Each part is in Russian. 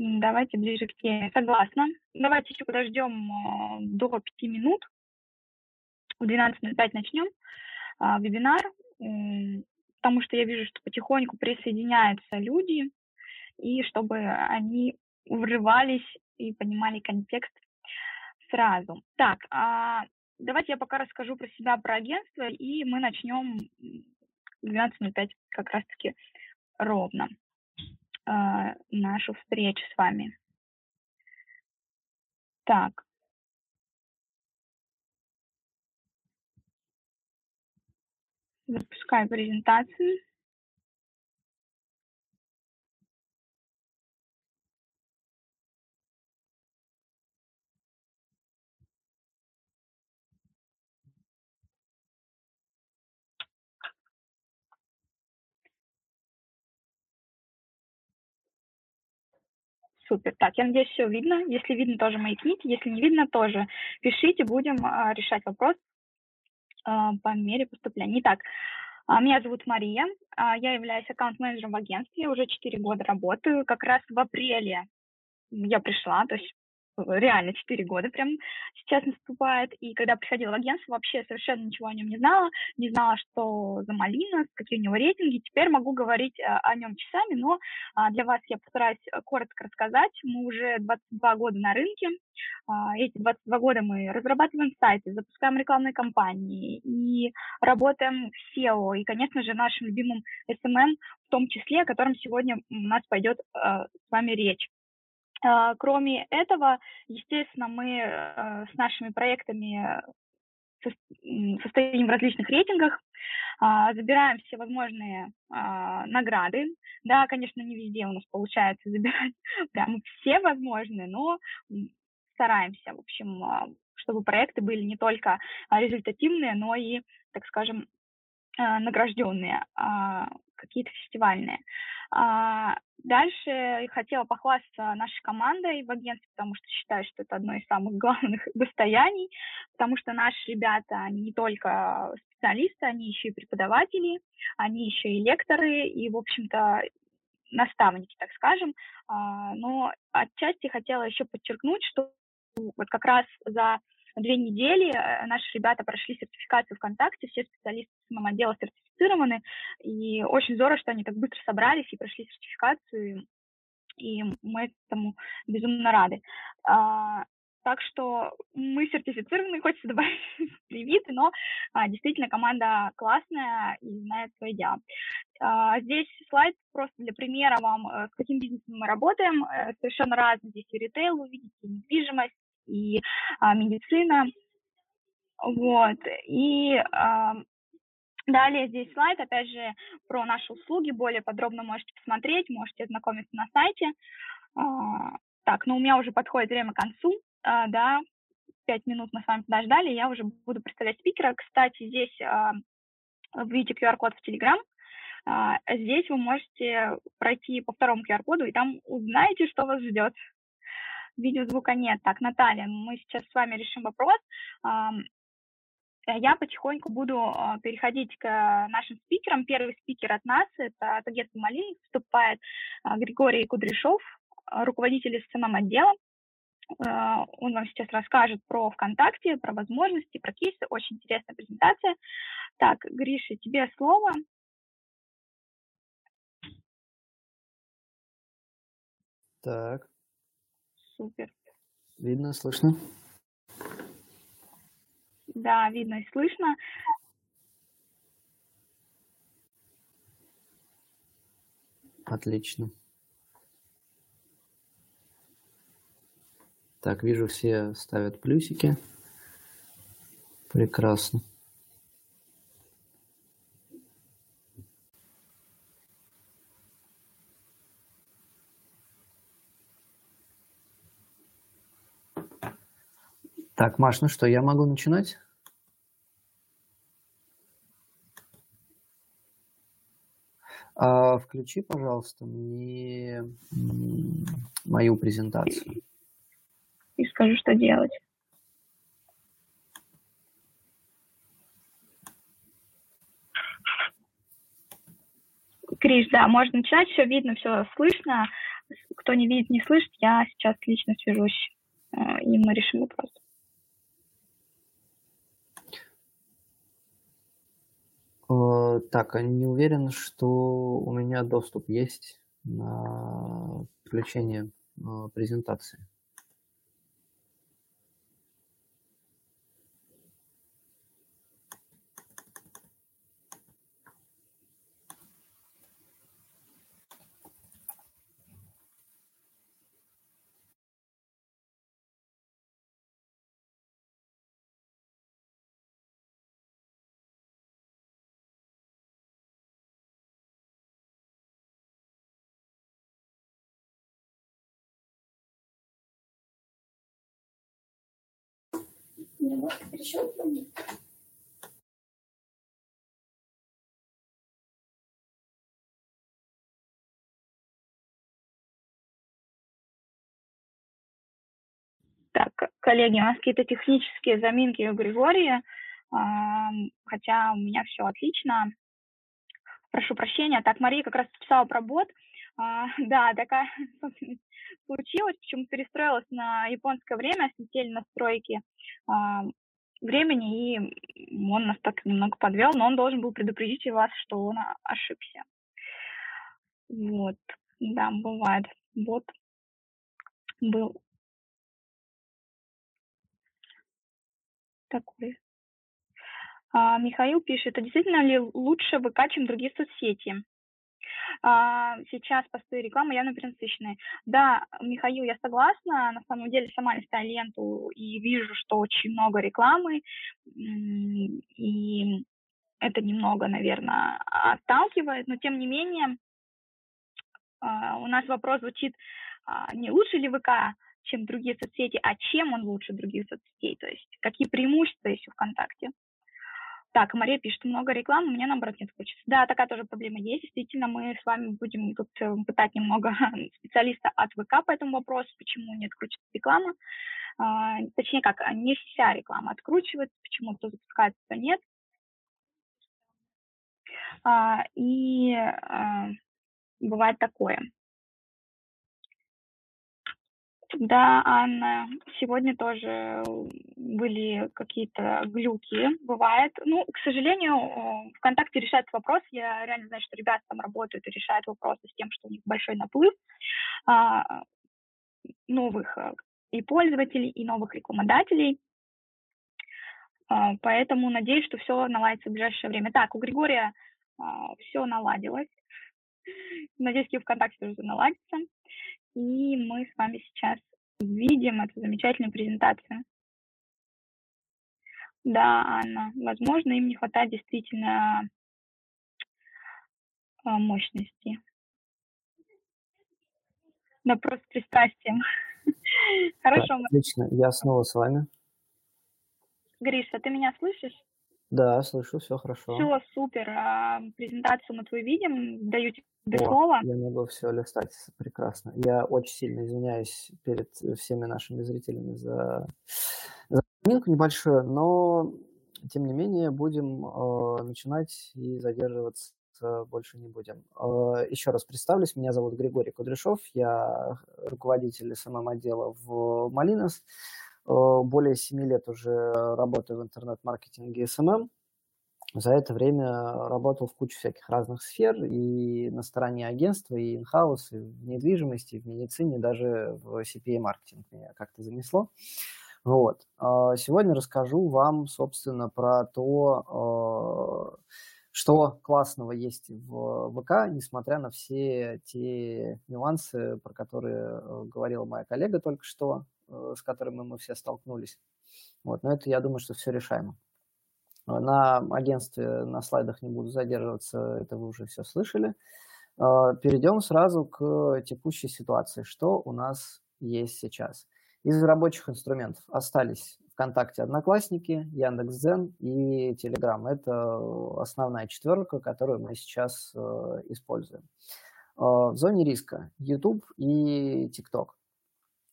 Давайте ближе к теме. Согласна. Давайте еще подождем э, до пяти минут. В 12.05 начнем а, вебинар, потому что я вижу, что потихоньку присоединяются люди, и чтобы они врывались и понимали контекст сразу. Так, а давайте я пока расскажу про себя, про агентство, и мы начнем 12.05 как раз-таки ровно нашу встречу с вами. Так. Запускаю презентацию. Супер. Так, я надеюсь, все видно. Если видно, тоже маякните. Если не видно, тоже пишите. Будем а, решать вопрос а, по мере поступления. Итак, а, меня зовут Мария. Я являюсь аккаунт-менеджером в агентстве. Уже 4 года работаю. Как раз в апреле я пришла, то есть реально 4 года прям сейчас наступает. И когда приходила в агентство, вообще совершенно ничего о нем не знала, не знала, что за Малина, какие у него рейтинги. Теперь могу говорить о, о нем часами, но а, для вас я постараюсь коротко рассказать. Мы уже 22 года на рынке. А, эти 22 года мы разрабатываем сайты, запускаем рекламные кампании и работаем в SEO. И, конечно же, нашим любимым SMM в том числе, о котором сегодня у нас пойдет а, с вами речь. А, кроме этого, естественно, мы э, с нашими проектами состоим в различных рейтингах, а, забираем все возможные а, награды. Да, конечно, не везде у нас получается забирать прямо все возможные, но стараемся, в общем, чтобы проекты были не только результативные, но и, так скажем, награжденные, какие-то фестивальные. А, дальше хотела похвастаться нашей командой в агентстве, потому что считаю, что это одно из самых главных достояний, потому что наши ребята, они не только специалисты, они еще и преподаватели, они еще и лекторы, и, в общем-то, наставники, так скажем. А, но отчасти хотела еще подчеркнуть, что вот как раз за две недели э, наши ребята прошли сертификацию ВКонтакте, все специалисты самого отдела сертифицированы, и очень здорово, что они так быстро собрались и прошли сертификацию, и мы этому безумно рады. А, так что мы сертифицированы, хочется добавить привиты, но а, действительно команда классная и знает свое дело. А, здесь слайд просто для примера вам, э, с каким бизнесом мы работаем. Э, совершенно разные здесь и ритейл, увидите, и недвижимость, и а, медицина. Вот. И а, далее здесь слайд, опять же, про наши услуги. Более подробно можете посмотреть, можете ознакомиться на сайте. А, так, ну у меня уже подходит время к концу, а, да, пять минут мы с вами подождали, я уже буду представлять спикера. Кстати, здесь а, видите QR-код в Telegram, а, здесь вы можете пройти по второму QR-коду, и там узнаете, что вас ждет. Видеозвука нет. Так, Наталья, мы сейчас с вами решим вопрос. Я потихоньку буду а, переходить к нашим спикерам. Первый спикер от нас, это от агентства Малин, вступает а, Григорий Кудряшов, руководитель СММ-отдела. А, он вам сейчас расскажет про ВКонтакте, про возможности, про кейсы. Очень интересная презентация. Так, Гриша, тебе слово. Так. Супер. Видно, слышно? Да, видно и слышно. Отлично. Так, вижу, все ставят плюсики. Прекрасно. Так, Маш, ну что, я могу начинать? А, включи, пожалуйста, мне мою презентацию. И скажу, что делать. Криш, да, можно начинать, все видно, все слышно. Кто не видит, не слышит, я сейчас лично свяжусь, э, и мы решим вопрос. Э, так, а не уверен, что у меня доступ есть на включение э, презентации. Немножко перещелкнул. Так, коллеги, у нас какие-то технические заминки у Григория, хотя у меня все отлично. Прошу прощения. Так, Мария как раз писала про бот. А, да, такая случилось, почему перестроилась на японское время, слетели настройки времени, и он нас так немного подвел, но он должен был предупредить вас, что он ошибся. Вот, да, бывает. Вот был такой. А, Михаил пишет, а действительно ли лучше ВК, чем другие соцсети? А, сейчас посты рекламы явно перенасыщенные. Да, Михаил, я согласна, на самом деле сама листаю ленту и вижу, что очень много рекламы, и это немного, наверное, отталкивает, но тем не менее а, у нас вопрос звучит, а, не лучше ли ВК, чем другие соцсети, а чем он лучше других соцсетей, то есть какие преимущества есть у ВКонтакте. Так, Мария пишет, много рекламы, мне наоборот нет хочется. Да, такая тоже проблема есть. Действительно, мы с вами будем тут э, пытать немного специалиста от ВК по этому вопросу, почему не откручивается реклама. А, точнее как, не вся реклама откручивается, почему то запускается, то нет. А, и а, бывает такое. Да, Анна, сегодня тоже были какие-то глюки, бывает. Ну, к сожалению, ВКонтакте решает вопрос. Я реально знаю, что ребята там работают и решают вопросы с тем, что у них большой наплыв а, новых а, и пользователей, и новых рекламодателей. А, поэтому надеюсь, что все наладится в ближайшее время. Так, у Григория а, все наладилось. Надеюсь, и ВКонтакте тоже наладится. И мы с вами сейчас видим эту замечательную презентацию. Да, Анна, возможно, им не хватает действительно а, мощности. Да, просто пристрастием. Хорошо. Отлично, я снова с вами. Гриша, ты меня слышишь? Да, слышу, все хорошо. Все, супер. А, презентацию мы твою видим. Даю тебе слово. Я могу все листать прекрасно. Я очень сильно извиняюсь перед всеми нашими зрителями за, за минку небольшую, но тем не менее будем э, начинать и задерживаться больше не будем. Э, еще раз представлюсь, меня зовут Григорий Кудряшов, я руководитель СММ-отдела в Малинос. Э, более 7 лет уже работаю в интернет-маркетинге SMM. За это время работал в куче всяких разных сфер, и на стороне агентства, и инхаус, и в недвижимости, и в медицине, даже в CPA-маркетинг меня как-то занесло. Вот. А сегодня расскажу вам, собственно, про то, э, что классного есть в ВК, несмотря на все те нюансы, про которые э, говорила моя коллега только что, с которыми мы все столкнулись. Вот, но это, я думаю, что все решаемо. Э, на агентстве, на слайдах не буду задерживаться, это вы уже все слышали. Э, перейдем сразу к текущей ситуации. Что у нас есть сейчас? Из рабочих инструментов остались ВКонтакте Одноклассники, Яндекс.Дзен и Телеграм. Это основная четверка, которую мы сейчас используем. В зоне риска YouTube и TikTok.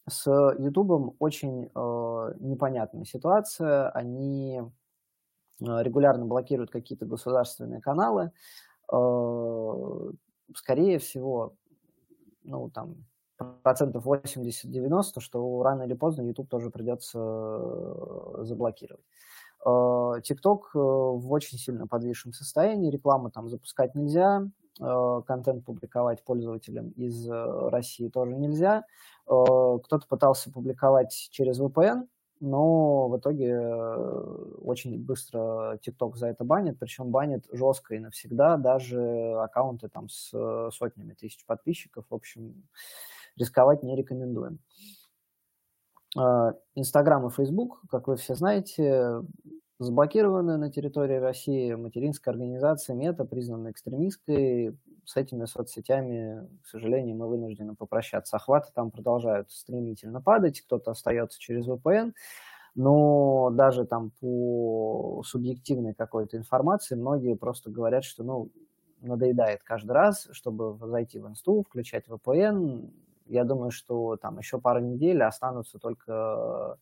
С YouTube очень э, непонятная ситуация. Они э, регулярно блокируют какие-то государственные каналы. Э, скорее всего, ну, там, процентов 80-90, что рано или поздно YouTube тоже придется э, заблокировать. TikTok э, в очень сильно подвисшем состоянии, рекламу там запускать нельзя, контент публиковать пользователям из России тоже нельзя. Кто-то пытался публиковать через VPN, но в итоге очень быстро TikTok за это банит, причем банит жестко и навсегда, даже аккаунты там с сотнями тысяч подписчиков. В общем, рисковать не рекомендуем. Инстаграм и Фейсбук, как вы все знаете, заблокированы на территории России. Материнская организация МЕТА признана экстремистской. С этими соцсетями, к сожалению, мы вынуждены попрощаться. Охваты там продолжают стремительно падать, кто-то остается через VPN. Но даже там по субъективной какой-то информации многие просто говорят, что ну, надоедает каждый раз, чтобы зайти в инсту, включать VPN, я думаю, что там еще пару недель останутся только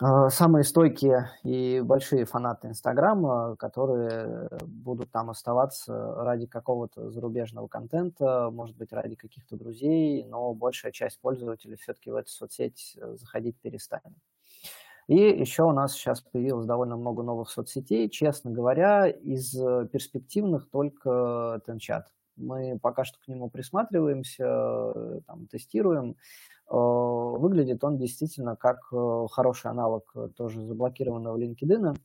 самые стойкие и большие фанаты Инстаграма, которые будут там оставаться ради какого-то зарубежного контента, может быть, ради каких-то друзей, но большая часть пользователей все-таки в эту соцсеть э, заходить перестанет. И еще у нас сейчас появилось довольно много новых соцсетей. Честно говоря, из перспективных только Тенчат. Мы пока что к нему присматриваемся, э, там, тестируем. Э, выглядит он действительно как э, хороший аналог тоже заблокированного LinkedIn.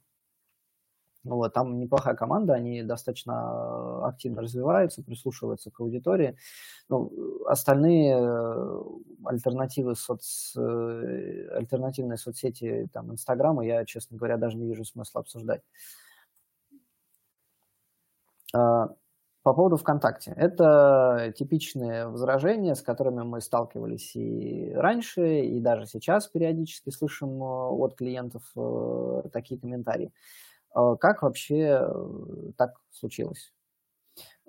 Вот, там неплохая команда, они достаточно активно развиваются, прислушиваются к аудитории. Ну, остальные альтернативы соц... альтернативные соцсети, там, Инстаграма, я, честно говоря, даже не вижу смысла обсуждать. По поводу ВКонтакте. Это типичные возражения, с которыми мы сталкивались и раньше, и даже сейчас периодически слышим э, от клиентов э, такие комментарии. Э, как вообще так случилось?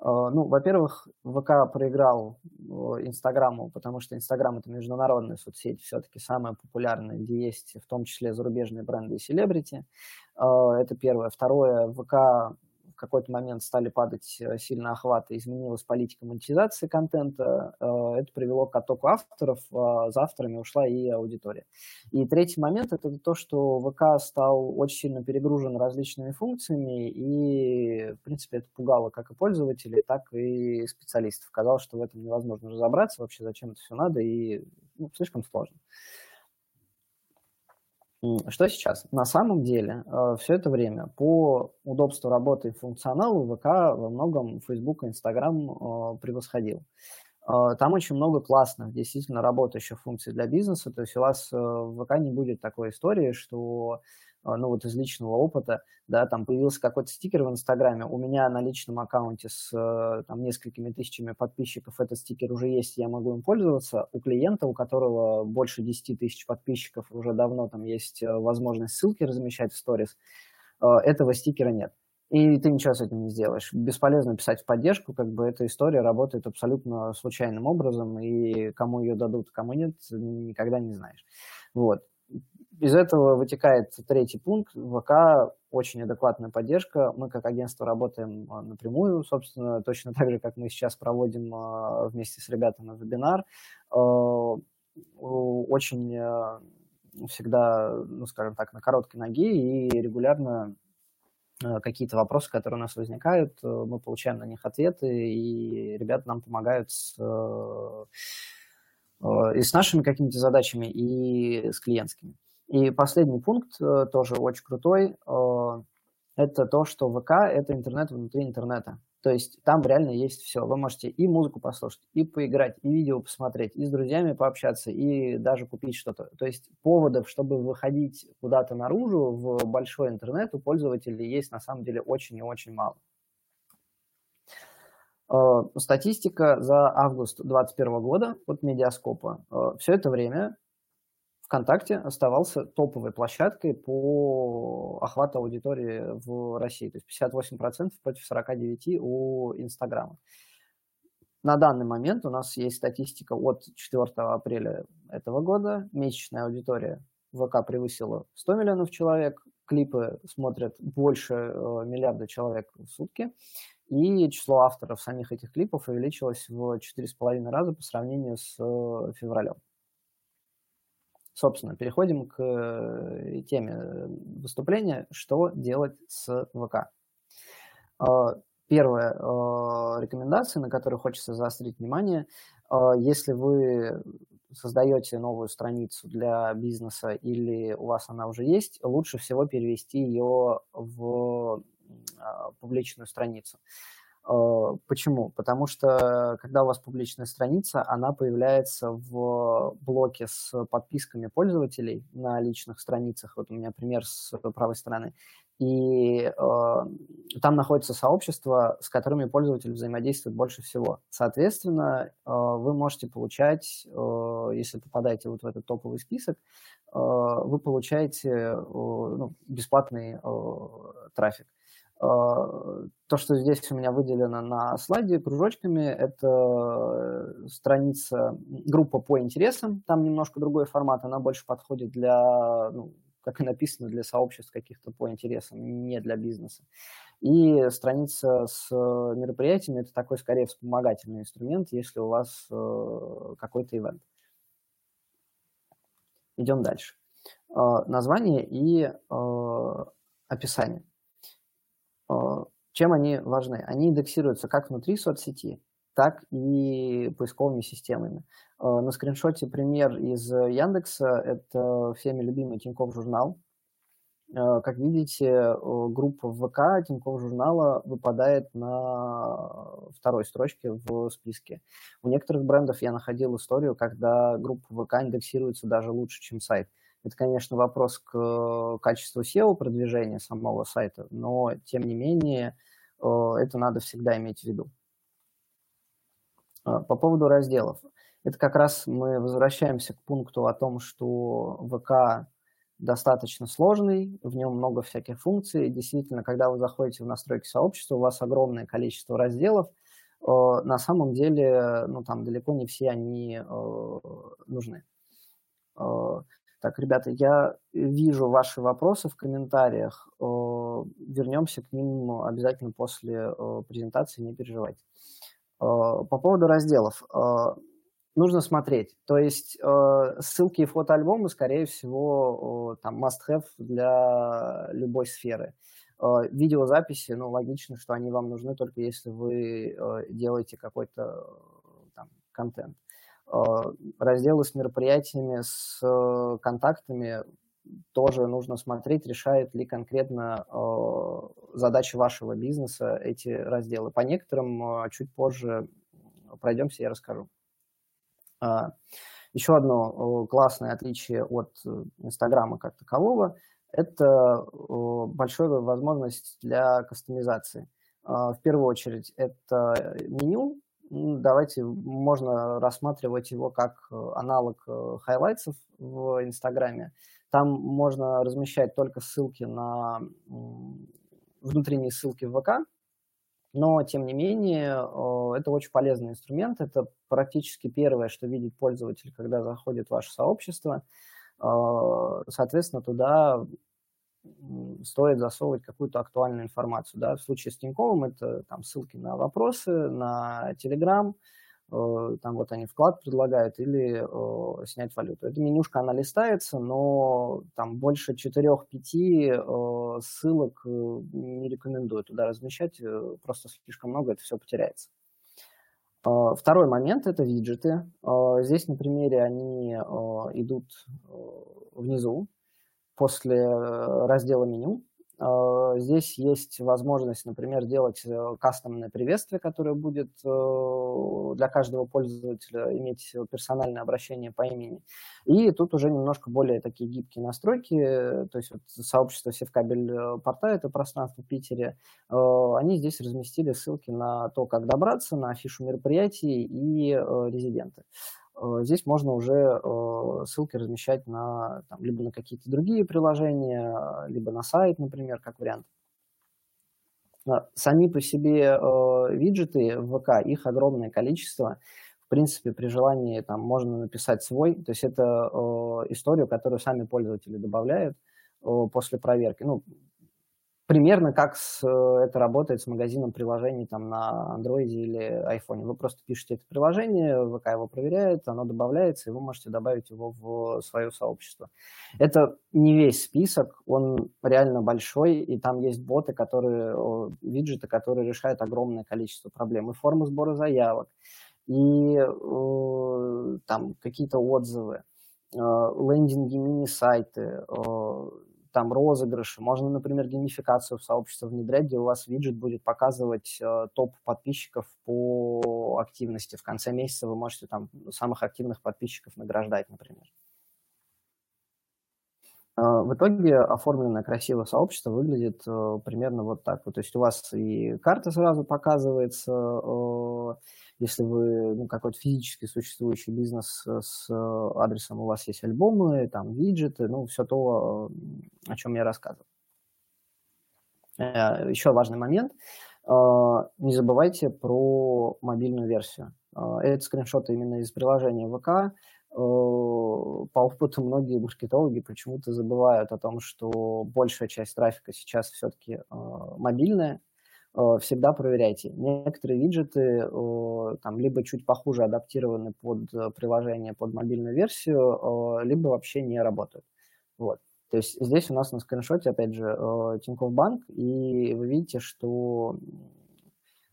Ну, во-первых, ВК проиграл Инстаграму, потому что Инстаграм – это международная соцсеть, все-таки самая популярная, где есть в том числе зарубежные бренды и селебрити. Это первое. Второе, ВК какой-то момент стали падать э, сильно охваты, изменилась политика монетизации контента, э, это привело к оттоку авторов, а за авторами ушла и аудитория. И третий момент – это то, что ВК стал очень сильно перегружен различными функциями, и, в принципе, это пугало как и пользователей, так и специалистов. Казалось, что в этом невозможно разобраться вообще, зачем это все надо, и ну, слишком сложно. Что сейчас? На самом деле, э, все это время по удобству работы и функционалу ВК во многом Facebook и Instagram э, превосходил. Э, там очень много классных, действительно работающих функций для бизнеса. То есть у вас в ВК не будет такой истории, что ну вот из личного опыта, да, там появился какой-то стикер в Инстаграме, у меня на личном аккаунте с э, там несколькими тысячами подписчиков этот стикер уже есть, я могу им пользоваться. У клиента, у которого больше 10 тысяч подписчиков, уже давно там есть э, возможность ссылки размещать в сторис, э, этого стикера нет. И ты ничего с этим не сделаешь. Бесполезно писать в поддержку, как бы эта история работает абсолютно случайным образом, и кому ее дадут, кому нет, никогда не знаешь. Вот из этого вытекает третий пункт. ВК очень адекватная поддержка. Мы как агентство работаем а, напрямую, собственно, точно так же, как мы сейчас проводим а, вместе с ребятами вебинар. А, очень всегда, ну, скажем так, на короткой ноге и регулярно какие-то вопросы, которые у нас возникают, мы получаем на них ответы, и ребята нам помогают с, и с нашими какими-то задачами, и с клиентскими. И последний пункт, э, тоже очень крутой, э, это то, что ВК – это интернет внутри интернета. То есть там реально есть все. Вы можете и музыку послушать, и поиграть, и видео посмотреть, и с друзьями пообщаться, и даже купить что-то. То есть поводов, чтобы выходить куда-то наружу в большой интернет у пользователей есть на самом деле очень и очень мало. Э, статистика за август 2021 года от Медиаскопа. Все это время ВКонтакте оставался топовой площадкой по охвату аудитории в России. То есть 58% против 49% у Инстаграма. На данный момент у нас есть статистика от 4 апреля этого года. Месячная аудитория ВК превысила 100 миллионов человек. Клипы смотрят больше э, миллиарда человек в сутки. и число авторов самих этих клипов увеличилось в 4,5 раза по сравнению с э, февралем. Собственно, переходим к э, теме выступления, что делать с ВК. Первая рекомендация, на которую хочется заострить внимание, если вы создаете новую страницу для бизнеса или у вас она уже есть, лучше всего перевести ее в публичную страницу. А, почему? Потому что когда у вас публичная страница, она появляется в блоке с подписками пользователей на личных страницах. Вот у меня пример с правой стороны и э, там находится сообщество, с которыми пользователь взаимодействует больше всего. Соответственно, э, вы можете получать, э, если попадаете вот в этот топовый список, э, вы получаете э, ну, бесплатный э, трафик. Э, то, что здесь у меня выделено на слайде кружочками, это страница, группа по интересам, там немножко другой формат, она больше подходит для ну, как и написано для сообществ каких-то по интересам, не для бизнеса. И страница с э, мероприятиями – это такой, скорее, вспомогательный инструмент, если у вас э, какой-то ивент. Идем дальше. Э, название и описание. Чем они важны? Они индексируются как внутри соцсети, так и поисковыми системами. Э, на скриншоте пример из Яндекса, это всеми любимый Тинькофф журнал. Э, как видите, группа ВК Тинькофф журнала выпадает на второй строчке в списке. У некоторых брендов я находил историю, когда группа ВК индексируется даже лучше, чем сайт. Это, конечно, вопрос к качеству SEO продвижения самого сайта, но, тем не менее, э, это надо всегда иметь в виду. А, по поводу разделов. Это как раз мы возвращаемся к пункту о том, что ВК достаточно сложный, в нем много всяких функций. Действительно, когда вы заходите в настройки сообщества, у вас огромное количество разделов. На самом деле, ну, там далеко не все они нужны. Так, ребята, я вижу ваши вопросы в комментариях. Вернемся к ним обязательно после презентации, не переживайте. По поводу разделов. Нужно смотреть. То есть ссылки и фотоальбомы, скорее всего, там must-have для любой сферы. Видеозаписи, ну, логично, что они вам нужны только если вы делаете какой-то там контент. Разделы с мероприятиями, с контактами тоже нужно смотреть, решает ли конкретно э, задачи вашего бизнеса эти разделы. По некоторым э, чуть позже пройдемся, я расскажу. А, еще одно классное отличие от Инстаграма как такового – это большая возможность для кастомизации. А, в первую очередь это меню. Давайте можно рассматривать его как аналог highlights ов в Инстаграме. Там можно размещать только ссылки на внутренние ссылки в ВК, но, тем не менее, это очень полезный инструмент. Это практически первое, что видит пользователь, когда заходит в ваше сообщество. Соответственно, туда стоит засовывать какую-то актуальную информацию. Да? В случае с Тиньковым это там, ссылки на вопросы, на Telegram, Э, там вот они вклад предлагают или э, снять валюту. Эта менюшка, она листается, но там больше 4-5 э, ссылок не рекомендую туда размещать, просто слишком много, это все потеряется. Второй момент – это виджеты. Здесь на примере они идут внизу, после раздела меню. Э, здесь есть возможность, например, делать э, кастомное приветствие, которое будет э, для каждого пользователя иметь персональное обращение по имени. И тут уже немножко более такие гибкие настройки. То есть вот сообщество Севкабель порта, это пространство в Питере, они здесь разместили ссылки на то, как добраться, на афишу мероприятий и резиденты. Э, здесь можно уже э, ссылки размещать на, там, либо на какие-то другие приложения, либо на сайт, например, как вариант. Сами по себе э, виджеты в ВК, их огромное количество. В принципе, при желании там можно написать свой. То есть это историю, которую сами пользователи добавляют после проверки. Ну, примерно как с, э, это работает с магазином приложений там на Android или iPhone. Вы просто пишете это приложение, ВК его проверяет, оно добавляется, и вы можете добавить его в свое сообщество. Это не весь список, он реально большой, и там есть боты, которые, виджеты, которые решают огромное количество проблем. И формы сбора заявок, и там какие-то отзывы, э, лендинги, мини-сайты, там розыгрыши. Можно, например, геймификацию в сообщество внедрять, где у вас виджет будет показывать э, топ подписчиков по активности. В конце месяца вы можете там самых активных подписчиков награждать, например. Э, в итоге оформленное красивое сообщество выглядит э, примерно вот так. То есть у вас и карта сразу показывается, если вы ну, какой-то физически существующий бизнес с адресом, у вас есть альбомы, там виджеты, ну, все то, о чем я рассказывал. Э, Еще важный момент. Э, не забывайте про мобильную версию. Э, это скриншоты именно из приложения ВК. По опыту многие маркетологи почему-то забывают о том, что большая часть трафика сейчас все-таки мобильная, Э, всегда проверяйте. Некоторые виджеты э, там либо чуть похуже адаптированы под э, приложение, под мобильную версию, либо вообще не работают. Вот. То есть здесь у нас на скриншоте, опять же, Тинькофф Банк, и вы видите, что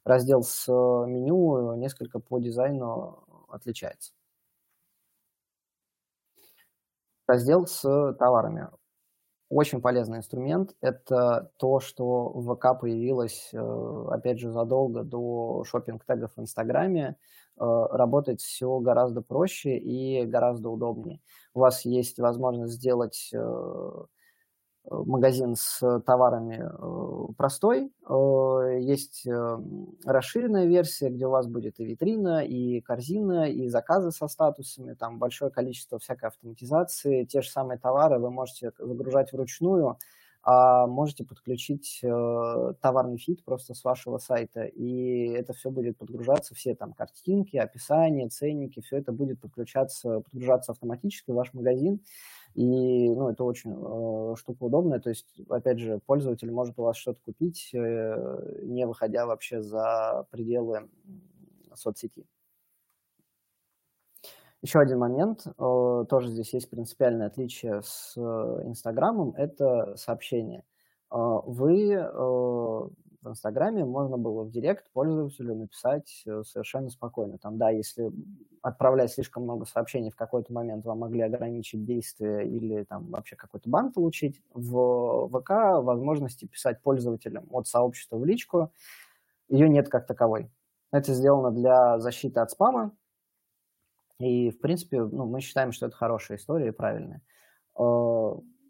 раздел с меню несколько по дизайну отличается. Раздел с товарами. Очень полезный инструмент. Это то, что в ВК появилось, э, опять же, задолго до шопинг-тегов в Инстаграме. Э, работать все гораздо проще и гораздо удобнее. У вас есть возможность сделать э, магазин с товарами э, простой. Э, есть э, расширенная версия, где у вас будет и витрина, и корзина, и заказы со статусами, там большое количество всякой автоматизации. Те же самые товары вы можете загружать вручную, а можете подключить товарный фит просто с вашего сайта, и это все будет подгружаться, все там картинки, описания, ценники, все это будет подключаться, подгружаться автоматически в ваш магазин, и, ну, это очень э, штука удобная. То есть, опять же, пользователь может у вас что-то купить, э, не выходя вообще за пределы соцсети. Еще один момент, э, тоже здесь есть принципиальное отличие с Инстаграмом, это сообщение. Э, вы э, в Инстаграме можно было в директ пользователю написать э, совершенно спокойно. Там, да, если отправлять слишком много сообщений в какой-то момент, вам могли ограничить действие или там вообще какой-то бан получить. В ВК возможности писать пользователям от сообщества в личку, ее нет как таковой. Это сделано для защиты от спама, и, в принципе, ну, мы считаем, что это хорошая история и правильная.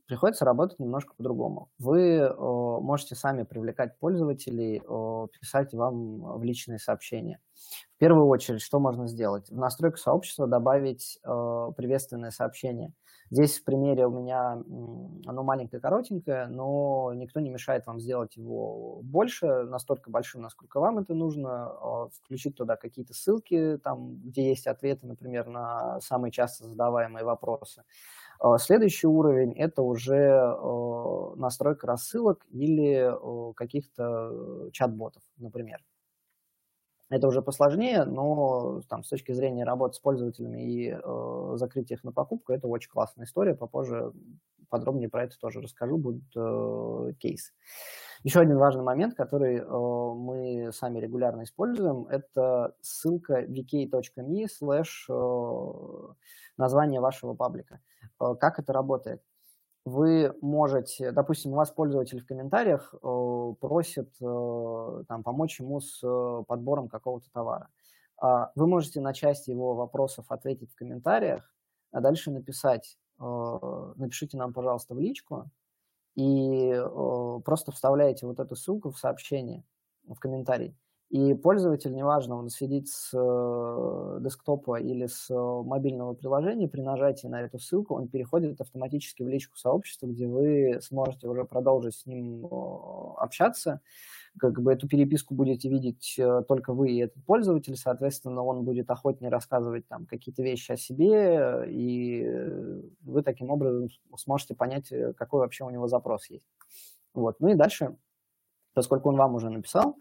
Приходится работать немножко по-другому. Вы э, можете сами привлекать пользователей, э, писать вам в личные сообщения. В первую очередь, что можно сделать? В настройку сообщества добавить э, приветственное сообщение. Здесь в примере у меня оно маленькое, коротенькое, но никто не мешает вам сделать его больше, настолько большим, насколько вам это нужно, э, включить туда какие-то ссылки, там, где есть ответы, например, на самые часто задаваемые вопросы. А, следующий уровень – это уже э, настройка рассылок или э, каких-то чат-ботов, например. Это уже посложнее, но там, с точки зрения работы с пользователями и э, закрытия их на покупку, это очень классная история. Попозже подробнее про это тоже расскажу, будут э, кейсы. Еще один важный момент, который э, мы сами регулярно используем, это ссылка vk.me slash э, название вашего паблика. Э, как это работает? Вы можете, допустим, у вас пользователь в комментариях э, просит э, там, помочь ему с э, подбором какого-то товара. Э, вы можете на часть его вопросов ответить в комментариях, а дальше написать, э, напишите нам, пожалуйста, в личку, и э, просто вставляете вот эту ссылку в сообщение, в комментарий. И пользователь, неважно, он сидит с э, десктопа или с мобильного приложения, при нажатии на эту ссылку он переходит автоматически в личку сообщества, где вы сможете уже продолжить с ним общаться, как бы эту переписку будете видеть э, только вы и этот пользователь, соответственно, он будет охотнее рассказывать там какие-то вещи о себе, и вы таким образом сможете понять, э, какой вообще у него запрос есть. Вот. Ну и дальше поскольку он вам уже написал,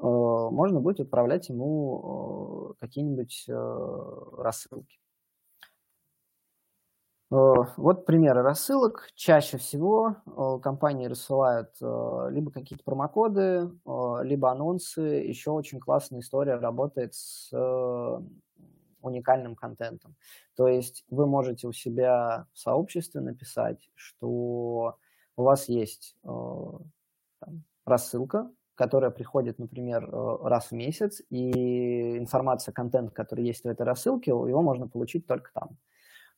можно будет отправлять ему какие-нибудь рассылки. Э, вот примеры рассылок. Чаще всего э, компании рассылают э, либо какие-то промокоды, либо анонсы. Еще очень классная история работает с уникальным контентом. То есть вы можете у себя в сообществе написать, что у вас есть рассылка, которая приходит, например, раз в месяц, и информация, контент, который есть в этой рассылке, его можно получить только там.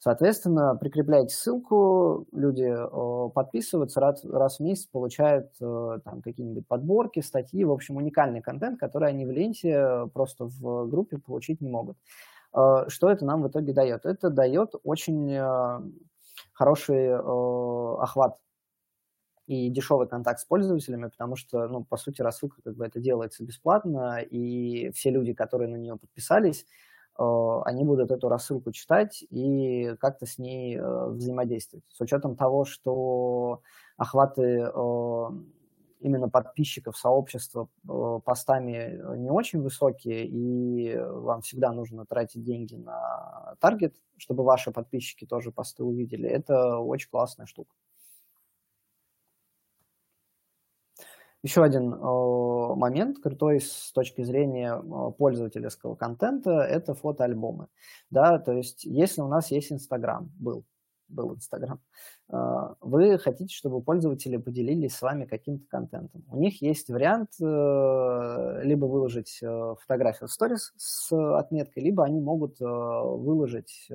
Соответственно, прикрепляете ссылку, люди подписываются, раз, раз в месяц получают э, там какие-нибудь подборки, статьи, в общем, уникальный контент, который они в ленте просто в группе получить не могут. Э, что это нам в итоге дает? Это дает очень э, хороший охват и дешевый контакт с пользователями, потому что, ну, по сути, рассылка как бы это делается бесплатно, и все люди, которые на нее подписались, Э, они будут эту рассылку читать и как-то с ней э, взаимодействовать. С учетом того, что охваты э, именно подписчиков сообщества постами не очень высокие, и вам всегда нужно тратить деньги на таргет, чтобы ваши подписчики тоже посты увидели, это очень классная штука. Еще один э, момент крутой с точки зрения э, пользовательского контента – это фотоальбомы. Да, то есть если у нас есть Инстаграм, был, был Инстаграм, э, вы хотите, чтобы пользователи поделились с вами каким-то контентом. У них есть вариант либо выложить фотографию в сторис с отметкой, либо они могут выложить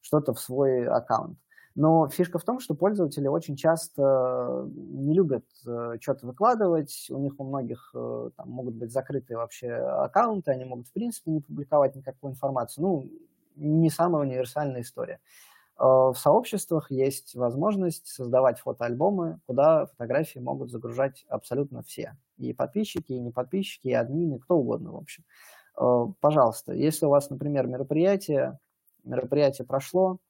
что-то в свой аккаунт. Но фишка в том, что пользователи очень часто не любят э, что-то выкладывать, у них у многих э, там, могут быть закрытые вообще аккаунты, они могут в принципе не публиковать никакую информацию. Ну, не самая универсальная история. Э, в сообществах есть возможность создавать фотоальбомы, куда фотографии могут загружать абсолютно все. И подписчики, и не подписчики, и админы, кто угодно, в общем. Пожалуйста, если у вас, например, мероприятие, мероприятие прошло,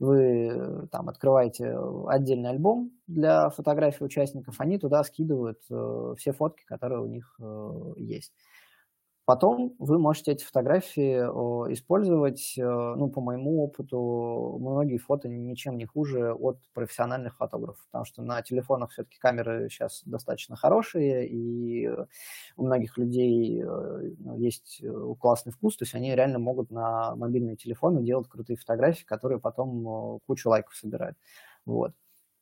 вы там открываете отдельный альбом для фотографий участников, они туда скидывают э, все фотки, которые у них э, есть. Потом вы можете эти фотографии использовать, э, ну, по моему опыту, многие фото ничем не хуже от профессиональных фотографов, потому что на телефонах все-таки камеры сейчас достаточно хорошие, и у многих людей э, ну, есть э, классный вкус, то есть они реально могут на мобильные телефоны делать крутые фотографии, которые потом кучу лайков собирают. Вот.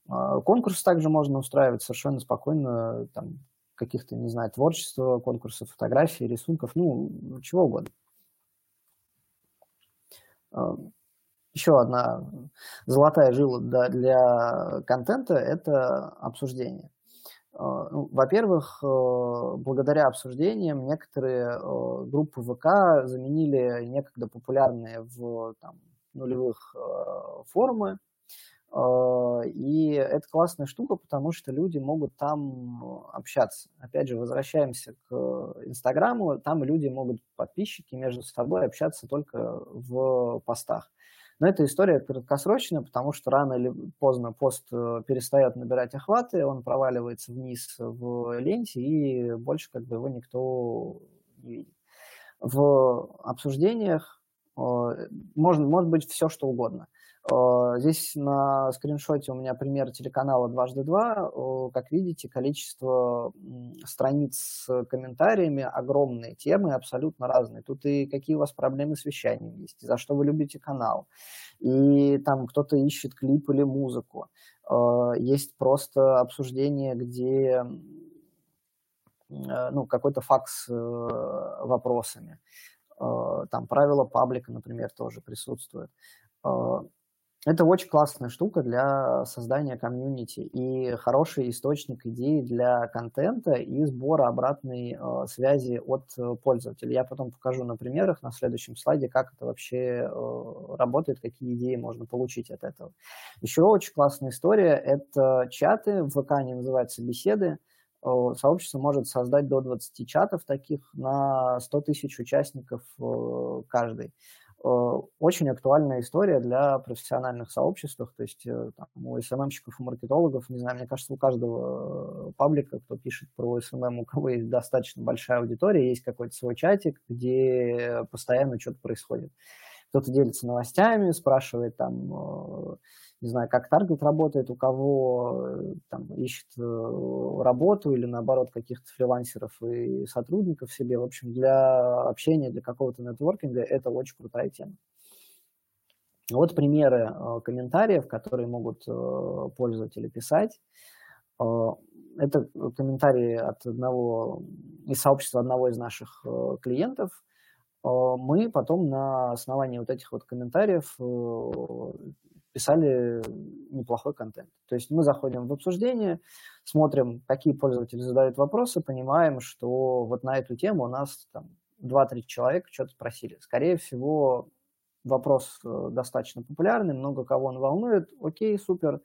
Конкурс также можно устраивать совершенно спокойно, там, каких-то, не знаю, творчества, конкурсов фотографий, рисунков, ну, чего угодно. Еще одна золотая жила для контента – это обсуждение. А, ну, во-первых, э, благодаря обсуждениям некоторые э, группы ВК заменили некогда популярные в там, нулевых э, форумы, и это классная штука, потому что люди могут там общаться. Опять же, возвращаемся к Инстаграму, там люди могут, подписчики, между собой общаться только в постах. Но эта история краткосрочная, потому что рано или поздно пост э, перестает набирать охваты, он проваливается вниз в ленте, и больше как бы его никто не видит. В обсуждениях э, можно, может быть все, что угодно – Э, здесь на скриншоте у меня пример телеканала «Дважды два». Э, как видите, количество страниц с комментариями огромные, темы абсолютно разные. Тут и какие у вас проблемы с вещанием есть, за что вы любите канал. И там кто-то ищет клип или музыку. Э, есть просто обсуждение, где ну, какой-то факс вопросами. Там правила паблика, например, тоже присутствуют. Это очень классная штука для создания комьюнити и хороший источник идей для контента и сбора обратной э, связи от э, пользователя. Я потом покажу на примерах на следующем слайде, как это вообще э, работает, какие идеи можно получить от этого. Еще очень классная история – это чаты, в ВК они называются беседы. Сообщество может создать до 20 чатов таких на 100 тысяч участников э, каждый. Очень актуальная история для профессиональных сообществ, то есть там, у SMM щиков и маркетологов, не знаю, мне кажется, у каждого паблика, кто пишет про SMM, у кого есть достаточно большая аудитория, есть какой-то свой чатик, где постоянно что-то происходит. Кто-то делится новостями, спрашивает там, не знаю, как таргет работает, у кого э, там, ищет э, работу или, наоборот, каких-то фрилансеров и сотрудников себе. В общем, для общения, для какого-то нетворкинга это очень крутая тема. Вот примеры э, комментариев, которые могут пользователи писать. Это комментарии от одного из сообщества одного из наших клиентов. Мы потом на основании вот этих вот комментариев писали неплохой контент. То есть мы заходим в обсуждение, смотрим, какие пользователи задают вопросы, понимаем, что вот на эту тему у нас там 2-3 человека что-то спросили. Скорее всего, вопрос э, достаточно популярный, много кого он волнует. Окей, супер. Э,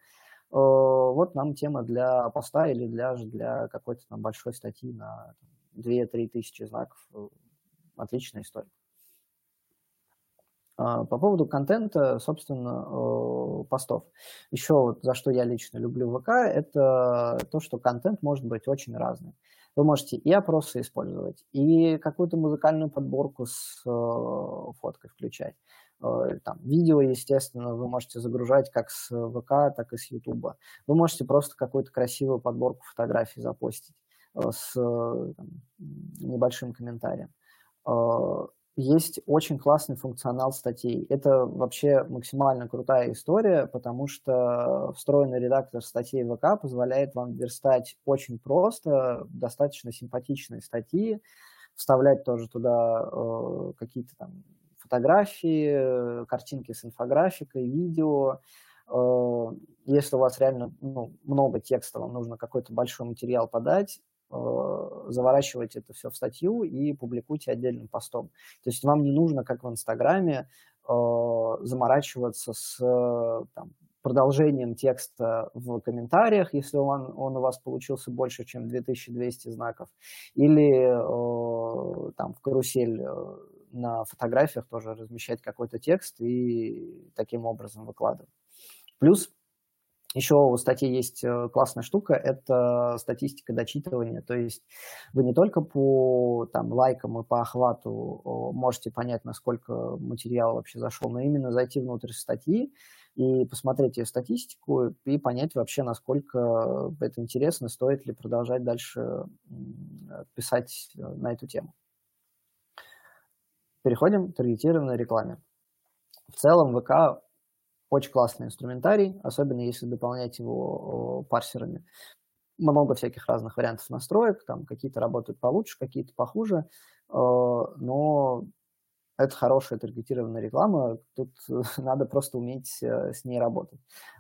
вот нам тема для поста или для, для какой-то там большой статьи на 2-3 тысячи знаков. Отличная история. А, по поводу контента, собственно, э, постов. Еще вот за что я лично люблю ВК, это то, что контент может быть очень разный. Вы можете и опросы использовать, и какую-то музыкальную подборку с э, фоткой включать. Э, там, видео, естественно, вы можете загружать как с ВК, так и с Ютуба. Вы можете просто какую-то красивую подборку фотографий запостить с там, небольшим комментарием есть очень классный функционал статей. Это вообще максимально крутая история, потому что встроенный редактор статей ВК позволяет вам верстать очень просто, достаточно симпатичные статьи, вставлять тоже туда э, какие-то там фотографии, картинки с инфографикой, видео. Э, если у вас реально ну, много текста, вам нужно какой-то большой материал подать, Э, заворачивайте это все в статью и публикуйте отдельным постом. То есть вам не нужно, как в Инстаграме, э, заморачиваться с там, продолжением текста в комментариях, если он, он у вас получился больше, чем 2200 знаков, или э, там в карусель на фотографиях тоже размещать какой-то текст и таким образом выкладывать. Плюс еще у статьи есть э, классная штука, это статистика дочитывания. То есть вы не только по там, лайкам и по охвату можете понять, насколько материал вообще зашел, но именно зайти внутрь статьи и посмотреть ее статистику и понять вообще, насколько это интересно, стоит ли продолжать дальше писать э, на эту тему. Переходим к таргетированной рекламе. В целом ВК очень классный инструментарий, особенно если дополнять его парсерами. Много всяких разных вариантов настроек, там какие-то работают получше, какие-то похуже, но это хорошая таргетированная реклама, тут надо просто уметь э, с ней работать.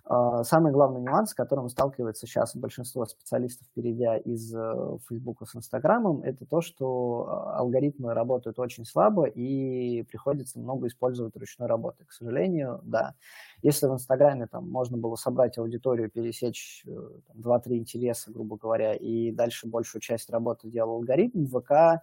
А, самый главный нюанс, с которым сталкивается сейчас большинство специалистов, перейдя из э, Facebook с Инстаграмом, это то, что а, алгоритмы работают очень слабо и приходится много использовать ручной работы. К сожалению, да. Если в Инстаграме там можно было собрать аудиторию, пересечь 2-3 э, интереса, грубо говоря, и дальше большую часть работы делал алгоритм, в ВК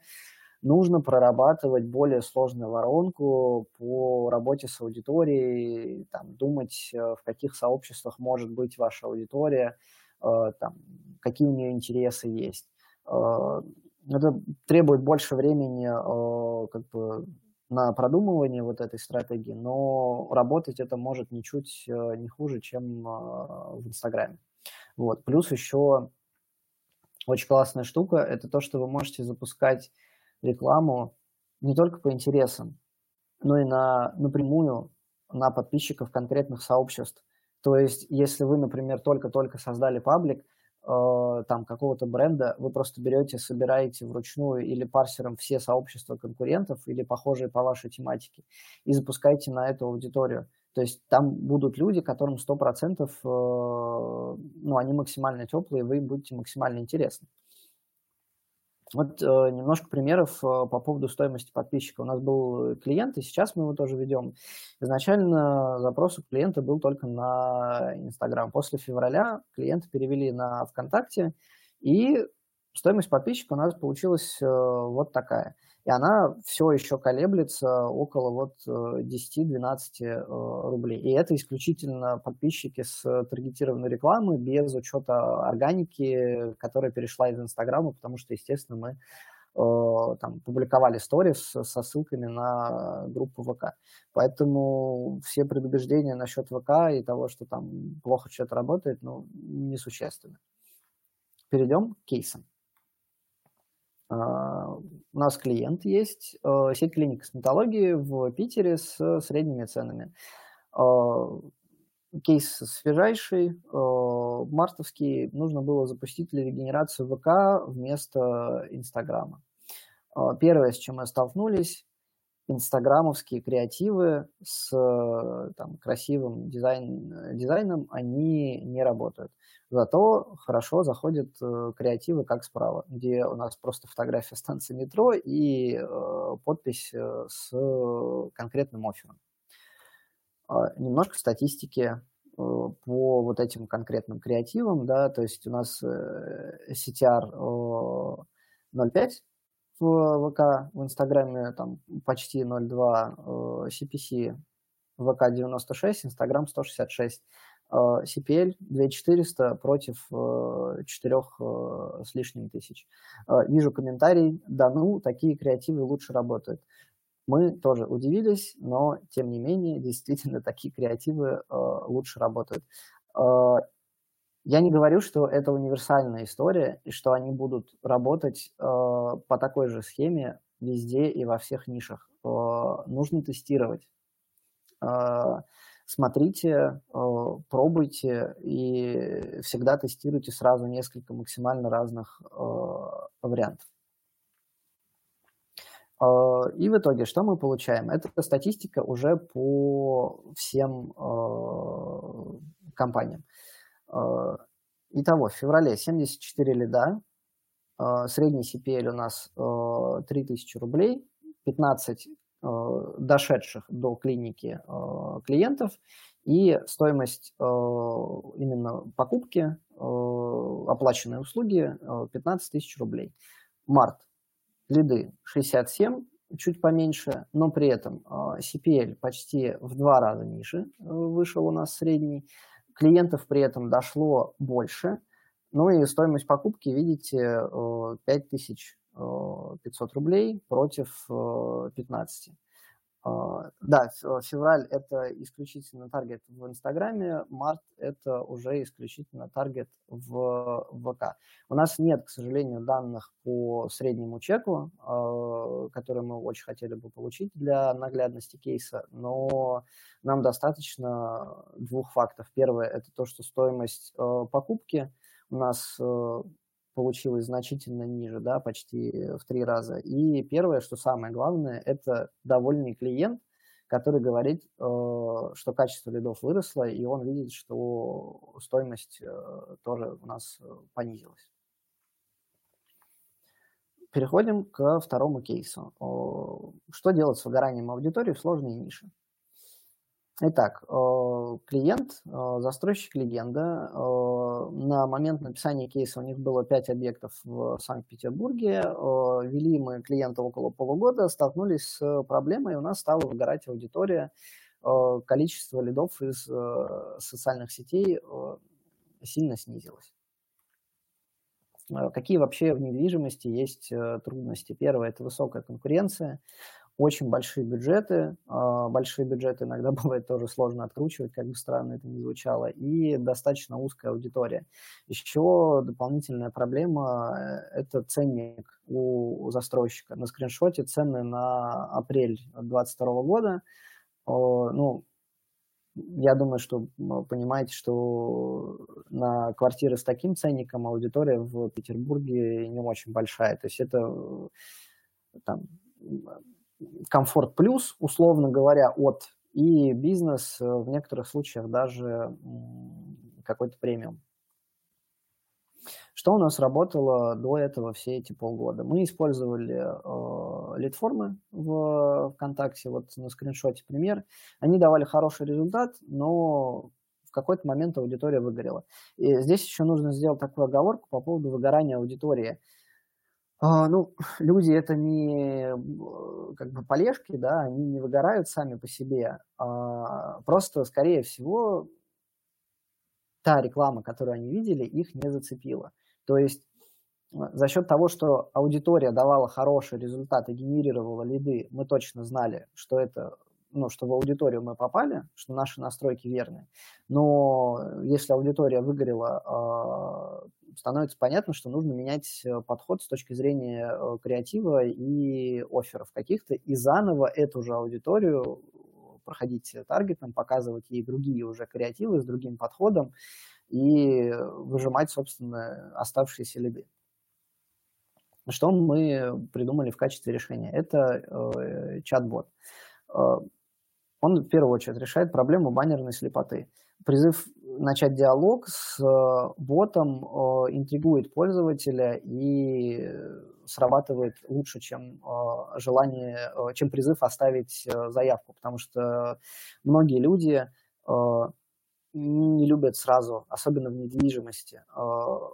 нужно прорабатывать более сложную воронку по работе с аудиторией, там, думать, э, в каких сообществах может быть ваша аудитория, э, там, какие у нее интересы есть. Э, это требует больше времени как бы, на продумывание вот этой стратегии, но работать это может ничуть не хуже, чем в Инстаграме. Вот. Плюс еще очень классная штука – это то, что вы можете запускать рекламу не только по интересам, но и на, напрямую на подписчиков конкретных сообществ. То есть, если вы, например, только-только создали паблик, э, там какого-то бренда, вы просто берете, собираете вручную или парсером все сообщества конкурентов или похожие по вашей тематике и запускаете на эту аудиторию. То есть там будут люди, которым 100%, э, ну, они максимально теплые, вы будете максимально интересны. Вот э, немножко примеров э, по поводу стоимости подписчика. У нас был клиент, и сейчас мы его тоже ведем. Изначально запрос у клиента был только на Инстаграм. После февраля клиента перевели на ВКонтакте, и стоимость подписчика у нас получилась э, вот такая. И она все еще колеблется около вот 10-12 рублей. И это исключительно подписчики с таргетированной рекламы без учета органики, которая перешла из Инстаграма, потому что, естественно, мы Э, там, публиковали сторис со ссылками на группу ВК. Поэтому все предубеждения насчет ВК и того, что там плохо что-то работает, ну, несущественны. Перейдем к кейсам. Э, у нас клиент есть, э, сеть клиник косметологии в Питере с средними ценами. Кейс свежайший, мартовский, нужно было запустить для регенерации ВК вместо Инстаграма. Первое, с чем мы столкнулись, инстаграмовские креативы с там, красивым дизайн, дизайном, они не работают. Зато хорошо заходят э, креативы как справа, где у нас просто фотография станции метро и э, подпись э, с конкретным оффером. Э, немножко статистики по вот этим конкретным креативам, да, то есть у нас CTR 0.5 в ВК, в Инстаграме там почти 0.2, CPC ВК 96, Инстаграм 166, CPL 2400 против 4 с лишним тысяч. Вижу комментарий, да ну, такие креативы лучше работают. Мы тоже удивились, но тем не менее, действительно, такие креативы э, лучше работают. Э, я не говорю, что это универсальная история и что они будут работать э, по такой же схеме везде и во всех нишах. Э, нужно тестировать. Э, смотрите, э, пробуйте и всегда тестируйте сразу несколько максимально разных э, вариантов. А, и в итоге что мы получаем? Это статистика уже по всем компаниям. Итого, в феврале 74 лида, средний CPL у нас 3000 рублей, 15 Э, дошедших до клиники э, клиентов, и стоимость э, именно покупки оплаченной услуги 15 тысяч рублей. Март. Лиды 67, чуть поменьше, но при этом CPL почти в два раза ниже вышел у нас средний. Клиентов при этом дошло больше. Ну и стоимость покупки, видите, 5000 Э, 500 рублей против э, 15. Э, да, февраль – это исключительно таргет в Инстаграме, март – это уже исключительно таргет в ВК. У нас нет, к сожалению, данных по среднему чеку, который мы очень хотели бы получить для наглядности кейса, но нам достаточно двух фактов. Первое – это то, что стоимость покупки у нас получилось значительно ниже, да, почти в три раза. И первое, что самое главное, это довольный клиент, который говорит, э, что качество лидов выросло, и он видит, что стоимость э, тоже у нас э, понизилась. Переходим к второму кейсу. Что делать с выгоранием аудитории в сложной нише? Итак, э, клиент, э, застройщик легенда. Э, на момент написания кейса у них было 5 объектов в Санкт-Петербурге. Вели мы клиента около полугода, столкнулись с проблемой, у нас стала выгорать аудитория. Количество лидов из социальных сетей сильно снизилось. Какие вообще в недвижимости есть трудности? Первое – это высокая конкуренция очень большие бюджеты. А, большие бюджеты иногда бывает тоже сложно откручивать, как бы странно это ни звучало, и достаточно узкая аудитория. Еще дополнительная проблема это ценник у застройщика. На скриншоте цены на апрель 2022 года, ну, я думаю, что понимаете, что на квартиры с таким ценником аудитория в Петербурге не очень большая. То есть это там комфорт плюс, условно говоря, от и бизнес э, в некоторых случаях даже какой-то премиум. Что у нас работало до этого все эти полгода? Мы использовали э, лид-формы в ВКонтакте, вот на скриншоте пример. Они давали хороший результат, но в какой-то момент аудитория выгорела. И здесь еще нужно сделать такую оговорку по поводу выгорания аудитории. А, ну, люди это не как бы полежки, да, они не выгорают сами по себе. А просто, скорее всего, та реклама, которую они видели, их не зацепила. То есть за счет того, что аудитория давала хороший результат и генерировала лиды, мы точно знали, что это ну, что в аудиторию мы попали, что наши настройки верны. Но если аудитория выгорела, а, становится понятно, что нужно менять э, подход с точки зрения э, креатива и офферов каких-то, и заново эту же аудиторию проходить таргетом, показывать ей другие уже креативы с другим подходом и выжимать, собственно, оставшиеся лиды. Что мы придумали в качестве решения? Это э, чат-бот. Э, он в первую очередь решает проблему баннерной слепоты. Призыв начать диалог с э, ботом э, интригует пользователя и срабатывает лучше, чем э, желание, чем призыв оставить заявку, потому что многие люди не любят сразу, особенно в недвижимости,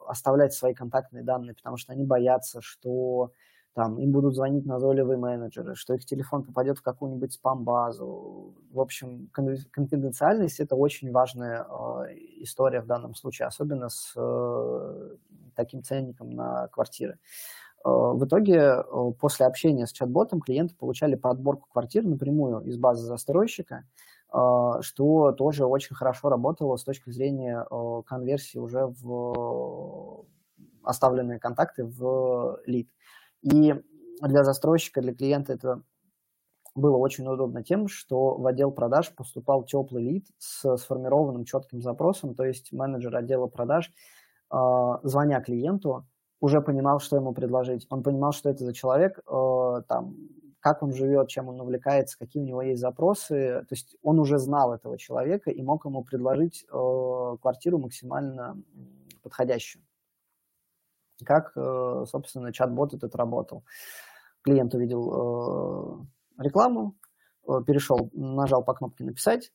оставлять свои контактные данные, потому что они боятся, что там им будут звонить назойливые менеджеры, что их телефон попадет в какую-нибудь спам-базу. В общем, конфиденциальность – это очень важная э, история в данном случае, особенно с э, таким ценником на квартиры. Э, в итоге, э, после общения с чат-ботом, клиенты получали подборку квартир напрямую из базы застройщика, э, что тоже очень хорошо работало с точки зрения конверсии уже в оставленные контакты в лид. И для застройщика, для клиента это было очень удобно тем, что в отдел продаж поступал теплый лид с сформированным четким запросом, то есть менеджер отдела продаж, а, звоня клиенту, уже понимал, что ему предложить. Он понимал, что это за человек, а, там, как он живет, чем он увлекается, какие у него есть запросы. То есть он уже знал этого человека и мог ему предложить а, квартиру максимально подходящую как, э, собственно, чат-бот этот работал. Клиент увидел э, рекламу, э, перешел, нажал по кнопке «Написать»,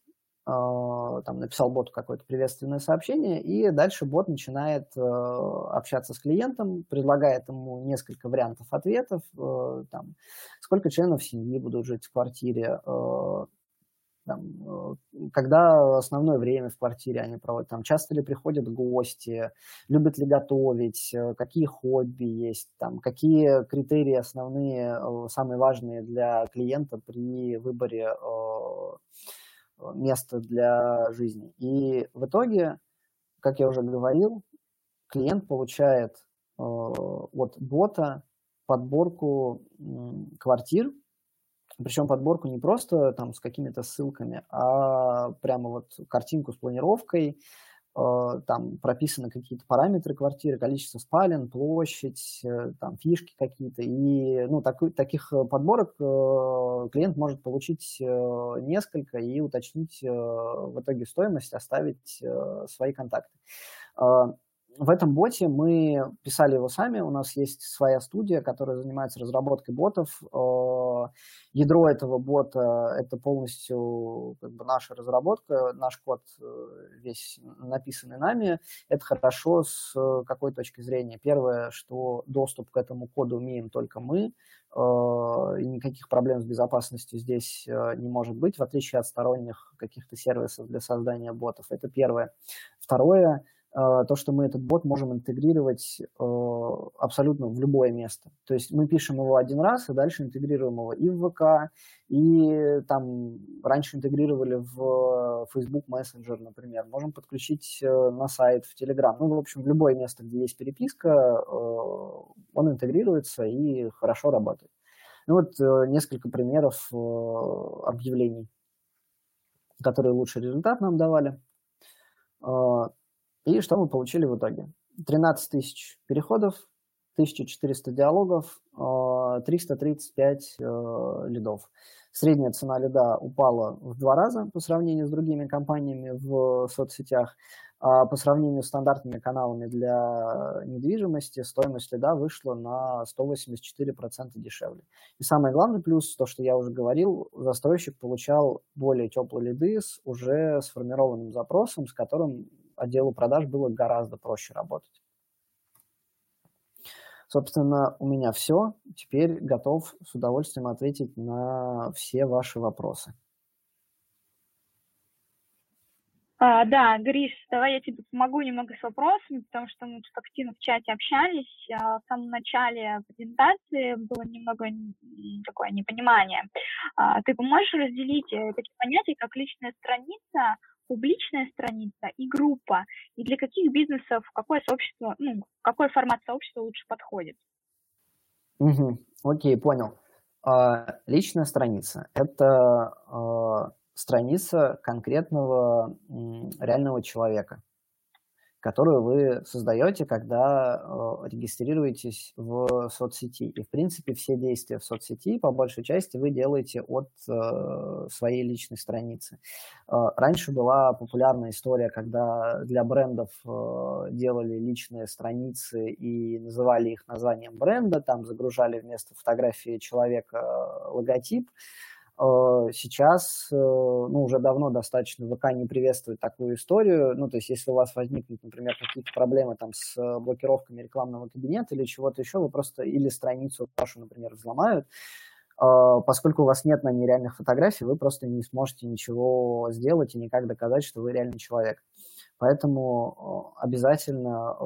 там написал боту какое-то приветственное сообщение, и дальше бот начинает общаться с клиентом, предлагает ему несколько вариантов ответов, там, сколько членов семьи будут жить в квартире, там, э, когда основное время в квартире они проводят, там, часто ли приходят гости, любят ли готовить, э, какие хобби есть, там, какие критерии основные, э, самые важные для клиента при выборе места для жизни. И в итоге, как я уже говорил, клиент получает от бота подборку квартир, причем подборку не просто там с какими-то ссылками, а прямо вот картинку с планировкой, э, там прописаны какие-то параметры квартиры, количество спален, площадь, э, там фишки какие-то. И ну, так, таких подборок э, клиент может получить несколько и уточнить в итоге стоимость, оставить свои контакты в этом боте мы писали его сами. У нас есть своя студия, которая занимается разработкой ботов. Э, ядро этого бота – это полностью как бы, наша разработка, наш код э, весь написанный нами. Это хорошо с какой точки зрения? Первое, что доступ к этому коду имеем только мы, э, и никаких проблем с безопасностью здесь не может быть, в отличие от сторонних каких-то сервисов для создания ботов. Это первое. Второе – Э, то, что мы этот бот можем интегрировать э, абсолютно в любое место. То есть мы пишем его один раз, и дальше интегрируем его и в ВК, и там раньше интегрировали в Facebook Messenger, например. Можем подключить э, на сайт, в Telegram. Ну, в общем, в любое место, где есть переписка, он интегрируется и хорошо работает. Ну вот несколько примеров объявлений, которые лучший результат нам давали. И что мы получили в итоге? 13 тысяч переходов, 1400 диалогов, 335 э, э, лидов. Средняя цена лида упала в два раза по сравнению с другими компаниями в соцсетях. А по сравнению с стандартными каналами для недвижимости стоимость лида вышла на 184% дешевле. И самый главный плюс, то, что я уже говорил, застройщик получал более теплые лиды с уже сформированным запросом, с которым отделу продаж было гораздо проще работать. Собственно, у меня все. Теперь готов с удовольствием ответить на все ваши вопросы. А, да, Гриш, давай я тебе помогу немного с вопросами, потому что мы тут активно в чате общались. А, в самом начале презентации было немного такое непонимание. А, ты поможешь разделить э, такие понятия, как личная страница, публичная страница и группа, и для каких бизнесов какое сообщество, ну, какой формат сообщества лучше подходит? Угу, окей, понял. А, личная страница – это а, страница конкретного реального человека, которую вы создаете, когда э, регистрируетесь в соцсети. И, в принципе, все действия в соцсети, по большей части, вы делаете от э, своей личной страницы. Э, раньше была популярная история, когда для брендов делали личные страницы и называли их названием бренда, там загружали вместо фотографии человека логотип. Э, сейчас, э, ну, уже давно достаточно ВК не приветствует такую историю. Ну, то есть, если у вас возникнут, например, какие-то проблемы там с э, блокировками рекламного кабинета или чего-то еще, вы просто или страницу вашу, например, взломают, поскольку у вас нет на ней реальных фотографий, вы просто не сможете ничего сделать и никак доказать, что вы реальный человек. Поэтому обязательно,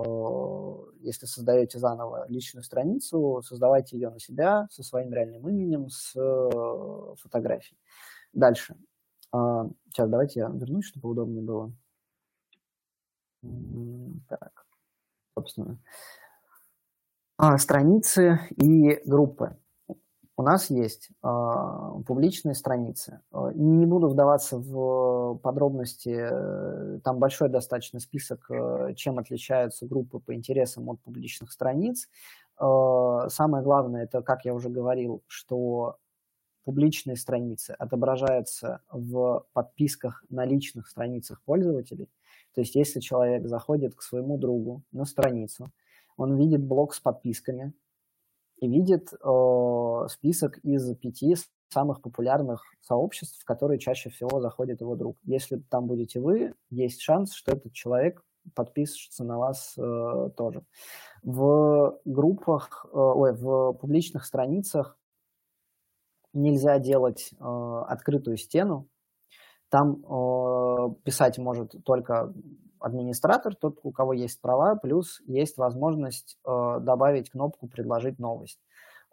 если создаете заново личную страницу, создавайте ее на себя со своим реальным именем, с э, фотографией. Дальше. Сейчас а, давайте я вернусь, чтобы удобнее было. Так, собственно. А, страницы и группы у нас есть э, публичные страницы. А, не буду вдаваться в подробности, э, там большой достаточно список, э, чем отличаются группы по интересам от публичных страниц. Э, самое главное, это, как я уже говорил, что публичные страницы отображаются в подписках на личных страницах пользователей. То есть, если человек заходит к своему другу на страницу, он видит блок с подписками, и видит э, список из пяти самых популярных сообществ, в которые чаще всего заходит его друг. Если там будете вы, есть шанс, что этот человек подпишется на вас э, тоже. В группах, э, ой, в публичных страницах нельзя делать э, открытую стену. Там э, писать может только администратор, тот, у кого есть права, плюс есть возможность э, добавить кнопку «Предложить новость».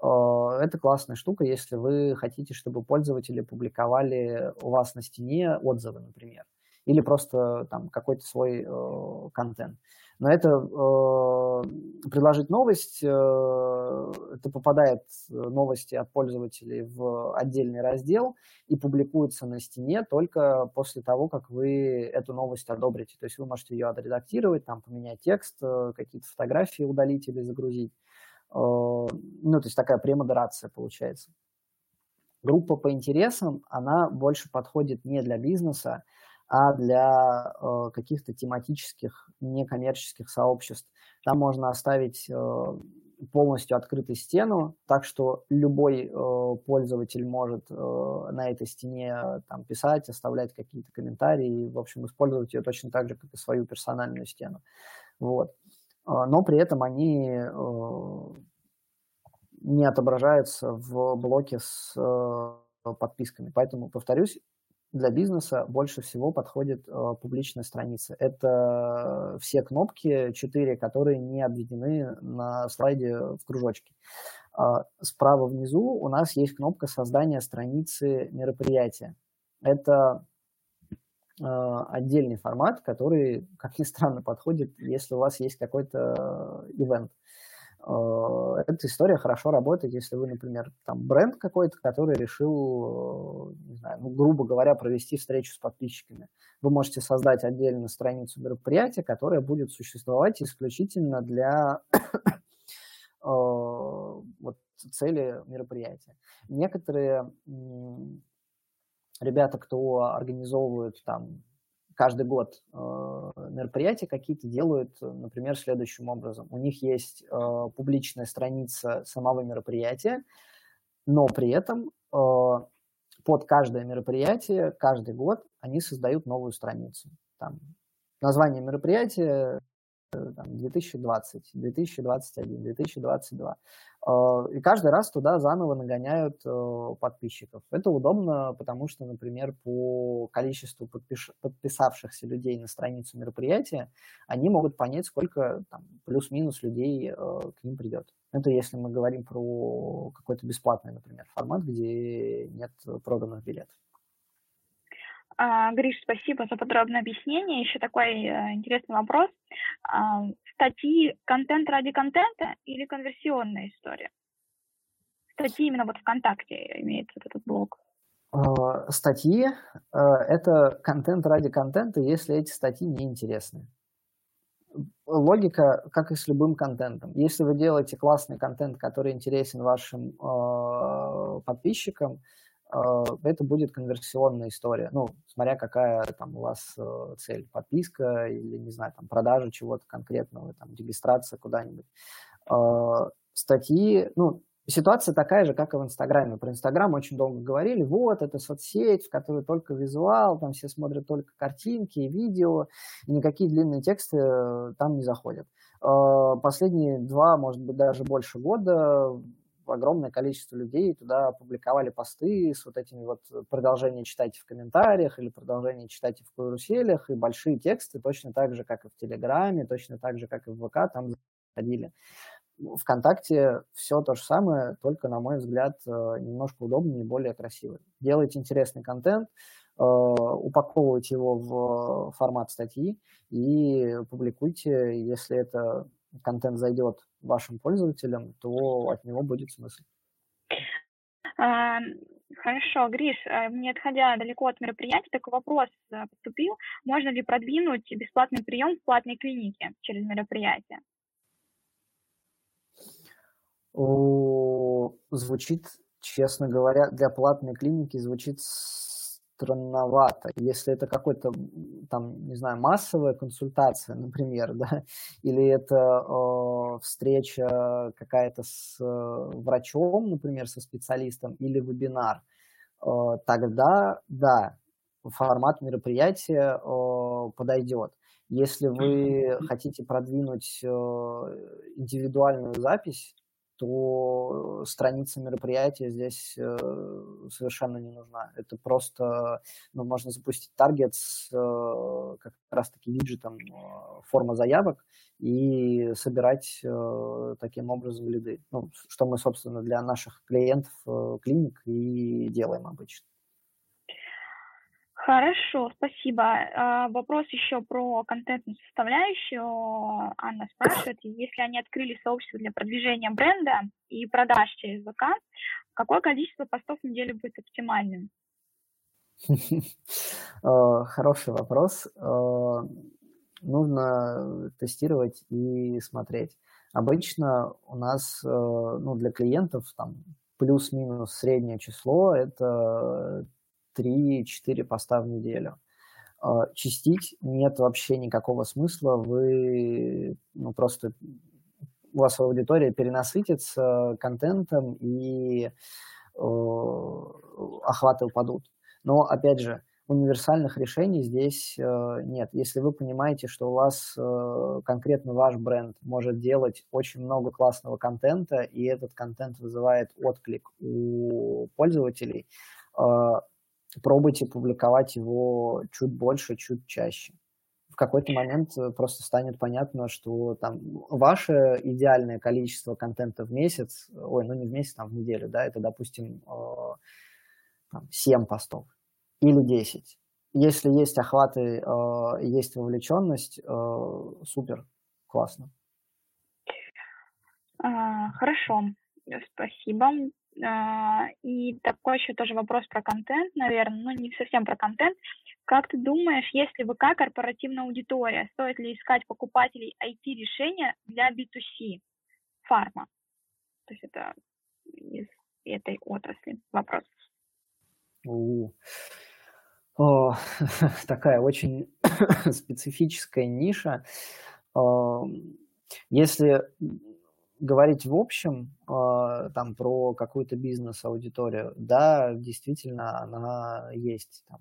Э, это классная штука, если вы хотите, чтобы пользователи публиковали у вас на стене отзывы, например, или просто там какой-то свой э, контент. Но это э, предложить новость, э, это попадает э, новости от пользователей в отдельный раздел и публикуется на стене только после того, как вы эту новость одобрите. То есть вы можете ее отредактировать, там поменять текст, э, какие-то фотографии удалить или загрузить. Э, ну, то есть такая премодерация получается. Группа по интересам, она больше подходит не для бизнеса, а для э, каких-то тематических некоммерческих сообществ. Там можно оставить э, полностью открытую стену, так что любой э, пользователь может э, на этой стене там писать, оставлять какие-то комментарии, и, в общем, использовать ее точно так же, как и свою персональную стену. Вот. Э, но при этом они э, не отображаются в блоке с э, подписками. Поэтому, повторюсь, для бизнеса больше всего подходит э, публичная страница. Это все кнопки, четыре, которые не обведены на слайде в кружочке. Э, справа внизу у нас есть кнопка создания страницы мероприятия. Это э, отдельный формат, который, как ни странно, подходит, если у вас есть какой-то ивент. Э, Э, эта история хорошо работает, если вы, например, там бренд какой-то, который решил, э, не знаю, ну, грубо говоря, провести встречу с подписчиками. Вы можете создать отдельную страницу мероприятия, которая будет существовать исключительно для э, вот, цели мероприятия. Некоторые ребята, кто организовывают там каждый год э, мероприятия какие-то делают, например, следующим образом. У них есть э, публичная страница самого мероприятия, но при этом э, под каждое мероприятие, каждый год они создают новую страницу. Там название мероприятия, там, 2020, 2021, 2022. И каждый раз туда заново нагоняют э, подписчиков. Это удобно, потому что, например, по количеству подпиш... подписавшихся людей на страницу мероприятия, они могут понять, сколько там, плюс-минус людей э, к ним придет. Это если мы говорим про какой-то бесплатный, например, формат, где нет проданных билетов. А, Гриш, спасибо за подробное объяснение. Еще такой э, интересный вопрос. Статьи контент ради контента или конверсионная история? Статьи именно вот ВКонтакте имеется вот этот блок. А, статьи э, – это контент ради контента, если эти статьи неинтересны. Логика, как и с любым контентом. Если вы делаете классный контент, который интересен вашим э, подписчикам, это будет конверсионная история. Ну, смотря какая там у вас э, цель, подписка или, не знаю, там продажа чего-то конкретного, там регистрация куда-нибудь. А, статьи, ну, ситуация такая же, как и в Инстаграме. Про Инстаграм очень долго говорили, вот, это соцсеть, в которой только визуал, там все смотрят только картинки, видео, и никакие длинные тексты э, там не заходят. А, последние два, может быть, даже больше года огромное количество людей туда публиковали посты с вот этими вот продолжение читайте в комментариях или продолжение читайте в каруселях, и большие тексты точно так же, как и в Телеграме, точно так же, как и в ВК, там заходили. ВКонтакте все то же самое, только, на мой взгляд, э, немножко удобнее и более красиво. Делайте интересный контент, э, упаковывайте его в формат статьи и публикуйте, если это контент зайдет вашим пользователям, то от него будет смысл. А, хорошо, Гриш, а, не отходя далеко от мероприятия, такой вопрос а, поступил. Можно ли продвинуть бесплатный прием в платной клинике через мероприятие? Звучит, честно говоря, для платной клиники звучит странновато. Если это какой-то, там, не знаю, массовая консультация, например, да, или это э, встреча какая-то с э, врачом, например, со специалистом, или вебинар, э, тогда, да, формат мероприятия э, подойдет. Если вы хотите продвинуть э, индивидуальную запись, то страница мероприятия здесь э, совершенно не нужна. Это просто, ну, можно запустить таргет с э, как раз-таки виджетом э, форма заявок и собирать таким образом лиды. Ну, что мы, собственно, для наших клиентов, клиник и делаем обычно. Хорошо, спасибо. А, вопрос еще про контентную составляющую. Анна спрашивает, если они открыли сообщество для продвижения бренда и продаж через ВК, какое количество постов в неделю будет оптимальным? Э, хороший вопрос. Э, нужно тестировать и смотреть. Обычно у нас ну, для клиентов там плюс-минус среднее число – это 3-4 поста в неделю. А, чистить нет вообще никакого смысла, вы ну, просто у вас аудитория перенасытится контентом и э, охваты упадут. Но, опять же, универсальных решений здесь э, нет. Если вы понимаете, что у вас э, конкретно ваш бренд может делать очень много классного контента, и этот контент вызывает отклик у пользователей, э, пробуйте публиковать его чуть больше, чуть чаще. В какой-то момент э, просто станет понятно, что там ваше идеальное количество контента в месяц, ой, ну не в месяц, там в неделю, да, это, допустим, э, там, 7 постов или 10. Если есть охваты, э, есть вовлеченность, супер, классно. А, хорошо, спасибо. А, и такой еще тоже вопрос про контент, наверное, ну не совсем про контент. Как ты думаешь, если ВК корпоративная аудитория, стоит ли искать покупателей IT-решения для B2C фарма? То есть это из этой отрасли вопрос. У, О, такая очень специфическая ниша. Если говорить в общем э, там про какую-то бизнес-аудиторию, да, действительно, она есть. Там,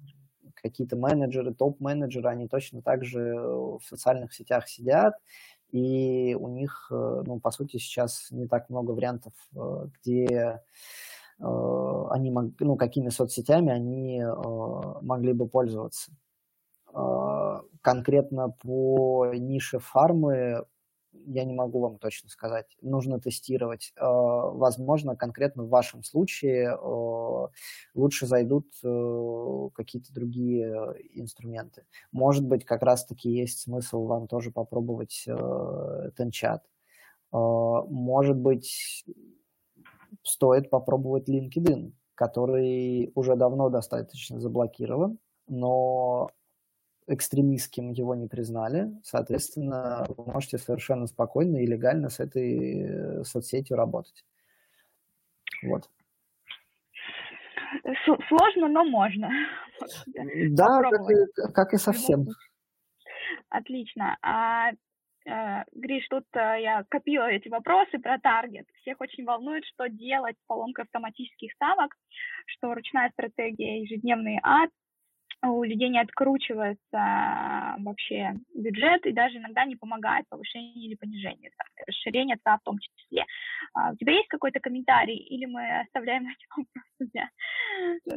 какие-то менеджеры, топ-менеджеры, они точно так же в социальных сетях сидят и у них, ну, по сути, сейчас не так много вариантов, где они, ну, какими соцсетями они могли бы пользоваться. Конкретно по нише фармы я не могу вам точно сказать. Нужно тестировать. Э, возможно, конкретно в вашем случае э, лучше зайдут э, какие-то другие инструменты. Может быть, как раз-таки есть смысл вам тоже попробовать Тенчат. Может быть, стоит попробовать LinkedIn, который уже давно достаточно заблокирован, но экстремистским его не признали, соответственно, вы можете совершенно спокойно и легально с этой э, соцсетью работать. Вот. Сложно, но можно. Да, как и, как и совсем. Отлично. А, э, Гриш, тут э, я копила эти вопросы про таргет. Всех очень волнует, что делать с поломкой автоматических ставок, что ручная стратегия, ежедневный ад, у людей не откручивается а, вообще бюджет и даже иногда не помогает повышение или понижение, там, расширение ЦА в том числе. А, у тебя есть какой-то комментарий или мы оставляем эти вопросы для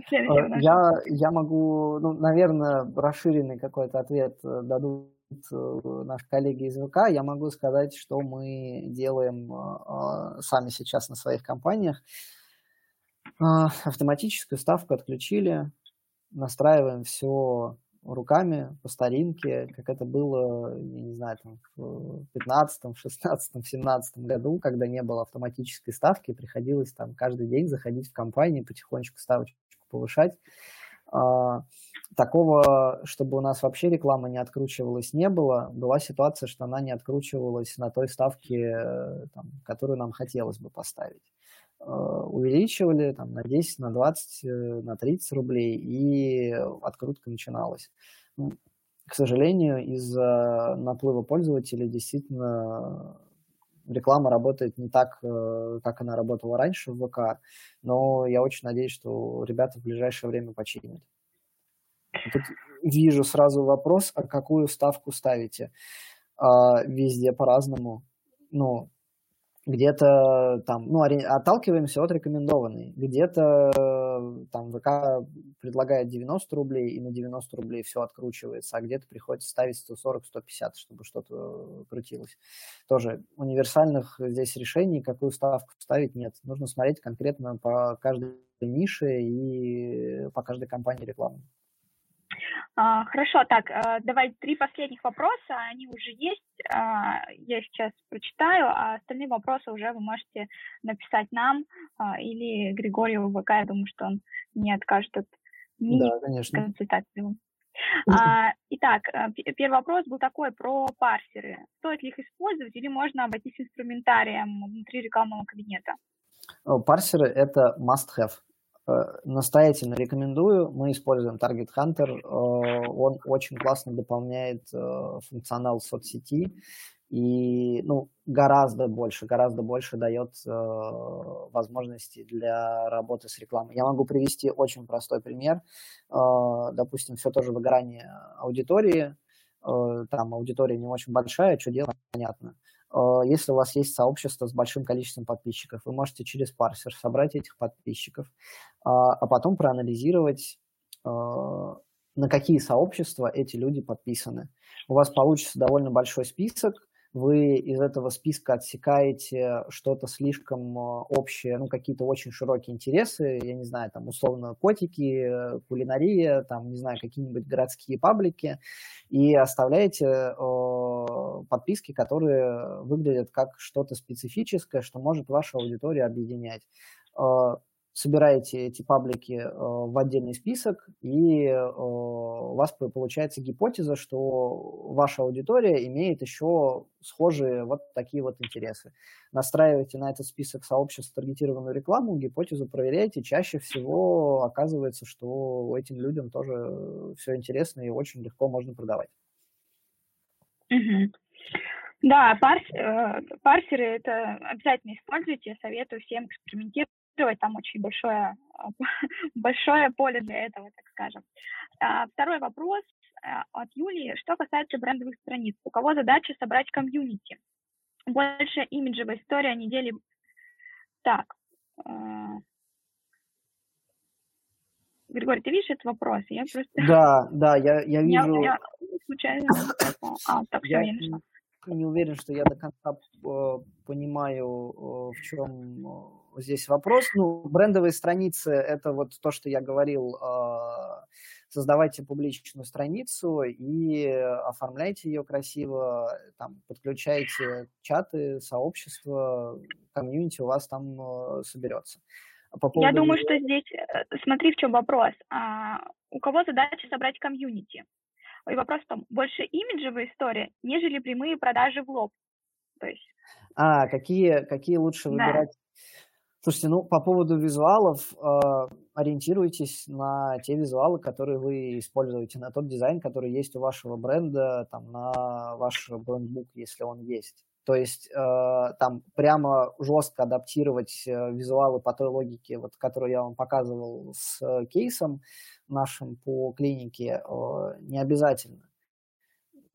следующего а, я, я могу, ну, наверное, расширенный какой-то ответ э, дадут э, наши коллеги из ВК. Я могу сказать, что мы делаем э, сами сейчас на своих компаниях. Автоматическую ставку отключили, настраиваем все руками по старинке, как это было, я не знаю, там, в 15, 16, 17 году, когда не было автоматической ставки, приходилось там каждый день заходить в компанию, потихонечку ставочку повышать. А, такого, чтобы у нас вообще реклама не откручивалась, не было. Была ситуация, что она не откручивалась на той ставке, там, которую нам хотелось бы поставить. Э, увеличивали там, на 10, на 20, э, на 30 рублей, и открутка начиналась. К сожалению, из-за наплыва пользователей действительно реклама работает не так, э, как она работала раньше в ВК, но я очень надеюсь, что ребята в ближайшее время починят. Тут вижу сразу вопрос, а какую ставку ставите? А, везде по-разному. Ну, где-то там, ну, отталкиваемся от рекомендованной. Где-то там ВК предлагает 90 рублей, и на 90 рублей все откручивается, а где-то приходится ставить 140-150, чтобы что-то крутилось. Тоже универсальных здесь решений, какую ставку ставить, нет. Нужно смотреть конкретно по каждой нише и по каждой компании рекламы. А, хорошо, так, э, давай три последних вопроса, они уже есть, а, я сейчас прочитаю, а остальные вопросы уже вы можете написать нам а, или Григорию ВК, я думаю, что он не откажет от да, конечно. консультации. А, итак, э, первый вопрос был такой про парсеры. Стоит ли их использовать или можно обойтись инструментарием внутри рекламного кабинета? Парсеры – это must-have. Э, настоятельно рекомендую. Мы используем Target Hunter. Э, он очень классно дополняет э, функционал соцсети и ну, гораздо больше, гораздо больше дает возможностей для работы с рекламой. Я могу привести очень простой пример. допустим, все тоже выгорание аудитории. там аудитория не очень большая, что делать, понятно. Если у вас есть сообщество с большим количеством подписчиков, вы можете через парсер собрать этих подписчиков, а, а потом проанализировать, э, на какие сообщества эти люди подписаны. У вас получится довольно большой список, вы из этого списка отсекаете что-то слишком э, общее, ну, какие-то очень широкие интересы, я не знаю, там, условно, котики, кулинария, там, не знаю, какие-нибудь городские паблики, и оставляете э, подписки, которые выглядят как что-то специфическое, что может вашу аудиторию объединять. Собираете эти паблики э, в отдельный список, и э, у вас получается гипотеза, что ваша аудитория имеет еще схожие вот такие вот интересы. Настраиваете на этот список сообществ таргетированную рекламу, гипотезу проверяете, чаще всего оказывается, что этим людям тоже все интересно и очень легко можно продавать. Да, парс, э, парсеры это обязательно используйте, советую всем экспериментировать там очень большое, большое поле для этого, так скажем. А, второй вопрос э, от Юлии. Что касается брендовых страниц, у кого задача собрать комьюнити? больше имиджевая история недели. Так. э, Григорий, ты видишь этот вопрос? Я просто... Да, да, я, я Я, вижу, я случайно... попала. А, так, все, я я нашла. Не уверен, что я до конца э, понимаю, э, в чем э, здесь вопрос. Ну, брендовые страницы– это вот то, что я говорил, э, создавайте публичную страницу и оформляйте ее красиво, там, подключайте чаты, сообщества, комьюнити у вас там э, соберется. А По Я поводу думаю, что здесь, э, смотри, в чем вопрос. А, у кого задача собрать комьюнити? И вопрос в том, больше имиджевая история, нежели прямые продажи в лоб. То есть, А, какие, какие лучше да. выбирать? Слушайте, ну, по поводу визуалов, э, ориентируйтесь на те визуалы, которые вы используете, на тот дизайн, который есть у вашего бренда, там, на ваш брендбук, если он есть. То есть э, там прямо жестко адаптировать э, визуалы по той логике, вот, которую я вам показывал с э, кейсом нашим по клинике, э, не обязательно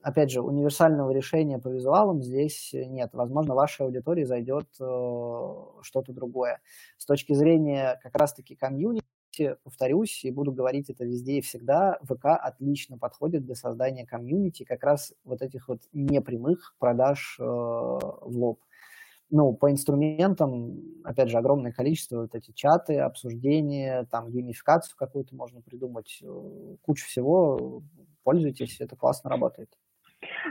опять же, универсального решения по визуалам здесь нет. Возможно, вашей аудитории зайдет э, что-то другое. С точки зрения как раз-таки комьюнити, повторюсь, и буду говорить это везде и всегда, ВК отлично подходит для создания комьюнити, как раз вот этих вот непрямых продаж э, в лоб. Ну, по инструментам, опять же, огромное количество, вот эти чаты, обсуждения, там, геймификацию какую-то можно придумать, э, кучу всего, пользуйтесь, это классно работает.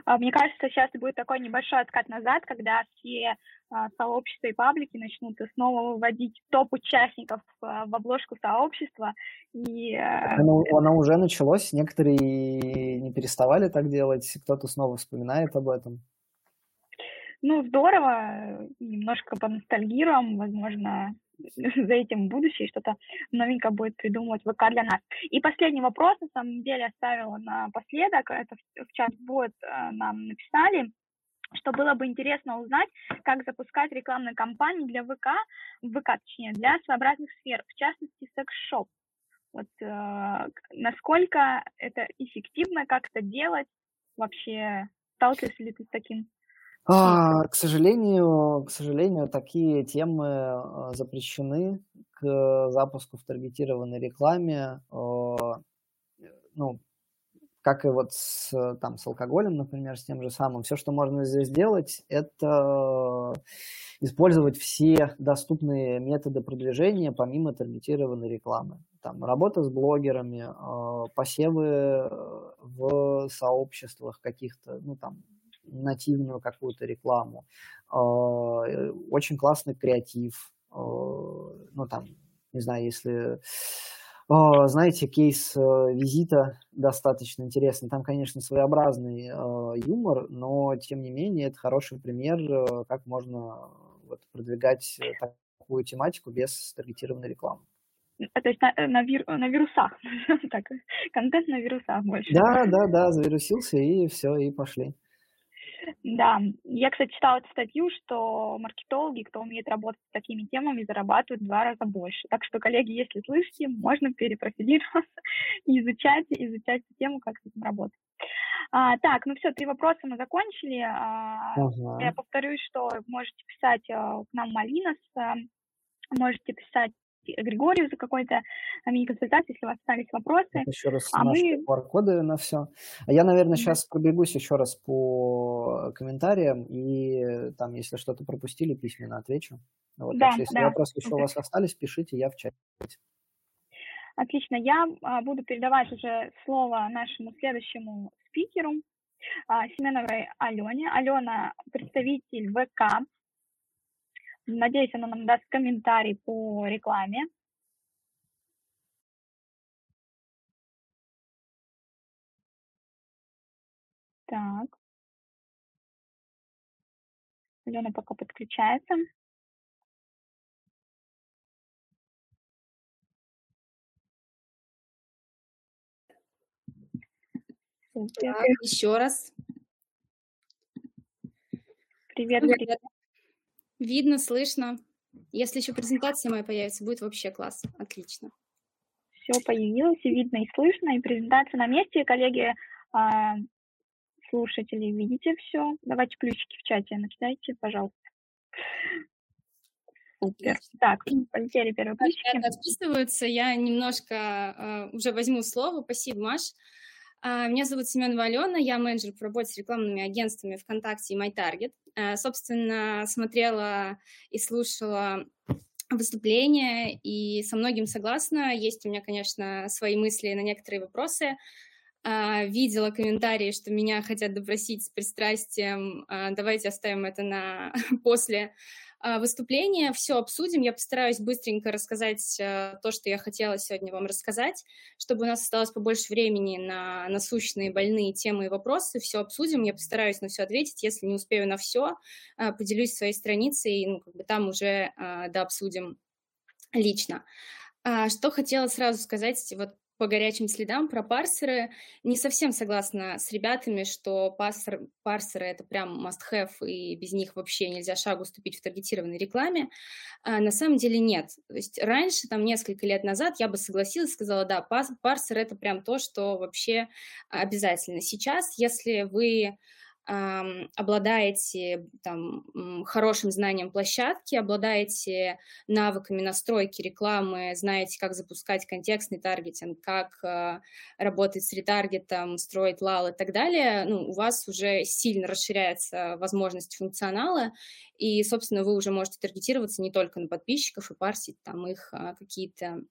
А, Мне кажется, сейчас будет такой небольшой откат назад, когда все а, сообщества и паблики начнут снова выводить топ участников а, в обложку сообщества. И э, Оно, оно уже началось, некоторые не переставали так делать, кто-то снова вспоминает об этом. ну, здорово, немножко поностальгируем, возможно, за этим будущее что-то новенькое будет придумывать ВК для нас. И последний вопрос, на самом деле, оставила напоследок, это в чат-бот э, нам написали, что было бы интересно узнать, как запускать рекламные кампании для ВК, ВК, точнее, для своеобразных сфер, в частности, секс-шоп. Вот э, насколько это эффективно, как это делать, вообще сталкиваешься ли ты с таким? А, к сожалению, к сожалению, такие темы э, запрещены к запуску в таргетированной рекламе. Э, Ну, как и вот с, э, там, с алкоголем, например, с тем же самым. Все, что можно здесь сделать, это использовать все доступные методы продвижения помимо таргетированной рекламы. Там, работа с блогерами, э, посевы э, в сообществах каких-то, ну, там, нативную какую-то рекламу, э, очень классный креатив, э, ну, там, не знаю, если о, знаете, кейс визита достаточно интересный. Там, конечно, своеобразный юмор, но, тем не менее, это хороший пример, как можно вот, продвигать э, такую тематику без таргетированной рекламы. А, То есть на, э, на, вир- на вирусах, так, контент на вирусах больше. Да, да, да, завирусился, и все, и пошли. Да, я, кстати, читала эту статью, что маркетологи, кто умеет работать с такими темами, зарабатывают в два раза больше. Так что, коллеги, если слышите, можно перепрофилироваться и изучать, изучать эту тему, как с этим работать. А, так, ну все, три вопроса мы закончили. А, я повторюсь, что можете писать а, к нам Малинос, а, можете писать Григорию за какой-то а, мини-консультацией, если у вас остались вопросы. Еще раз А наши мы- QR-коды на все. А я, наверное, сейчас пробегусь еще раз по комментариям, и там, если что-то пропустили, письменно отвечу. Вот, Да, так что, если да. вопросы еще у вас остались, пишите, я в чате. Отлично. Я а, буду передавать уже слово нашему следующему спикеру, Семеновой Алене. Алена – представитель ВК. Надеюсь, она нам даст комментарий по рекламе. Так. Алена пока подключается. Так, еще раз. Привет, Привет. Видно, слышно. Если еще презентация моя появится, будет вообще класс. Отлично. Все появилось, и видно, и слышно, и презентация на месте. Коллеги, а, слушатели видите все. Давайте плюсики в чате накидайте, пожалуйста. Супер. Так, полетели первые плюсики. Ребята отписываются. Я немножко э, уже возьму слово. Спасибо, Маш. Uh, меня зовут Семенова Алена, я менеджер по работе с рекламными агентствами ВКонтакте и MyTarget. Uh, собственно, смотрела и слушала выступление, и со многим согласна. Есть у меня, конечно, свои мысли на некоторые вопросы. Uh, видела комментарии, что меня хотят допросить с пристрастием. Давайте оставим это на после а, выступление, все обсудим. Я постараюсь быстренько рассказать э, то, что я хотела сегодня вам рассказать, чтобы у нас осталось побольше времени на насущные больные темы и вопросы. Все обсудим, я постараюсь на все ответить. Если не успею на все, а, поделюсь своей страницей, и ну, как бы там уже а, да, обсудим лично. Что хотела сразу сказать вот по горячим следам про парсеры. Не совсем согласна с ребятами, что парсер, парсеры — это прям must-have, и без них вообще нельзя шагу ступить в таргетированной рекламе. А на самом деле нет. То есть раньше, там несколько лет назад, я бы согласилась, сказала, да, парсер — это прям то, что вообще обязательно. Сейчас, если вы обладаете там, хорошим знанием площадки, обладаете навыками настройки рекламы, знаете, как запускать контекстный таргетинг, как э, работать с ретаргетом, строить лал и так далее, ну, у вас уже сильно расширяется возможность функционала, и, собственно, вы уже можете таргетироваться не только на подписчиков и парсить там их а, какие-то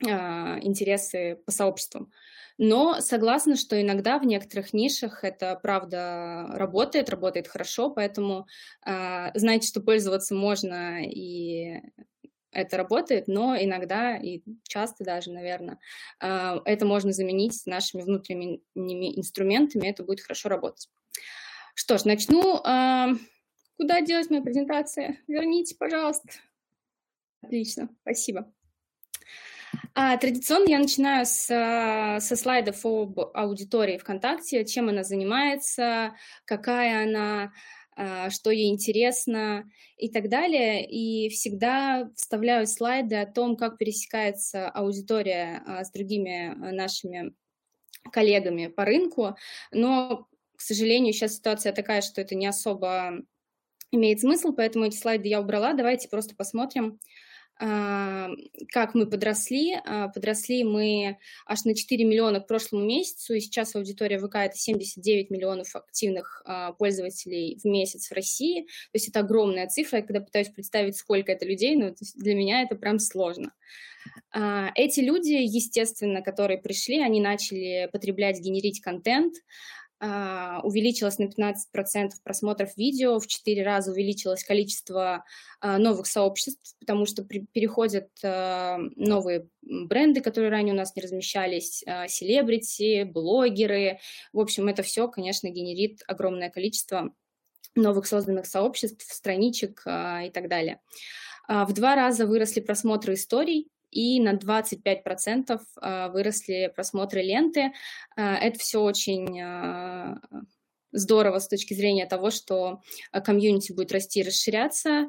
интересы по сообществам. Но согласна, что иногда в некоторых нишах это правда работает, работает хорошо, поэтому э, знайте, что пользоваться можно и это работает, но иногда и часто даже, наверное, э, это можно заменить нашими внутренними инструментами, это будет хорошо работать. Что ж, начну. Э, куда делать моя презентация? Верните, пожалуйста. Отлично, спасибо. А, традиционно я начинаю с, а, со слайдов об аудитории ВКонтакте, чем она занимается, какая она, а, что ей интересно и так далее. И всегда вставляю слайды о том, как пересекается аудитория а, с другими нашими коллегами по рынку. Но, к сожалению, сейчас ситуация такая, что это не особо имеет смысл, поэтому эти слайды я убрала. Давайте просто посмотрим, как мы подросли. А, подросли мы аж на 4 миллиона к прошлому месяцу, и сейчас аудитория ВК – это 79 миллионов активных а, пользователей в месяц в России. То есть это огромная цифра. Я когда пытаюсь представить, сколько это людей, но ну, для меня это прям сложно. А, эти люди, естественно, которые пришли, они начали потреблять, генерить контент, увеличилось на 15% просмотров видео, в 4 раза увеличилось количество uh, новых сообществ, потому что переходят uh, новые бренды, которые ранее у нас не размещались, селебрити, блогеры. В общем, это все, конечно, генерит огромное количество новых созданных сообществ, страничек и так далее. В два раза выросли просмотры историй, и на 25% а, выросли просмотры ленты. А, это все очень а, здорово с точки зрения того, что комьюнити будет расти и расширяться,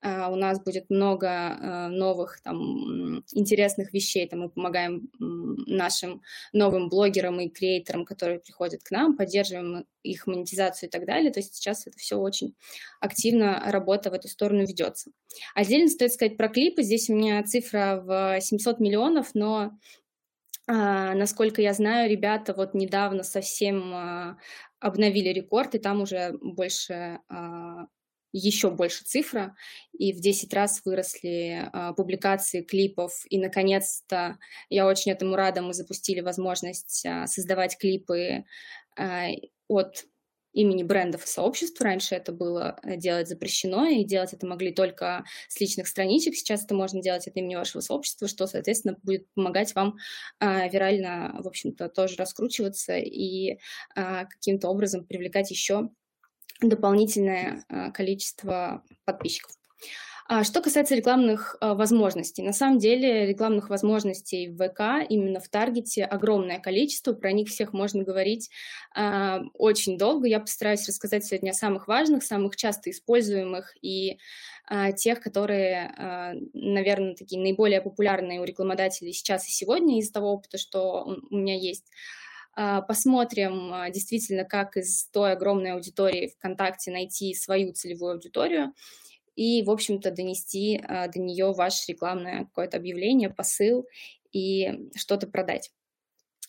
у нас будет много uh, новых там интересных вещей, там мы помогаем нашим новым блогерам и креаторам, которые приходят к нам, поддерживаем их монетизацию и так далее. То есть сейчас это все очень активно работа в эту сторону ведется. Отдельно стоит сказать про клипы. Здесь у меня цифра в 700 миллионов, но Uh, насколько я знаю, ребята вот недавно совсем обновили рекорд, и там уже больше еще больше цифра, и в 10 раз выросли э, публикации клипов, и, наконец-то, я очень этому рада, мы запустили возможность э, создавать клипы э, от имени брендов и сообществ. Раньше это было делать запрещено, и делать это могли только с личных страничек. Сейчас это можно делать от имени вашего сообщества, что, соответственно, будет помогать вам э, вирально, в общем-то, тоже раскручиваться и э, каким-то образом привлекать еще дополнительное а, количество подписчиков. А что касается рекламных а, возможностей, на самом деле рекламных возможностей в ВК именно в Таргете огромное количество, про них всех можно говорить э, очень долго. Я постараюсь рассказать сегодня о самых важных, самых часто используемых и э, тех, которые, э, наверное, такие наиболее популярные у рекламодателей сейчас и сегодня из того опыта, что у меня есть. Посмотрим действительно, как из той огромной аудитории ВКонтакте найти свою целевую аудиторию и, в общем-то, донести до нее ваше рекламное какое-то объявление, посыл и что-то продать.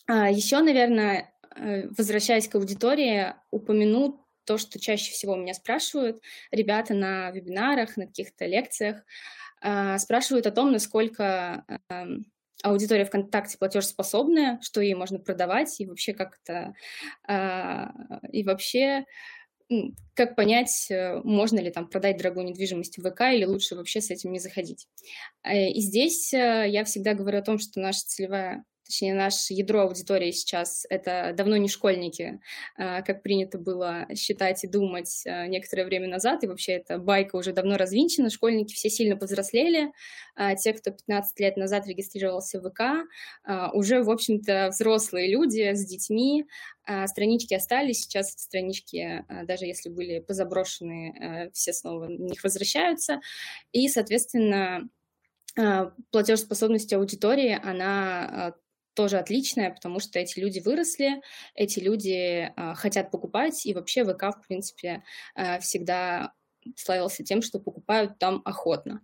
Еще, наверное, э, возвращаясь к аудитории, упомяну то, что чаще всего меня спрашивают ребята на вебинарах, на каких-то лекциях, спрашивают о том, насколько эм, аудитория ВКонтакте платежеспособная, что ей можно продавать, и вообще как-то, а, и вообще как понять, э, можно ли там продать дорогую недвижимость в ВК или лучше вообще с этим не заходить. Э, и здесь э, я всегда говорю о том, что наша целевая точнее, наше ядро аудитории сейчас — это давно не школьники, а, как принято было считать и думать а, некоторое время назад, и вообще эта байка уже давно развинчена, школьники все сильно повзрослели, а те, кто 15 лет назад регистрировался в ВК, уже, в общем-то, взрослые люди с детьми, странички остались, сейчас эти странички, даже если были позаброшены, все снова на них возвращаются, и, соответственно, платежеспособность аудитории, она тоже отличная, потому что эти люди выросли, эти люди э, хотят покупать, и вообще ВК, в принципе, э, всегда славился тем, что покупают там охотно.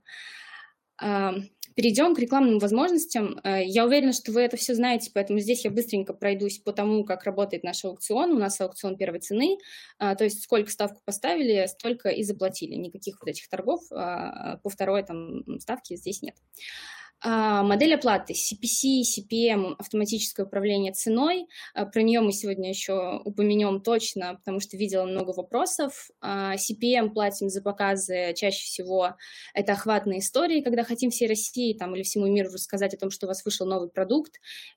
Э, перейдем к рекламным возможностям. Я уверена, что вы это все знаете, поэтому здесь я быстренько пройдусь по тому, как работает наш аукцион. У нас аукцион первой цены, то есть сколько ставку поставили, столько и заплатили. Никаких вот этих торгов по второй там, ставке здесь нет. Модель оплаты CPC, CPM, автоматическое управление ценой. А, про нее мы сегодня еще упомянем точно, потому что видела много вопросов. А, CPM платим за показы чаще всего это охватные истории, когда хотим всей России там, или всему миру рассказать о том, что у вас вышел новый продукт,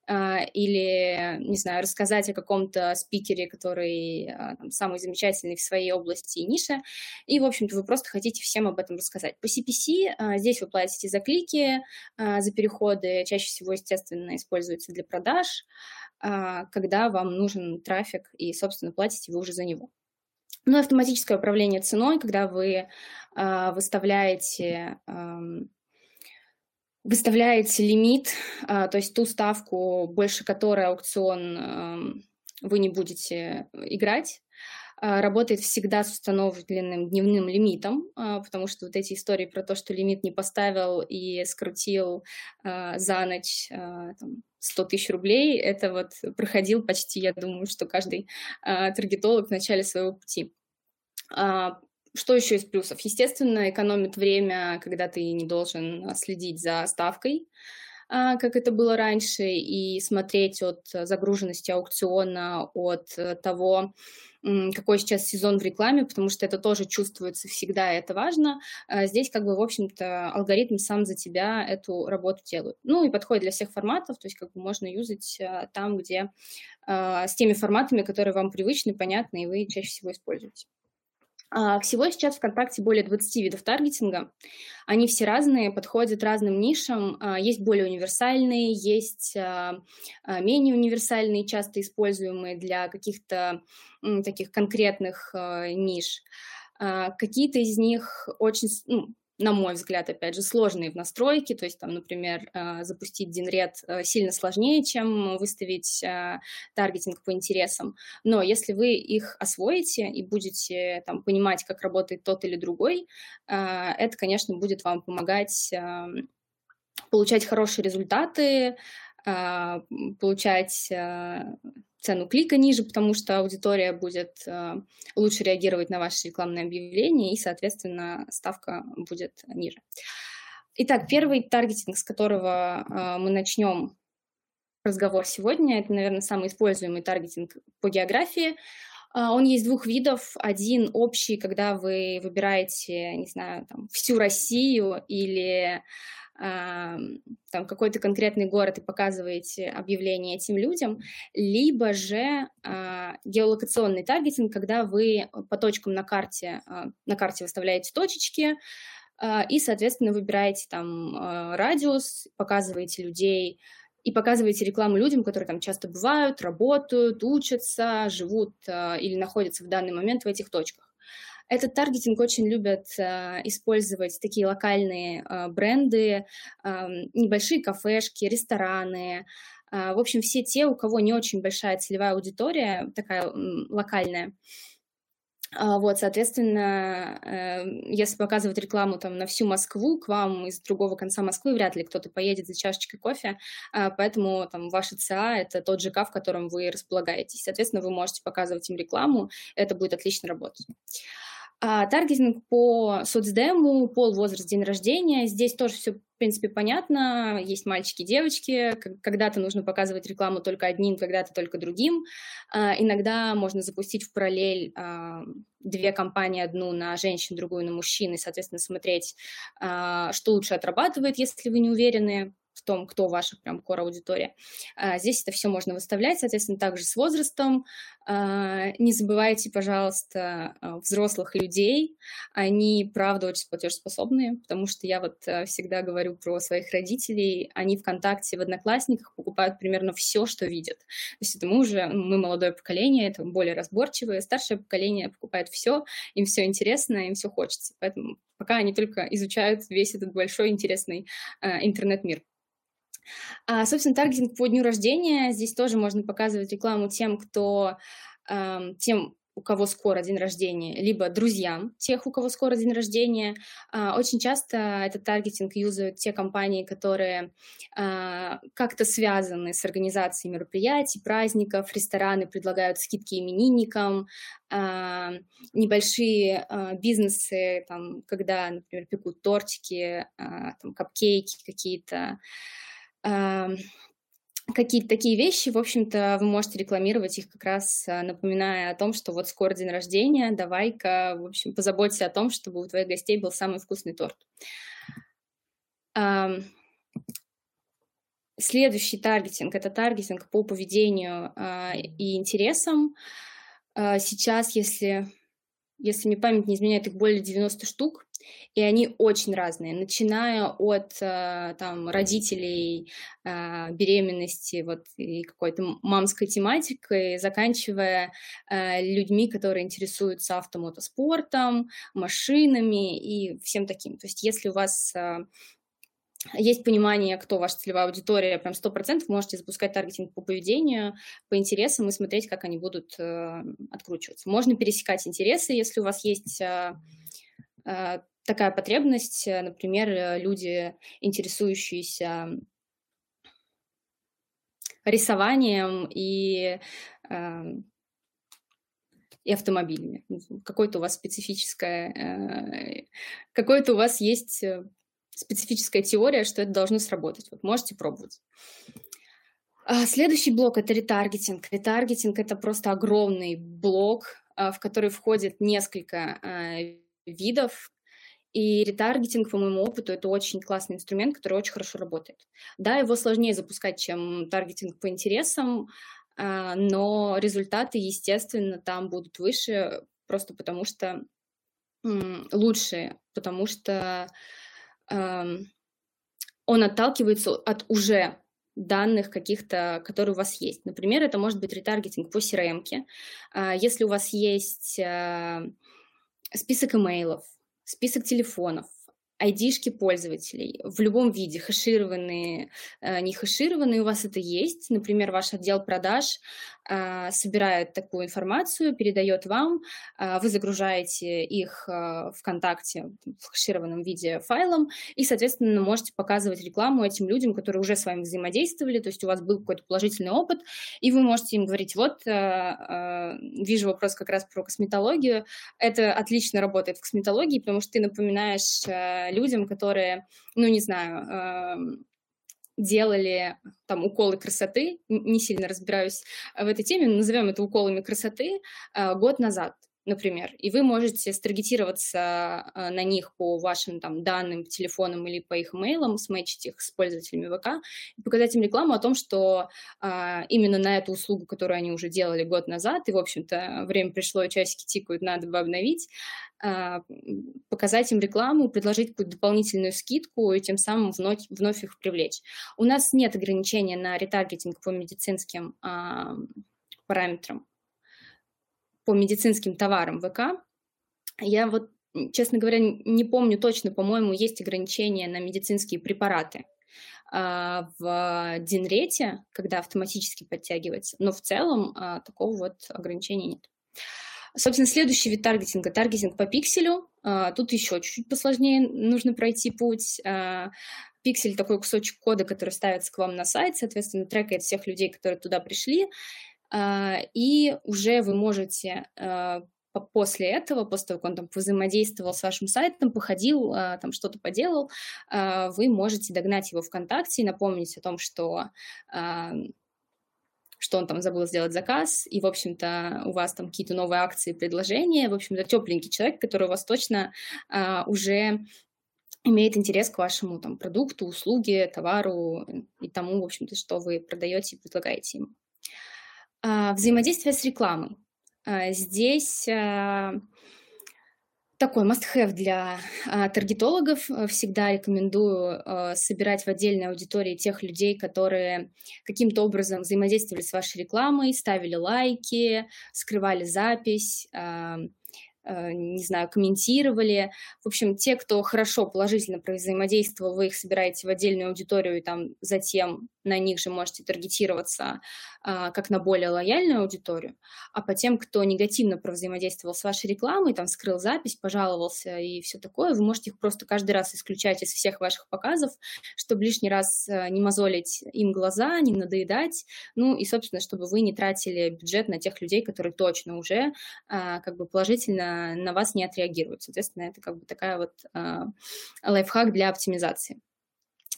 или, не знаю, рассказать о каком-то спикере, который там, самый замечательный в своей области и нише. И, в общем-то, вы просто хотите всем об этом рассказать. По CPC здесь вы платите за клики, а, за переходы чаще всего, естественно, используются для продаж, а, когда вам нужен трафик и, собственно, платите вы уже за него. Ну, автоматическое управление ценой, когда вы а, выставляете выставляете лимит, то есть ту ставку, больше которой аукцион вы не будете играть, а, работает всегда с установленным дневным лимитом, а, потому что вот эти истории про то, что лимит не поставил и скрутил а, за ночь там, 100 тысяч рублей, это вот проходил почти, я думаю, что каждый таргетолог в начале своего пути. Что еще из плюсов? Естественно, экономит время, когда ты не должен следить за ставкой, как это было раньше, и смотреть от загруженности аукциона, от того, какой сейчас сезон в рекламе, потому что это тоже чувствуется всегда, и это важно. А здесь как бы, в общем-то, алгоритм сам за тебя эту работу делает. Ну и подходит для всех форматов, то есть как бы можно юзать а, там, где а, с теми форматами, которые вам привычны, понятны, и вы чаще всего используете. А, всего сейчас ВКонтакте более 20 видов таргетинга. Они все разные, подходят разным нишам. А, есть более универсальные, есть а, менее универсальные, часто используемые для каких-то таких конкретных ниш. Какие-то из них очень, ну, на мой взгляд, опять же, сложные в настройке, то есть там, например, э, запустить Динред э, сильно сложнее, чем выставить э, таргетинг по интересам, но если вы их освоите и будете там понимать, как работает тот или другой, это, конечно, будет вам помогать эм, получать хорошие результаты, получать цену клика ниже, потому что аудитория будет э, лучше реагировать на ваши рекламные объявления, и, соответственно, ставка будет ниже. Итак, первый таргетинг, с которого мы начнем разговор сегодня, это, наверное, самый используемый таргетинг по географии. Э, он есть двух видов. Один общий, когда вы выбираете, не знаю, там, всю Россию или там какой-то конкретный город и показываете объявление этим людям, либо же а, геолокационный таргетинг, когда вы по точкам на карте, а, на карте выставляете точечки, а, и, соответственно, выбираете там радиус, показываете людей и показываете рекламу людям, которые там часто бывают, работают, учатся, живут или находятся в данный момент в этих точках. Этот таргетинг очень любят э, использовать такие локальные э, бренды, э, небольшие кафешки, рестораны, В общем, все те, у кого не очень большая целевая аудитория, такая локальная, а, вот, соответственно, эм, если показывать рекламу там на всю Москву, к вам из другого конца Москвы вряд ли кто-то поедет за чашечкой кофе, а, поэтому там ваша ЦА — это тот ЖК, в котором вы располагаетесь. Соответственно, вы можете показывать им рекламу, это будет отлично работать. А таргетинг по соцдему, пол, возраст, день рождения. Здесь тоже все, в принципе, понятно. Есть мальчики, девочки. Когда-то нужно показывать рекламу только одним, когда-то только другим. А, иногда можно запустить в параллель а, две компании, одну на женщин, другую на мужчин, и, соответственно, смотреть, а, что лучше отрабатывает, если вы не уверены в том, кто ваша прям core аудитория. А, здесь это все можно выставлять, соответственно, также с возрастом. А, не забывайте, пожалуйста, а, взрослых людей. Они, правда, очень платежеспособные, потому что я вот всегда говорю про своих родителей. Они ВКонтакте, в Одноклассниках покупают примерно все, что видят. То есть это мы уже, мы молодое поколение, это более разборчивое. Старшее поколение покупает все, им все интересно, им все хочется. Поэтому пока они только изучают весь этот большой интересный интернет-мир. А, собственно, таргетинг по дню рождения. Здесь тоже можно показывать рекламу тем, кто, тем, у кого скоро день рождения, либо друзьям тех, у кого скоро день рождения. А, очень часто этот таргетинг юзают те компании, которые а, как-то связаны с организацией мероприятий, праздников, рестораны предлагают скидки именинникам, а, небольшие бизнесы, там, когда, например, пекут тортики, там, капкейки какие-то, какие-то такие вещи, в общем-то, вы можете рекламировать их как раз, а, напоминая о том, что вот скоро день рождения, давай-ка, в общем, позаботься о том, чтобы у твоих гостей был самый вкусный торт. Следующий таргетинг – это таргетинг по поведению а, и интересам. А, сейчас, если, если мне память не изменяет, их более 90 штук и они очень разные, начиная от э, там родителей, э, беременности, вот и какой-то мамской тематикой, заканчивая э, людьми, которые интересуются автомотоспортом, машинами и всем таким. То есть если у вас есть понимание, кто ваша целевая аудитория, прям сто процентов можете запускать таргетинг по поведению, по интересам и смотреть, как они будут откручиваться. Можно пересекать интересы, если у вас есть такая потребность, э, например, э, люди, интересующиеся рисованием и, эм, и автомобилями. Какое-то у вас специфическое, э, какое-то у вас есть специфическая теория, что это должно сработать. Вот можете пробовать. А следующий блок – это ретаргетинг. Ретаргетинг – это просто огромный блок, в который входит несколько видов и ретаргетинг, по моему опыту, это очень классный инструмент, который очень хорошо работает. Да, его сложнее запускать, чем таргетинг по интересам, а, но результаты, естественно, там будут выше, просто потому что лучше, потому что он отталкивается от уже данных каких-то, которые у вас есть. Например, это может быть ретаргетинг по CRM. -ке. А, если у вас есть а, список имейлов, список телефонов, ID-шки пользователей в любом виде, хэшированные, э, не хэшированные, у вас это есть. Например, ваш отдел продаж собирает такую информацию, передает вам, а, вы загружаете их а, ВКонтакте в хэшированном виде файлом, и, соответственно, можете показывать рекламу этим людям, которые уже с вами взаимодействовали, то есть у вас был какой-то положительный опыт, и вы можете им говорить, вот, вижу вопрос как раз про косметологию, это отлично работает в косметологии, потому что ты напоминаешь людям, которые, ну, не знаю, делали там уколы красоты, не сильно разбираюсь в этой теме, назовем это уколами красоты, а, год назад например, и вы можете старгетироваться а, на них по вашим там данным, телефонам или по их имейлам, сметчить их с пользователями ВК и показать им рекламу о том, что а, именно на эту услугу, которую они уже делали год назад, и, в общем-то, время пришло, часики тикают, надо бы обновить, а, показать им рекламу, предложить какую-то дополнительную скидку и тем самым вновь, вновь их привлечь. У нас нет ограничения на ретаргетинг по медицинским а, параметрам по медицинским товарам ВК. Я вот, честно говоря, не помню точно, по-моему, есть ограничения на медицинские препараты – а, в Динрете, когда автоматически подтягивается, но в целом а, такого вот ограничения нет. Собственно, следующий вид таргетинга – таргетинг по пикселю. А, тут еще чуть-чуть посложнее нужно пройти путь. Пиксель – такой кусочек кода, который ставится к вам на сайт, соответственно, трекает всех людей, которые туда пришли, и уже вы можете после этого, после того, как он там взаимодействовал с вашим сайтом, походил, а, там что-то поделал, а, вы можете догнать его ВКонтакте и напомнить о том, что а, что он там забыл сделать заказ, и, в общем-то, у вас там какие-то новые акции, предложения, в общем-то, тепленький человек, который у вас точно уже имеет интерес к вашему там продукту, услуге, товару и тому, в общем-то, что вы продаете и предлагаете ему. Взаимодействие с рекламой. А, здесь а, такой must-have для а, таргетологов. Всегда рекомендую собирать в отдельной аудитории тех людей, которые каким-то образом взаимодействовали с вашей рекламой, ставили лайки, скрывали запись, Э, не знаю, комментировали. В общем, те, кто хорошо, положительно взаимодействовал, вы их собираете в отдельную аудиторию, и там затем на них же можете таргетироваться а, как на более лояльную аудиторию. А по тем, кто негативно взаимодействовал с вашей рекламой, там скрыл запись, пожаловался и все такое, вы можете их просто каждый раз исключать из всех ваших показов, чтобы лишний раз э, не мозолить им глаза, не надоедать, ну и, собственно, чтобы вы не тратили бюджет на тех людей, которые точно уже а, как бы положительно на вас не отреагируют. Соответственно, это как бы такая вот а, лайфхак для оптимизации.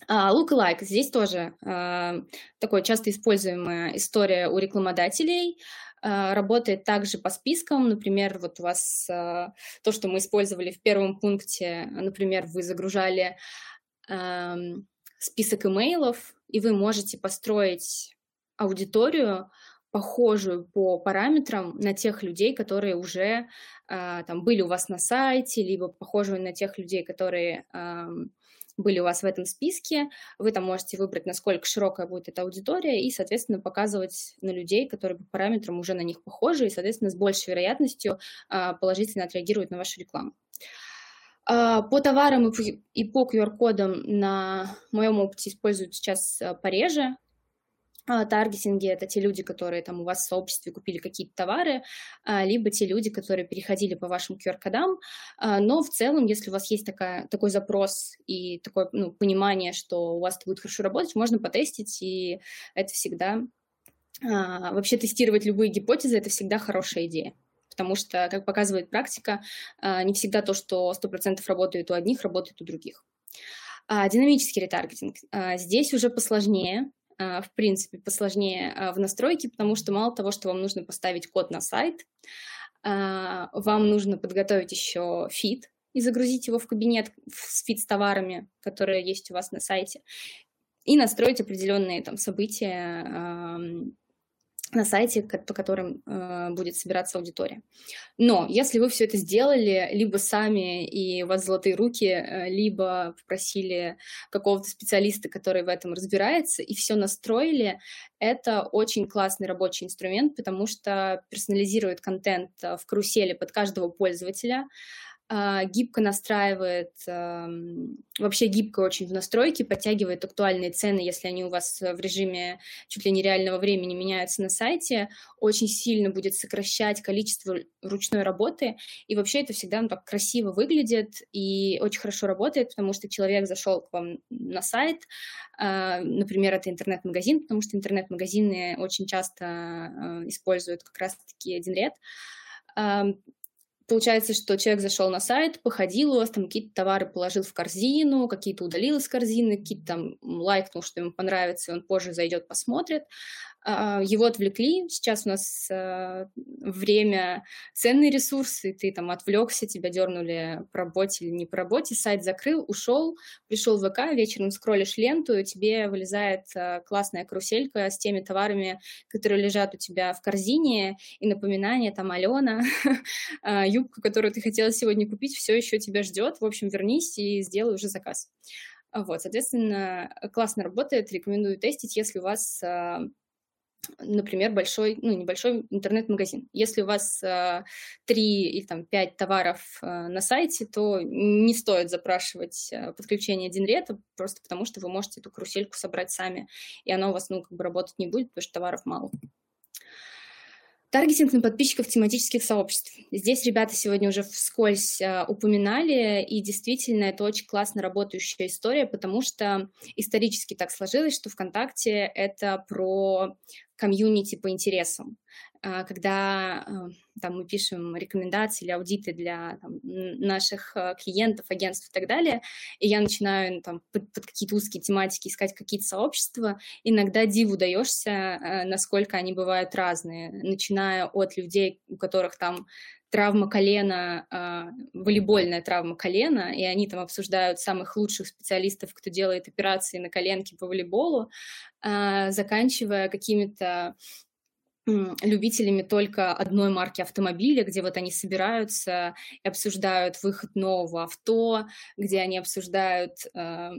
Uh, look alike. Здесь тоже uh, такой часто используемая история у рекламодателей. Uh, работает также по спискам. Например, вот у вас то, что мы использовали в первом пункте, например, вы загружали uh, список имейлов, и вы можете построить аудиторию, похожую по параметрам на тех людей, которые уже э, там были у вас на сайте, либо похожую на тех людей, которые э, были у вас в этом списке. Вы там можете выбрать, насколько широкая будет эта аудитория, и, соответственно, показывать на людей, которые по параметрам уже на них похожи, и, соответственно, с большей вероятностью э, положительно отреагируют на вашу рекламу. По товарам и по QR-кодам на моем опыте используют сейчас пореже, а, таргетинге это те люди, которые там у вас в сообществе купили какие-то товары, а, либо те люди, которые переходили по вашим QR-кодам. А, но в целом, если у вас есть такая, такой запрос и такое ну, понимание, что у вас это будет хорошо работать, можно потестить, и это всегда... Вообще тестировать любые гипотезы – это всегда хорошая идея потому что, как показывает практика, не всегда то, что 100% работает у одних, работает у других. Динамический ретаргетинг. Здесь уже посложнее, а, в принципе, посложнее а, в настройке, потому что мало того, что вам нужно поставить код на сайт, а, вам нужно подготовить еще фид и загрузить его в кабинет с фит с товарами, которые есть у вас на сайте, и настроить определенные там события на сайте, по которым э, будет собираться аудитория. Но если вы все это сделали либо сами и у вас золотые руки, э, либо попросили какого-то специалиста, который в этом разбирается, и все настроили, это очень классный рабочий инструмент, потому что персонализирует контент э, в карусели под каждого пользователя, гибко настраивает, вообще гибко очень в настройке, подтягивает актуальные цены, если они у вас в режиме чуть ли не реального времени меняются на сайте, очень сильно будет сокращать количество ручной работы, и вообще это всегда ну, так красиво выглядит и очень хорошо работает, потому что человек зашел к вам на сайт, а, например, это интернет-магазин, потому что интернет-магазины очень часто а, используют как раз-таки один ряд, Получается, что человек зашел на сайт, походил у вас, там какие-то товары положил в корзину, какие-то удалил из корзины, какие-то там лайкнул, что ему понравится, и он позже зайдет, посмотрит. А, его отвлекли. Сейчас у нас а, время ценный ресурс, и ты там отвлекся, тебя дернули по работе или не по работе, сайт закрыл, ушел, пришел в ВК, вечером скроллишь ленту, и тебе вылезает а, классная каруселька с теми товарами, которые лежат у тебя в корзине, и напоминание там Алена, юбка, которую ты хотела сегодня купить, все еще тебя ждет. В общем, вернись и сделай уже заказ. Вот, соответственно, классно работает, рекомендую тестить, если у вас например, большой, ну, небольшой интернет-магазин. Если у вас э, три или там пять товаров э, на сайте, то не стоит запрашивать подключение Динрета, просто потому что вы можете эту карусельку собрать сами, и она у вас, ну, как бы работать не будет, потому что товаров мало. Таргетинг на подписчиков тематических сообществ. Здесь ребята сегодня уже вскользь э, упоминали, и действительно это очень классно работающая история, потому что исторически так сложилось, что ВКонтакте это про комьюнити по интересам. А, когда а, там, мы пишем рекомендации или аудиты для там, наших а, клиентов, агентств и так далее, и я начинаю ну, там, под, под какие-то узкие тематики искать какие-то сообщества, иногда диву даешься, насколько они бывают разные, начиная от людей, у которых там травма колена, волейбольная травма колена, и они там обсуждают самых лучших специалистов, кто делает операции на коленке по волейболу, заканчивая какими-то любителями только одной марки автомобиля, где вот они собираются и обсуждают выход нового авто, где они обсуждают э,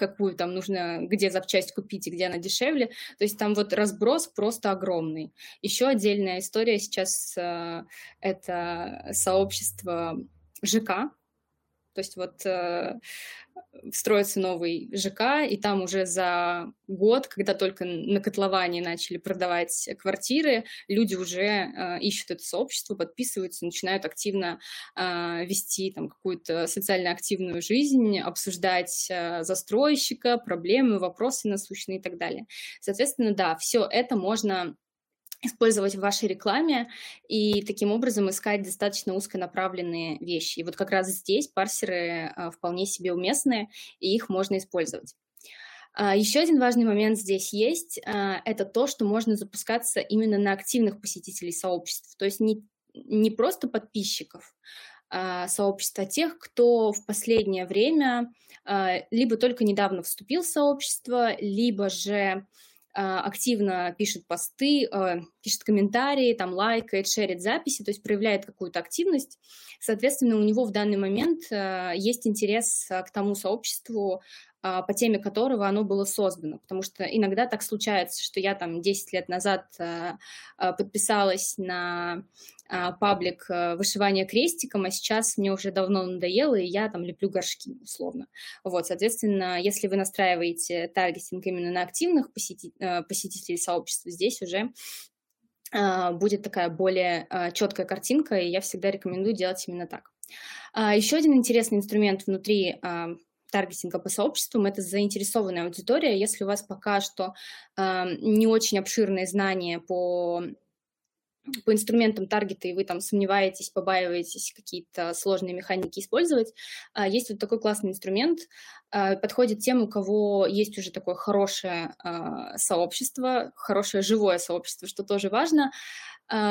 какую там нужно, где запчасть купить и где она дешевле. То есть там вот разброс просто огромный. Еще отдельная история сейчас э, это сообщество ЖК, то есть вот э, строится новый ЖК, и там уже за год, когда только на котловании начали продавать квартиры, люди уже э, ищут это сообщество, подписываются, начинают активно э, вести там какую-то социально активную жизнь, обсуждать э, застройщика, проблемы, вопросы насущные и так далее. Соответственно, да, все это можно использовать в вашей рекламе и таким образом искать достаточно узконаправленные вещи. И вот как раз здесь парсеры а, вполне себе уместны, и их можно использовать. А, еще один важный момент здесь есть, а, это то, что можно запускаться именно на активных посетителей сообществ, то есть не, не просто подписчиков, сообщества, а тех, кто в последнее время либо только недавно вступил в сообщество, либо же активно пишет посты, а, пишет комментарии, там лайкает, шерит записи, то есть проявляет какую-то активность. Соответственно, у него в данный момент а, есть интерес к тому сообществу, по теме которого оно было создано. Потому что иногда так случается, что я там 10 лет назад подписалась на а, паблик э, вышивания крестиком, а сейчас мне уже давно надоело, и я там леплю горшки, условно. Вот, соответственно, если вы настраиваете таргетинг именно на активных посети... Э, посетителей сообщества, здесь уже а, будет такая более а, четкая картинка, и я всегда рекомендую делать именно так. Еще один интересный инструмент внутри таргетинга по сообществам, это заинтересованная аудитория. Если у вас пока что не очень обширные знания по по инструментам таргета, и вы там сомневаетесь, побаиваетесь какие-то сложные механики использовать, а, есть вот такой классный инструмент, а, подходит тем, у кого есть уже такое хорошее а, сообщество, хорошее живое сообщество, что тоже важно,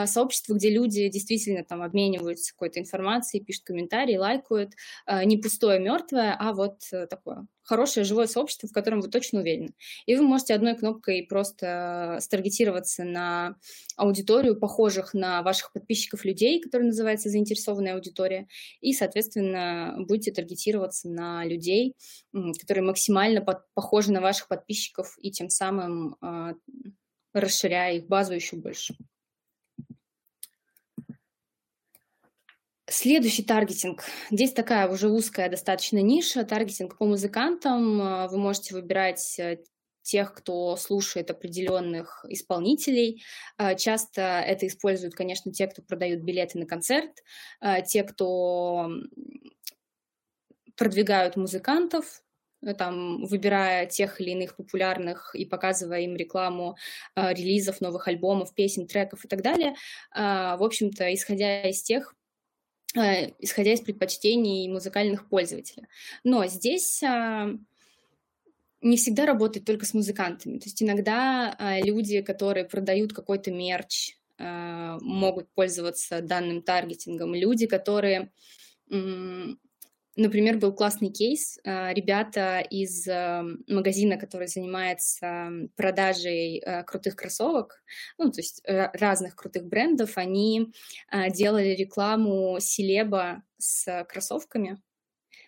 сообщество, где люди действительно там обмениваются какой-то информацией, пишут комментарии, лайкают, а, не пустое, мертвое, а вот э, такое хорошее живое сообщество, в котором вы точно уверены. И вы можете одной кнопкой просто старгетироваться на аудиторию, похожих на ваших подписчиков людей, которые называется заинтересованная аудитория, и, соответственно, будете таргетироваться на людей, которые максимально под, похожи на ваших подписчиков, и тем самым э, расширяя их базу еще больше. Следующий таргетинг. Здесь такая уже узкая достаточно ниша. Таргетинг по музыкантам. А, вы можете выбирать э, тех, кто слушает определенных исполнителей. А, часто это используют, конечно, те, кто продают билеты на концерт, те, кто продвигают музыкантов, э, там, выбирая тех или иных популярных и показывая им рекламу э, релизов новых альбомов, песен, треков и так далее. Э, в общем-то, исходя из тех Э, исходя из предпочтений музыкальных пользователей. Но здесь а, не всегда работает только с музыкантами. То есть иногда а, люди, которые продают какой-то мерч, а, могут пользоваться данным таргетингом. Люди, которые Например, был классный кейс. А, ребята из а, магазина, который занимается продажей а, крутых кроссовок, ну, то есть разных крутых брендов, они делали рекламу Селеба с кроссовками,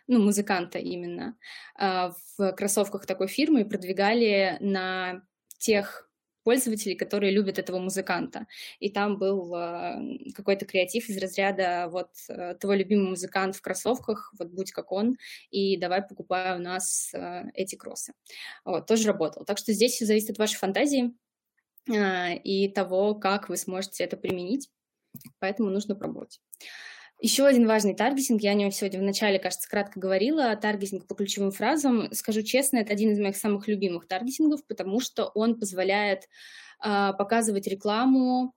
ну, музыканта именно, в кроссовках такой фирмы и продвигали на тех пользователей, которые любят этого музыканта. И там был э, какой-то креатив из разряда вот э, твой любимый музыкант в кроссовках, вот будь как он, и давай покупай у нас э, эти кроссы. Вот, тоже работал. Так что здесь все зависит от вашей фантазии э, и того, как вы сможете это применить. Поэтому нужно пробовать. Еще один важный таргетинг, я о нем сегодня в начале, кажется, кратко говорила, таргетинг по ключевым фразам. Скажу честно, это один из моих самых любимых таргетингов, потому что он позволяет э, показывать рекламу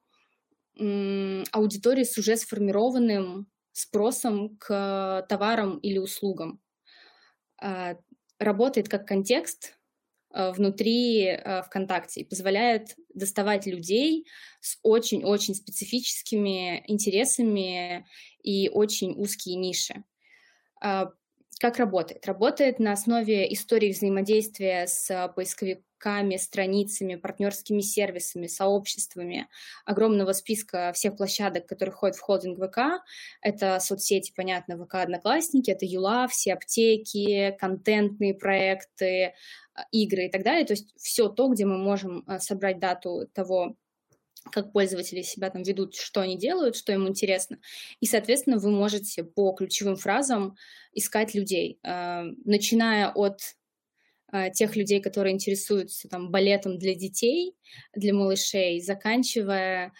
э, аудитории с уже сформированным спросом к товарам или услугам. Э, работает как контекст, Э, внутри э, ВКонтакте и позволяет доставать людей с очень-очень специфическими интересами и очень узкие ниши. А, как работает? Работает на основе истории взаимодействия с поисковиками, страницами, партнерскими сервисами, сообществами, огромного списка всех площадок, которые входят в холдинг ВК. Это соцсети, понятно, ВК Одноклассники, это Юла, все аптеки, контентные проекты, а, игры и так далее. То есть все то, где мы можем а, собрать дату того, как пользователи себя там ведут, что они делают, что им интересно. И, соответственно, вы можете по ключевым фразам искать людей, а, начиная от тех людей, которые интересуются там балетом для детей, для малышей, заканчивая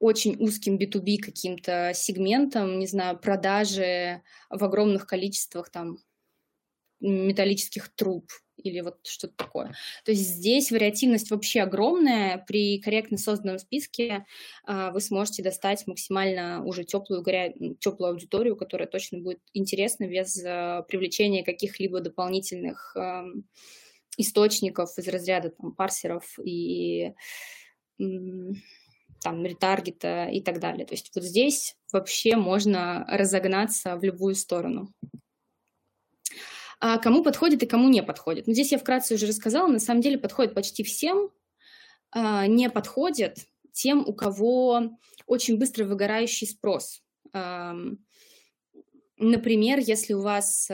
очень узким B2B каким-то сегментом, не знаю, продажи в огромных количествах там металлических труб или вот что-то такое. То есть здесь вариативность вообще огромная. При корректно созданном списке а, вы сможете достать максимально уже теплую, горя... теплую аудиторию, которая точно будет интересна без а, привлечения каких-либо дополнительных а, источников из разряда там, парсеров и там ретаргета и так далее. То есть вот здесь вообще можно разогнаться в любую сторону а кому подходит и кому не подходит. Но здесь я вкратце уже рассказала, на самом деле подходит почти всем, а, не подходит тем, у кого очень быстро выгорающий спрос. Например, если у вас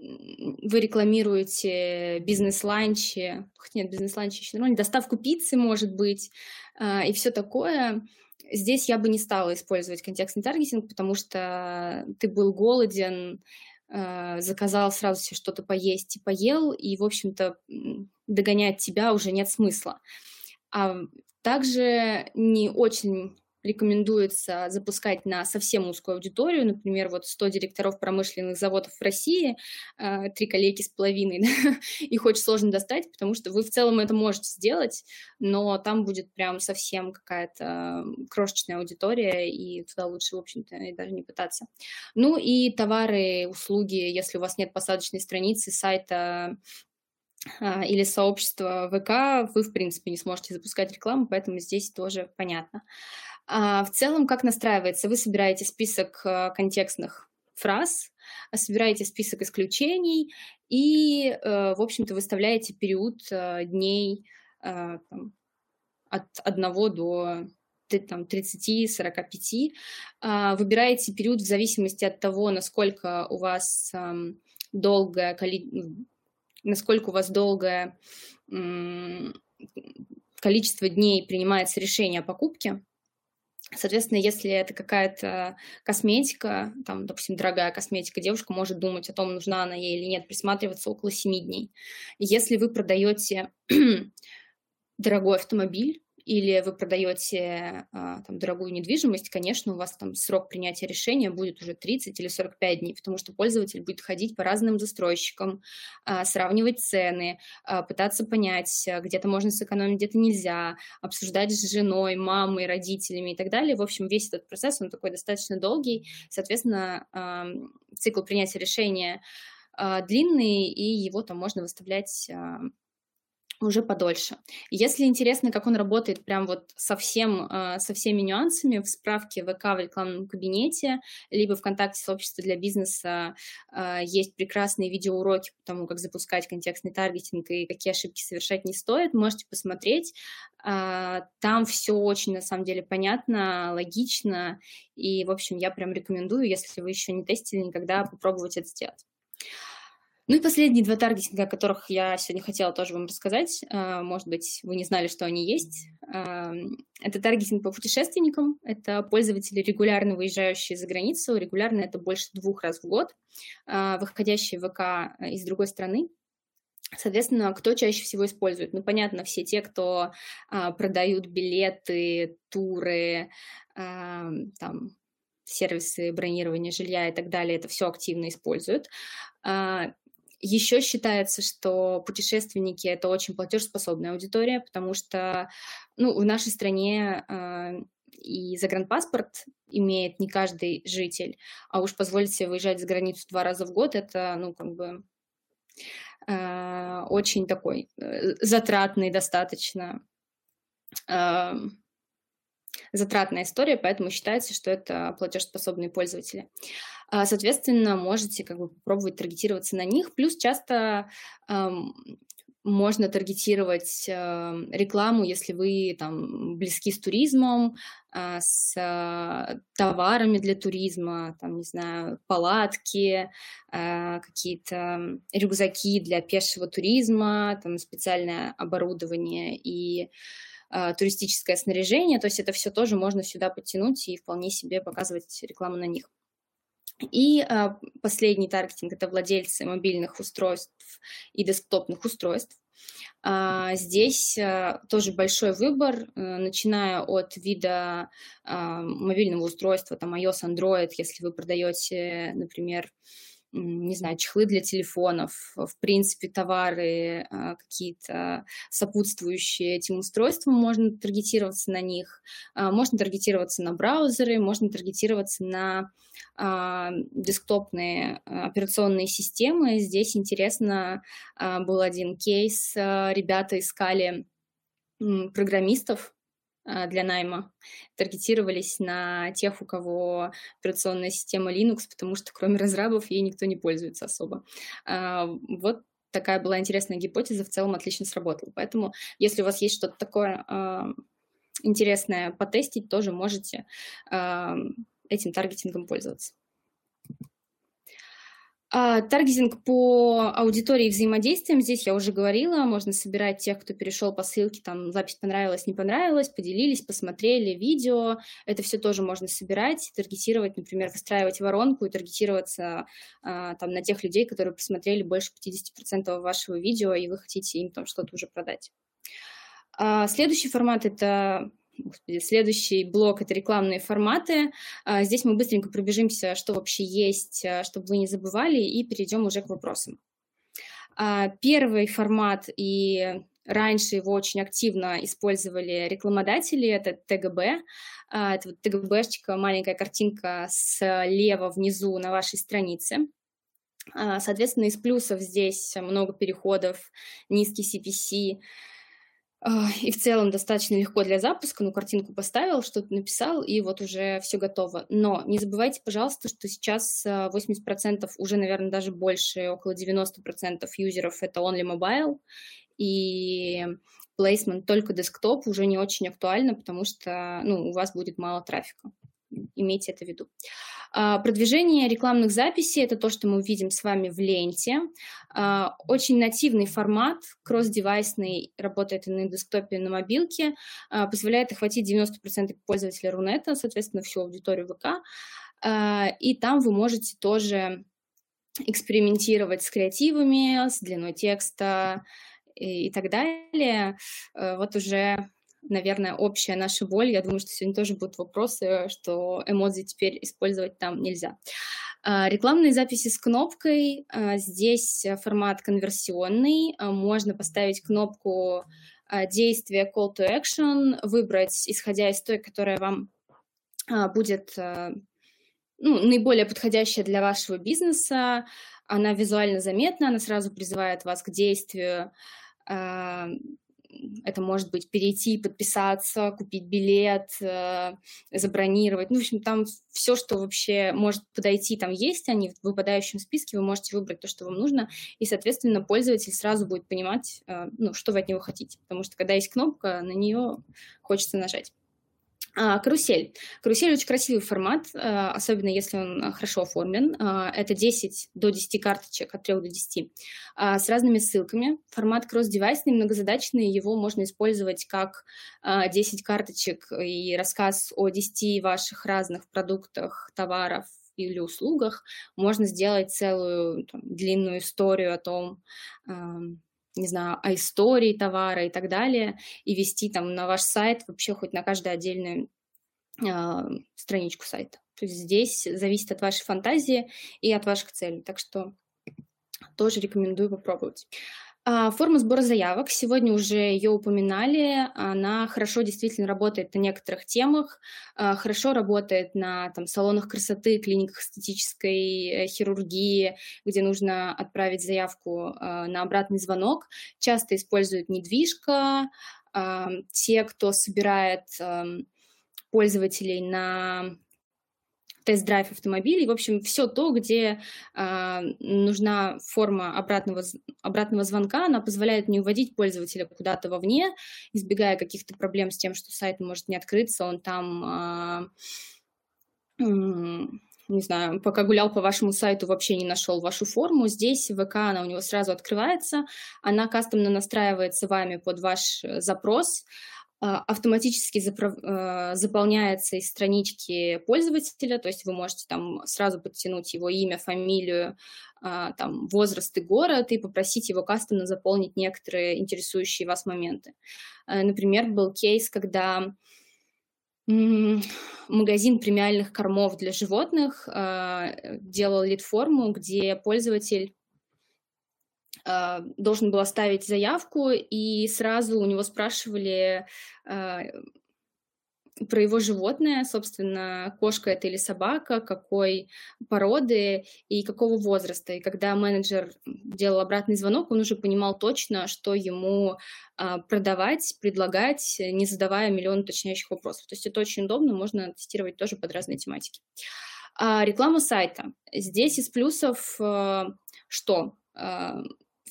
вы рекламируете бизнес-ланчи, нет, бизнес-ланчи еще нормально, доставку пиццы, может быть, а, и все такое, Здесь я бы не стала использовать контекстный таргетинг, потому что ты был голоден, э, заказал сразу себе что-то поесть и поел, и, в общем-то, догонять тебя уже нет смысла. А также не очень рекомендуется запускать на совсем узкую аудиторию, например, вот 100 директоров промышленных заводов в России, э, три коллеги с половиной, да, их очень сложно достать, потому что вы в целом это можете сделать, но там будет прям совсем какая-то крошечная аудитория, и туда лучше, в общем-то, даже не пытаться. Ну и товары, услуги, если у вас нет посадочной страницы сайта э, или сообщества ВК, вы, в принципе, не сможете запускать рекламу, поэтому здесь тоже понятно. А, в целом, как настраивается? Вы собираете список э, контекстных фраз, собираете список исключений и, э, в общем-то, выставляете период э, дней там, от 1 до там, 30-45. А, выбираете период в зависимости от того, насколько у вас долгое насколько у вас долгое количество дней принимается решение о покупке. Соответственно, если это какая-то косметика, там, допустим, дорогая косметика, девушка может думать о том, нужна она ей или нет, присматриваться около 7 дней. Если вы продаете дорогой автомобиль, или вы продаете а, там, дорогую недвижимость, конечно, у вас там срок принятия решения будет уже 30 или 45 дней, потому что пользователь будет ходить по разным застройщикам, а, сравнивать цены, а, пытаться понять, где-то можно сэкономить, где-то нельзя, обсуждать с женой, мамой, родителями и так далее. В общем, весь этот процесс, он такой достаточно долгий, соответственно, цикл принятия решения длинный, и его там можно выставлять уже подольше. Если интересно, как он работает прям вот совсем, э, со всеми нюансами, в справке ВК в рекламном кабинете, либо ВКонтакте сообщество для бизнеса э, есть прекрасные видеоуроки по тому, как запускать контекстный таргетинг и какие ошибки совершать не стоит. Можете посмотреть. Э, там все очень, на самом деле, понятно, логично. И, в общем, я прям рекомендую, если вы еще не тестили никогда, попробовать это сделать. Ну и последние два таргетинга, о которых я сегодня хотела тоже вам рассказать. А, может быть, вы не знали, что они есть. А, это таргетинг по путешественникам. Это пользователи, регулярно выезжающие за границу. Регулярно это больше двух раз в год, а, выходящие в ВК из другой страны. Соответственно, кто чаще всего использует? Ну, понятно, все те, кто продают билеты, туры, там, сервисы бронирования жилья и так далее, это все активно используют. Еще считается, что путешественники это очень платежеспособная аудитория, потому что ну, в нашей стране э, и загранпаспорт имеет не каждый житель, а уж позволить себе выезжать за границу два раза в год, это, ну, как бы э, очень такой э, затратный достаточно затратная история, поэтому считается, что это платежеспособные пользователи. А, соответственно, можете как бы попробовать таргетироваться на них. Плюс часто эм, можно таргетировать э, рекламу, если вы там близки с туризмом, э, с э, товарами для туризма, там, не знаю, палатки, э, какие-то рюкзаки для пешего туризма, там специальное оборудование и э, туристическое снаряжение. То есть это все тоже можно сюда подтянуть и вполне себе показывать рекламу на них. И а, последний таргетинг – это владельцы мобильных устройств и десктопных устройств. А, здесь а, тоже большой выбор, а, начиная от вида а, мобильного устройства, там iOS, Android, если вы продаете, например, не знаю, чехлы для телефонов, в принципе, товары а, какие-то сопутствующие этим устройствам, можно таргетироваться на них, а, можно таргетироваться на браузеры, можно таргетироваться на а, десктопные операционные системы. Здесь интересно был один кейс, ребята искали программистов, для найма таргетировались на тех, у кого операционная система Linux, потому что кроме разрабов ей никто не пользуется особо. А, вот такая была интересная гипотеза, в целом отлично сработала. Поэтому, если у вас есть что-то такое а, интересное потестить, тоже можете этим таргетингом пользоваться. А, таргетинг по аудитории и взаимодействиям, здесь я уже говорила, можно собирать тех, кто перешел по ссылке, там запись понравилась, не понравилась, поделились, посмотрели видео, это все тоже можно собирать, таргетировать, например, выстраивать воронку и таргетироваться а, там на тех людей, которые посмотрели больше 50% вашего видео, и вы хотите им там что-то уже продать. А, следующий формат – это Господи, следующий блок – это рекламные форматы. А, здесь мы быстренько пробежимся, что вообще есть, а, чтобы вы не забывали, и перейдем уже к вопросам. А, первый формат, и раньше его очень активно использовали рекламодатели, это ТГБ. Это вот ТГБшечка, маленькая картинка слева внизу на вашей странице. Соответственно, из плюсов здесь много переходов, низкий CPC, и в целом достаточно легко для запуска, ну, картинку поставил, что-то написал, и вот уже все готово. Но не забывайте, пожалуйста, что сейчас 80%, уже, наверное, даже больше, около 90% юзеров это only mobile, и placement только десктоп уже не очень актуально, потому что ну, у вас будет мало трафика имейте это в виду. А, продвижение рекламных записей – это то, что мы видим с вами в ленте. А, очень нативный формат, кросс-девайсный, работает и на десктопе, и на мобилке, а, позволяет охватить 90% пользователей Рунета, соответственно, всю аудиторию ВК. И там вы можете тоже экспериментировать с креативами, с длиной текста и так далее. Вот уже наверное, общая наша боль. Я думаю, что сегодня тоже будут вопросы, что эмодзи теперь использовать там нельзя. А, рекламные записи с кнопкой. А, здесь формат конверсионный. А, можно поставить кнопку действия call to action, выбрать, исходя из той, которая вам будет ну, наиболее подходящая для вашего бизнеса. Она визуально заметна, она сразу призывает вас к действию это может быть перейти, подписаться, купить билет, э, забронировать. Ну, в общем, там все, что вообще может подойти, там есть они в выпадающем списке, вы можете выбрать то, что вам нужно, и, соответственно, пользователь сразу будет понимать, э, ну, что вы от него хотите, потому что когда есть кнопка, на нее хочется нажать. А, карусель. Карусель очень красивый формат, а, особенно если он хорошо оформлен. А, это 10 до 10 карточек, от 3 до 10, с разными ссылками. Формат кросс-девайсный, многозадачный, его можно использовать как 10 карточек и рассказ о 10 ваших разных продуктах, товаров, или услугах, можно сделать целую там, длинную историю о том, не знаю, о истории товара и так далее, и вести там на ваш сайт вообще хоть на каждую отдельную э, страничку сайта. То есть здесь зависит от вашей фантазии и от ваших целей. Так что тоже рекомендую попробовать. А, форма сбора заявок. Сегодня уже ее упоминали. Она хорошо действительно работает на некоторых темах, а, хорошо работает на там, салонах красоты, клиниках эстетической э, хирургии, где нужно отправить заявку а, на обратный звонок. Часто используют недвижка. Те, кто собирает пользователей на тест-драйв автомобилей, в общем, все то, где э, нужна форма обратного, обратного звонка, она позволяет не уводить пользователя куда-то вовне, избегая каких-то проблем с тем, что сайт может не открыться, он там... Э, не знаю, пока гулял по вашему сайту, вообще не нашел вашу форму. Здесь ВК, она у него сразу открывается, она кастомно настраивается вами под ваш э, запрос, автоматически э, заполняется из странички пользователя, то есть вы можете там сразу подтянуть его имя, фамилию, а, там, возраст и город и попросить его кастомно заполнить некоторые интересующие вас моменты. Э, например, был кейс, когда магазин премиальных кормов для животных а, делал лид-форму, где пользователь а, должен был оставить заявку, и сразу у него спрашивали а, про его животное, собственно, кошка это или собака, какой породы и какого возраста. И когда менеджер делал обратный звонок, он уже понимал точно, что ему а, продавать, предлагать, не задавая миллион уточняющих вопросов. То есть это очень удобно, можно тестировать тоже под разные тематики. А реклама сайта. Здесь из плюсов что?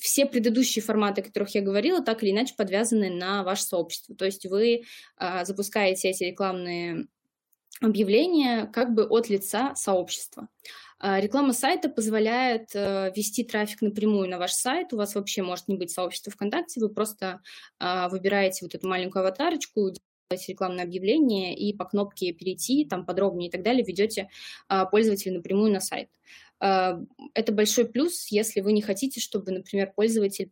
Все предыдущие форматы, о которых я говорила, так или иначе подвязаны на ваше сообщество. То есть вы а, запускаете эти рекламные объявления как бы от лица сообщества. А, реклама сайта позволяет а, вести трафик напрямую на ваш сайт. У вас вообще может не быть сообщества ВКонтакте, вы просто а, выбираете вот эту маленькую аватарочку, делаете рекламное объявление и по кнопке «Перейти», там подробнее и так далее ведете пользователя напрямую на сайт. А, это большой плюс, если вы не хотите, чтобы, например, пользователь,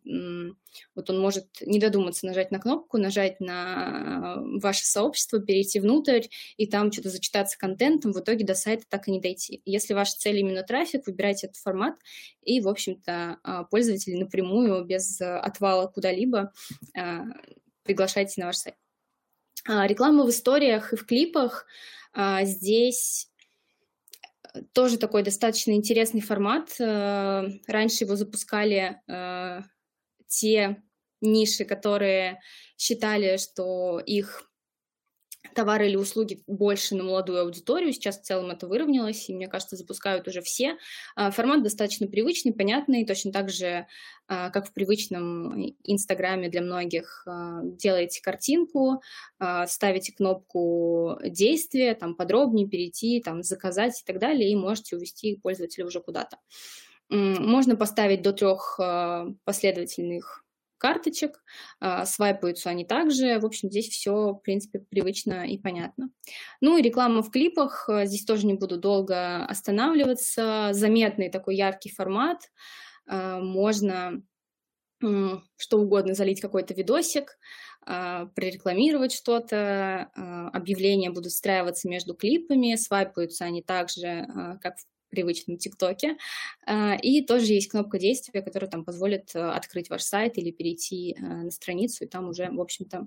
вот он может не додуматься нажать на кнопку, нажать на ваше сообщество, перейти внутрь и там что-то зачитаться контентом, в итоге до сайта так и не дойти. Если ваша цель именно трафик, выбирайте этот формат и, в общем-то, а, пользователей напрямую, без отвала куда-либо а, приглашайте на ваш сайт. Реклама в историях и в клипах. Здесь тоже такой достаточно интересный формат. Э, раньше его запускали э, те ниши, которые считали, что их товары или услуги больше на молодую аудиторию. Сейчас в целом это выровнялось, и, мне кажется, запускают уже все. А, формат достаточно привычный, понятный, точно так же, а, как в привычном Инстаграме для многих. А, делаете картинку, ставите кнопку действия, там подробнее перейти, там заказать и так далее, и можете увести пользователя уже куда-то. Можно поставить до трех последовательных карточек, а, свайпаются они также. В общем, здесь все, в принципе, привычно и понятно. Ну и реклама в клипах, а, здесь тоже не буду долго останавливаться. Заметный такой яркий формат. А, можно что угодно залить какой-то видосик, прорекламировать что-то, объявления будут встраиваться между клипами, свайпаются они также, как в привычном ТикТоке. А, и тоже есть кнопка действия, которая там позволит э, открыть ваш сайт или перейти э, на страницу, и там уже, в общем-то,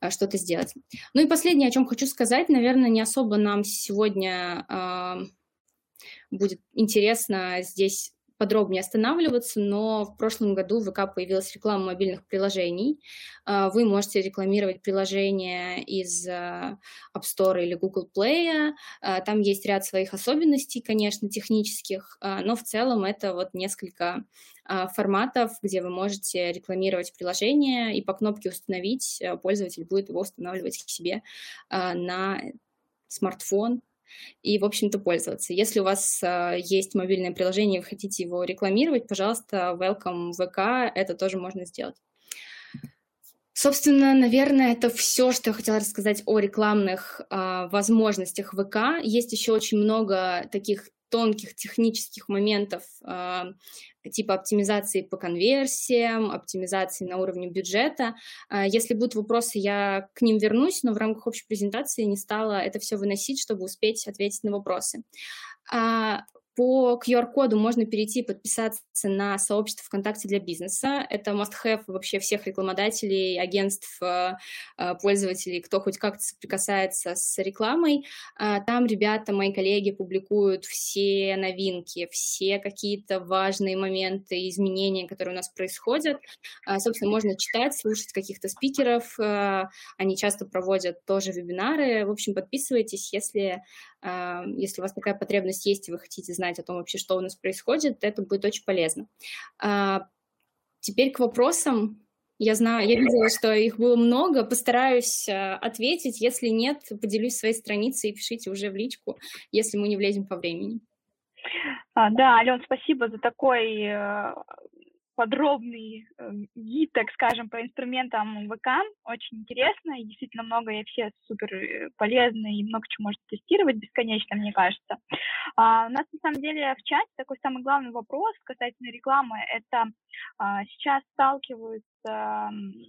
э, что-то сделать. Ну и последнее, о чем хочу сказать, наверное, не особо нам сегодня будет интересно здесь подробнее останавливаться, но в прошлом году в ВК появилась реклама мобильных приложений. А, вы можете рекламировать приложения из App Store или Google Play. Там есть ряд своих особенностей, конечно, технических, но в целом это вот несколько форматов, где вы можете рекламировать приложение, и по кнопке «Установить» пользователь будет его устанавливать к себе на смартфон, и, в общем-то, пользоваться. Если у вас э, есть мобильное приложение и вы хотите его рекламировать, пожалуйста, welcome ВК, это тоже можно сделать. Собственно, наверное, это все, что я хотела рассказать о рекламных э, возможностях ВК. Есть еще очень много таких тонких технических моментов, э, типа оптимизации по конверсиям, оптимизации на уровне бюджета. А, если будут вопросы, я к ним вернусь, но в рамках общей презентации не стала это все выносить, чтобы успеть ответить на вопросы. По QR-коду можно перейти подписаться на сообщество ВКонтакте для бизнеса. Это must-have вообще всех рекламодателей, агентств, э, э, пользователей, кто хоть как-то соприкасается с рекламой. А, там ребята, мои коллеги, публикуют все новинки, все какие-то важные моменты, изменения, которые у нас происходят. А, собственно, можно читать, слушать каких-то спикеров. Э, они часто проводят тоже вебинары. В общем, подписывайтесь, если если у вас такая потребность есть, и вы хотите знать о том вообще, что у нас происходит, это будет очень полезно. А, теперь к вопросам. Я знаю, я видела, что их было много, постараюсь а, ответить. Если нет, поделюсь своей страницей и пишите уже в личку, если мы не влезем по времени. А, да, Ален, спасибо за такой э, подробный э, гид, так скажем, по инструментам ВК. Очень интересно, и действительно много, и все супер э, полезно, и много чего можно тестировать бесконечно, мне кажется. А, у нас, на самом деле, в чате такой самый главный вопрос касательно рекламы. Это а, сейчас сталкиваются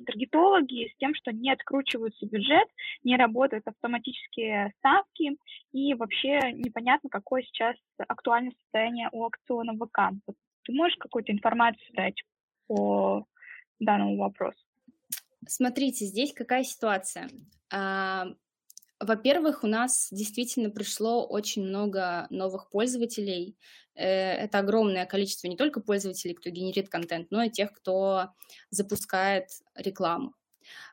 таргетологи с тем, что не откручиваются бюджет, не работают автоматические ставки, и вообще непонятно, какое сейчас актуальное состояние у аукциона ВК. Ты можешь какую-то информацию дать по данному вопросу? Смотрите, здесь какая ситуация. А, во-первых, у нас действительно пришло очень много новых пользователей. Э, это огромное количество не только пользователей, кто генерит контент, но и тех, кто запускает рекламу.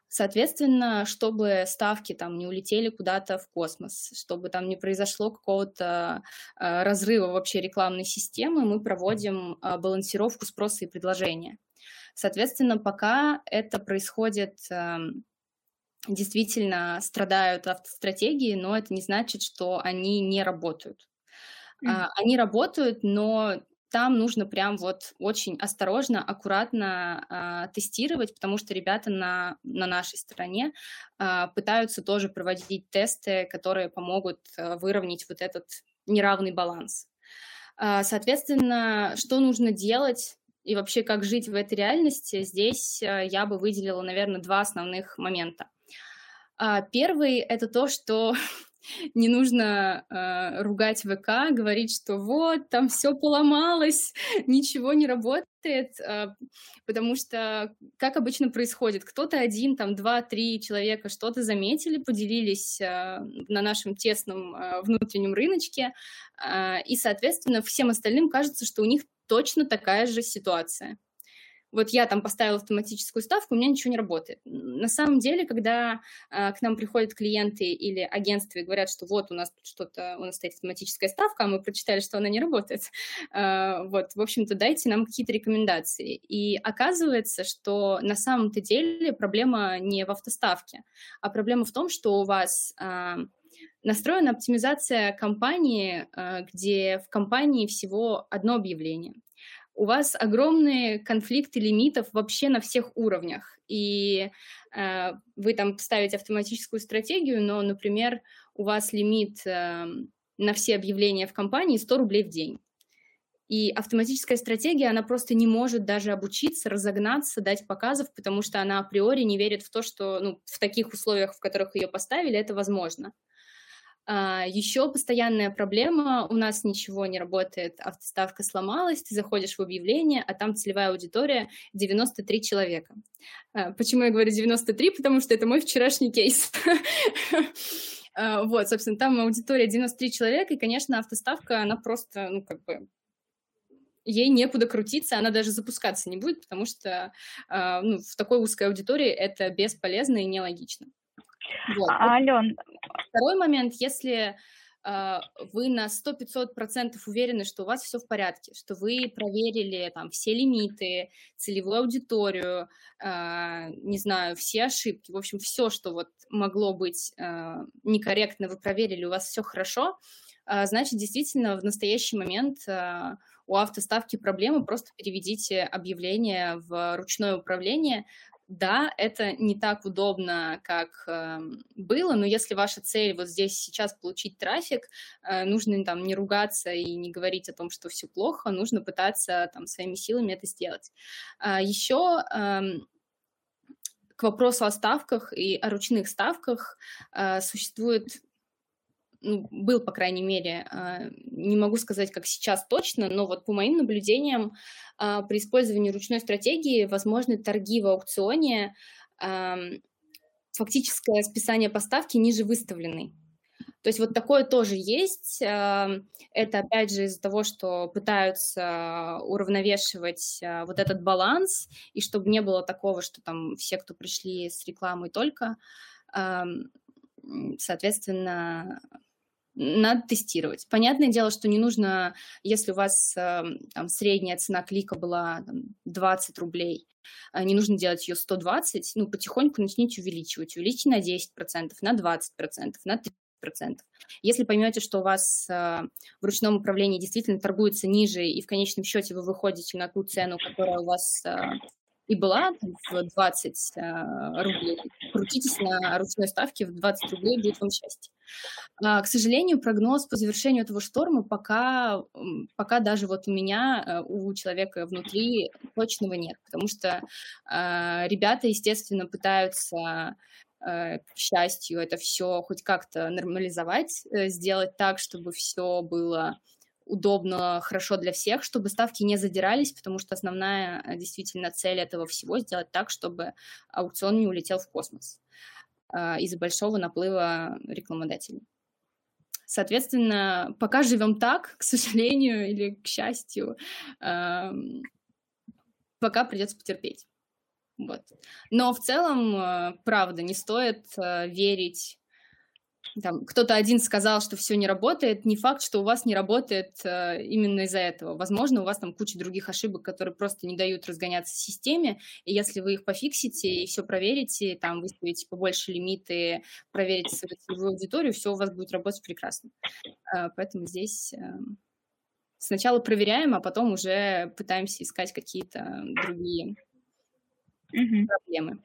Соответственно, чтобы ставки там не улетели куда-то в космос, чтобы там не произошло какого-то э, разрыва вообще рекламной системы, мы проводим э, балансировку спроса и предложения. Соответственно, пока это происходит, э, действительно страдают автостратегии, но это не значит, что они не работают. Mm-hmm. Они работают, но там нужно прям вот очень осторожно, аккуратно э, тестировать, потому что ребята на, на нашей стороне э, пытаются тоже проводить тесты, которые помогут э, выровнять вот этот неравный баланс. Э, соответственно, что нужно делать и вообще как жить в этой реальности, здесь э, я бы выделила, наверное, два основных момента. Э, первый — это то, что не нужно э, ругать ВК, говорить, что вот, там все поломалось, ничего не работает, э, потому что, как обычно происходит, кто-то один, там, два, три человека что-то заметили, поделились э, на нашем тесном э, внутреннем рыночке, э, и, соответственно, всем остальным кажется, что у них точно такая же ситуация вот я там поставила автоматическую ставку, у меня ничего не работает. На самом деле, когда э, к нам приходят клиенты или агентства и говорят, что вот у нас что-то, у нас стоит автоматическая ставка, а мы прочитали, что она не работает, э, вот, в общем-то, дайте нам какие-то рекомендации. И оказывается, что на самом-то деле проблема не в автоставке, а проблема в том, что у вас э, настроена оптимизация компании, где в компании всего одно объявление у вас огромные конфликты лимитов вообще на всех уровнях. И э, вы там ставите автоматическую стратегию, но, например, у вас лимит э, на все объявления в компании 100 рублей в день. И автоматическая стратегия, она просто не может даже обучиться, разогнаться, дать показов, потому что она априори не верит в то, что ну, в таких условиях, в которых ее поставили, это возможно. А, Еще постоянная проблема, у нас ничего не работает, автоставка сломалась, ты заходишь в объявление, а там целевая аудитория 93 человека. А, почему я говорю 93? Потому что это мой вчерашний кейс. А, вот, собственно, там аудитория 93 человека, и, конечно, автоставка, она просто, ну, как бы, ей некуда крутиться, она даже запускаться не будет, потому что ну, в такой узкой аудитории это бесполезно и нелогично. Вот. А, Ален. Второй момент, если а, вы на 100-500% уверены, что у вас все в порядке, что вы проверили там все лимиты, целевую аудиторию, а, не знаю, все ошибки, в общем, все, что вот могло быть а, некорректно, вы проверили, у вас все хорошо, значит, действительно, в настоящий момент у автоставки проблемы, просто переведите объявление в ручное управление, да, это не так удобно, как э, было, но если ваша цель вот здесь сейчас получить трафик, э, нужно там не ругаться и не говорить о том, что все плохо, нужно пытаться там своими силами это сделать. А еще э, к вопросу о ставках и о ручных ставках э, существует ну, был, по крайней мере, а, не могу сказать, как сейчас точно, но вот по моим наблюдениям а, при использовании ручной стратегии возможны торги в аукционе, фактическое списание поставки ниже выставленной. То есть вот такое тоже есть. Это, опять же, из-за того, что пытаются уравновешивать а, вот этот баланс, и чтобы не было такого, что там все, кто пришли с рекламой только, соответственно, надо тестировать. Понятное дело, что не нужно, если у вас э, там, средняя цена клика была там, 20 рублей, э, не нужно делать ее 120, ну, потихоньку начните увеличивать. Увеличьте на 10%, на 20%, на 30%. Если поймете, что у вас э, в ручном управлении действительно торгуется ниже, и в конечном счете вы выходите на ту цену, которая у вас э, и была в 20 э, рублей, крутитесь на ручной ставке в 20 рублей, будет вам счастье. А, к сожалению, прогноз по завершению этого шторма пока, пока даже вот у меня, э, у человека внутри точного нет, потому что э, ребята, естественно, пытаются к счастью, это все хоть как-то нормализовать, сделать так, чтобы все было удобно, хорошо для всех, чтобы ставки не задирались, потому что основная э, действительно цель этого всего сделать так, чтобы аукцион не улетел в космос э, из-за большого наплыва рекламодателей. Соответственно, пока живем так, к сожалению или к счастью, э, пока придется потерпеть. Вот. Но в целом, э, правда, не стоит э, верить там, кто-то один сказал, что все не работает, не факт, что у вас не работает э, именно из-за этого. Возможно, у вас там куча других ошибок, которые просто не дают разгоняться системе, и если вы их пофиксите и все проверите, там, выставите побольше лимиты, проверите свою целевую аудиторию, все у вас будет работать прекрасно. Э, поэтому здесь э, сначала проверяем, а потом уже пытаемся искать какие-то другие mm-hmm. проблемы.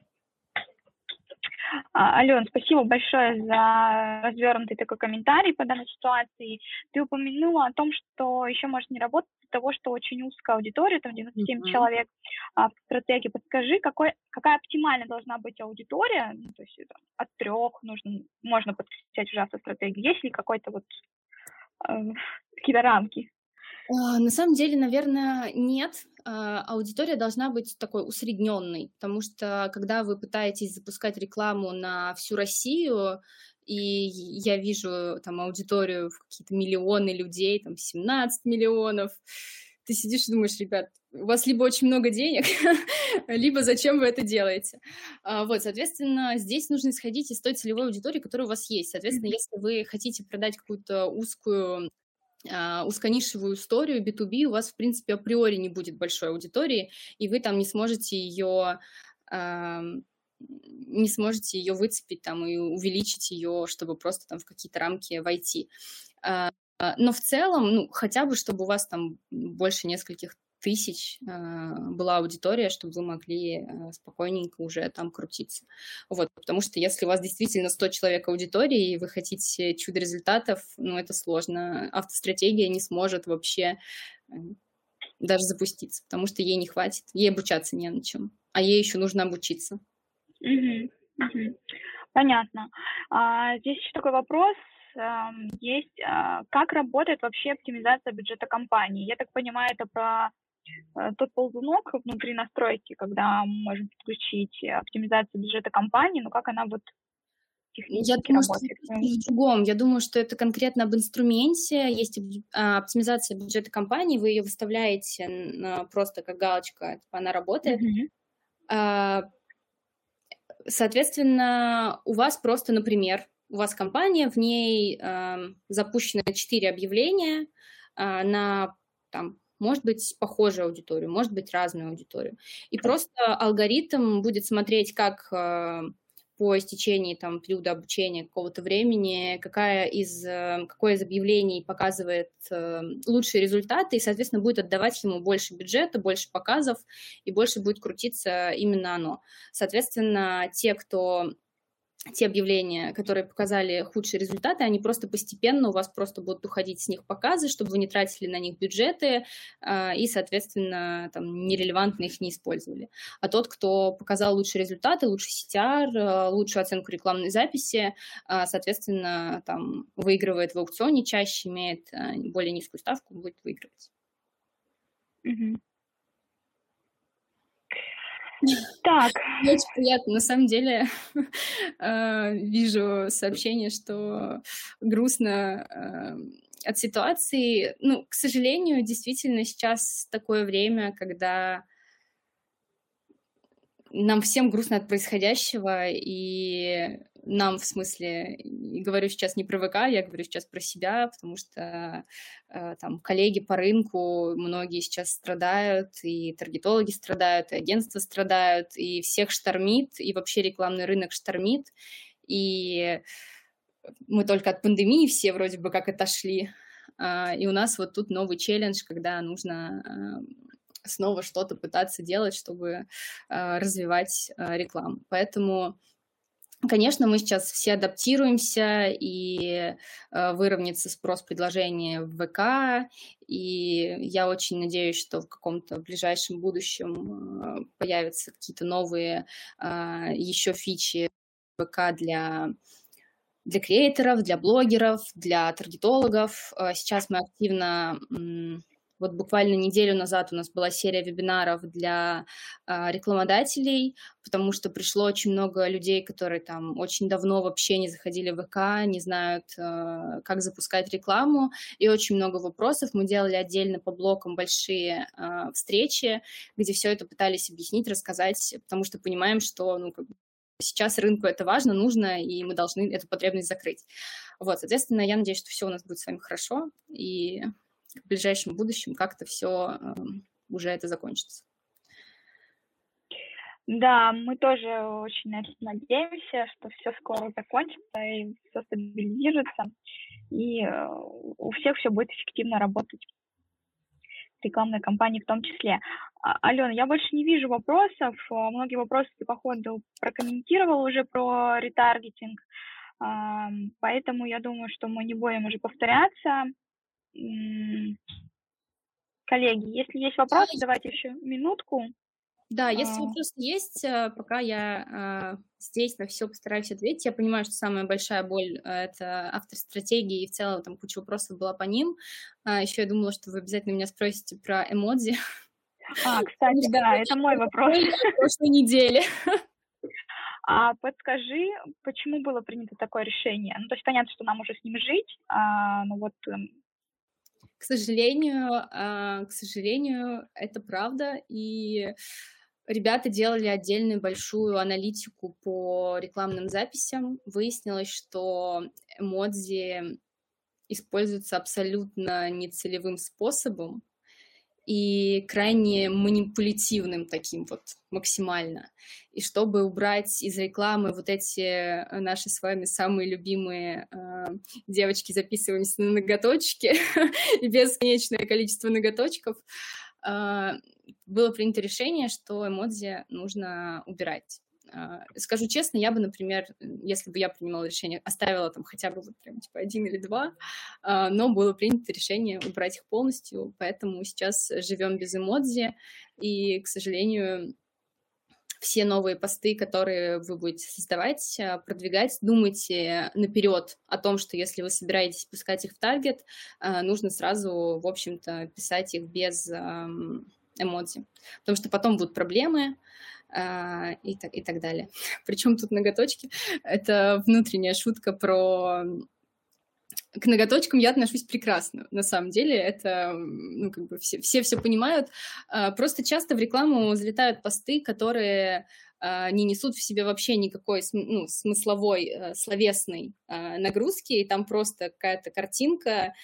А, Ален, спасибо большое за развернутый такой комментарий по данной ситуации. Ты упомянула о том, что еще может не работать из-за того, что очень узкая аудитория, там 97 mm-hmm. человек а, в стратегии. Подскажи, какой, какая оптимальная должна быть аудитория? Ну, то есть там, от трех нужно, можно подключать уже автостратегию. Есть ли какой-то вот э, какие-то рамки? А, на самом деле, наверное, нет. А, аудитория должна быть такой усредненной, потому что когда вы пытаетесь запускать рекламу на всю Россию, и я вижу там аудиторию в какие-то миллионы людей, там 17 миллионов, ты сидишь и думаешь, ребят, у вас либо очень много денег, либо зачем вы это делаете. А, вот, соответственно, здесь нужно исходить из той целевой аудитории, которая у вас есть. Соответственно, если вы хотите продать какую-то узкую узконишевую историю B2B, у вас, в принципе, априори не будет большой аудитории, и вы там не сможете ее не сможете ее выцепить там и увеличить ее, чтобы просто там в какие-то рамки войти. А, но в целом, ну, хотя бы, чтобы у вас там больше нескольких тысяч э, была аудитория, чтобы вы могли э, спокойненько уже там крутиться. Вот, потому что если у вас действительно 100 человек аудитории, и вы хотите чудо результатов, ну, это сложно. Автостратегия не сможет вообще э, даже запуститься, потому что ей не хватит, ей обучаться не на чем, а ей еще нужно обучиться. Понятно. А, здесь еще такой вопрос есть, а, как работает вообще оптимизация бюджета компании. Я так понимаю, это про тот ползунок внутри настройки, когда мы можем подключить оптимизацию бюджета компании, но как она вот технически Я думаю, работать? Что в другом. Я думаю, что это конкретно об инструменте. Есть а, оптимизация бюджета компании, вы ее выставляете просто как галочка, типа она работает. Mm-hmm. Соответственно, у вас просто, например, у вас компания, в ней э, запущено 4 объявления э, на там, может быть, похожую аудиторию, может быть, разную аудиторию. И просто алгоритм будет смотреть, как э, по истечении там, периода обучения какого-то времени, какая из, э, какое из объявлений показывает э, лучшие результаты, и, соответственно, будет отдавать ему больше бюджета, больше показов, и больше будет крутиться именно оно. Соответственно, те, кто те объявления, которые показали худшие результаты, они просто постепенно у вас просто будут уходить с них показы, чтобы вы не тратили на них бюджеты э, и, соответственно, там, нерелевантно их не использовали. А тот, кто показал лучшие результаты, лучший CTR, э, лучшую оценку рекламной записи, э, соответственно, там, выигрывает в аукционе чаще, имеет более низкую ставку, будет выигрывать. Mm-hmm. Так. Очень приятно. На самом деле э, вижу сообщение, что грустно э, от ситуации. Ну, к сожалению, действительно сейчас такое время, когда нам всем грустно от происходящего, и нам, в смысле, говорю сейчас не про ВК, я говорю сейчас про себя, потому что э, там коллеги по рынку, многие сейчас страдают, и таргетологи страдают, и агентства страдают, и всех штормит, и вообще рекламный рынок штормит, и мы только от пандемии все вроде бы как отошли, э, и у нас вот тут новый челлендж, когда нужно э, снова что-то пытаться делать, чтобы э, развивать э, рекламу. Поэтому Конечно, мы сейчас все адаптируемся, и э, выровняется спрос-предложение в ВК, и я очень надеюсь, что в каком-то ближайшем будущем э, появятся какие-то новые э, еще фичи ВК для для креаторов, для блогеров, для таргетологов. Э, сейчас мы активно вот буквально неделю назад у нас была серия вебинаров для э, рекламодателей, потому что пришло очень много людей, которые там очень давно вообще не заходили в ВК, не знают, э, как запускать рекламу, и очень много вопросов. Мы делали отдельно по блокам большие э, встречи, где все это пытались объяснить, рассказать, потому что понимаем, что ну, как бы сейчас рынку это важно, нужно, и мы должны эту потребность закрыть. Вот, соответственно, я надеюсь, что все у нас будет с вами хорошо, и в ближайшем будущем как-то все эм, уже это закончится. Да, мы тоже очень надеемся, что все скоро закончится и все стабилизируется, и э, у всех все будет эффективно работать рекламной кампании в том числе. А, Алена, я больше не вижу вопросов. Многие вопросы ты, походу, прокомментировал уже про ретаргетинг. Поэтому я думаю, что мы не будем уже повторяться. Коллеги, если есть вопросы, да, давайте еще минутку. Да, если а... вопрос есть, э, пока я э, здесь на все постараюсь ответить. Я понимаю, что самая большая боль э, — это автор стратегии, и в целом там куча вопросов была по ним. А еще я думала, что вы обязательно меня спросите про эмодзи. А, кстати, да, это мой вопрос. прошлой неделе. А подскажи, почему было принято такое решение? Ну, то есть понятно, что нам уже с ним жить, а, ну вот эм, к сожалению, а, к сожалению, это правда, и ребята делали отдельную большую аналитику по рекламным записям. Выяснилось, что эмодзи используются абсолютно нецелевым способом, и крайне манипулятивным таким вот максимально. И чтобы убрать из рекламы вот эти э, наши с вами самые любимые э, девочки, записываемся на ноготочки и бесконечное количество ноготочков, э, было принято решение, что эмодзи нужно убирать. А, скажу честно, я бы, например, если бы я принимала решение, оставила там хотя бы вот прям типа один или два, а, но было принято решение убрать их полностью, поэтому сейчас живем без эмодзи, и, к сожалению, все новые посты, которые вы будете создавать, а, продвигать, думайте наперед о том, что если вы собираетесь пускать их в таргет, нужно сразу, в общем-то, писать их без эмодзи, потому что потом будут проблемы, и, и так далее. Причем тут ноготочки? Это внутренняя шутка про к ноготочкам я отношусь прекрасно. На самом деле это, ну, как бы все, все все понимают. Просто часто в рекламу залетают посты, которые а, не несут в себе вообще никакой ну, смысловой, э, словесной а, нагрузки, и там просто какая-то картинка,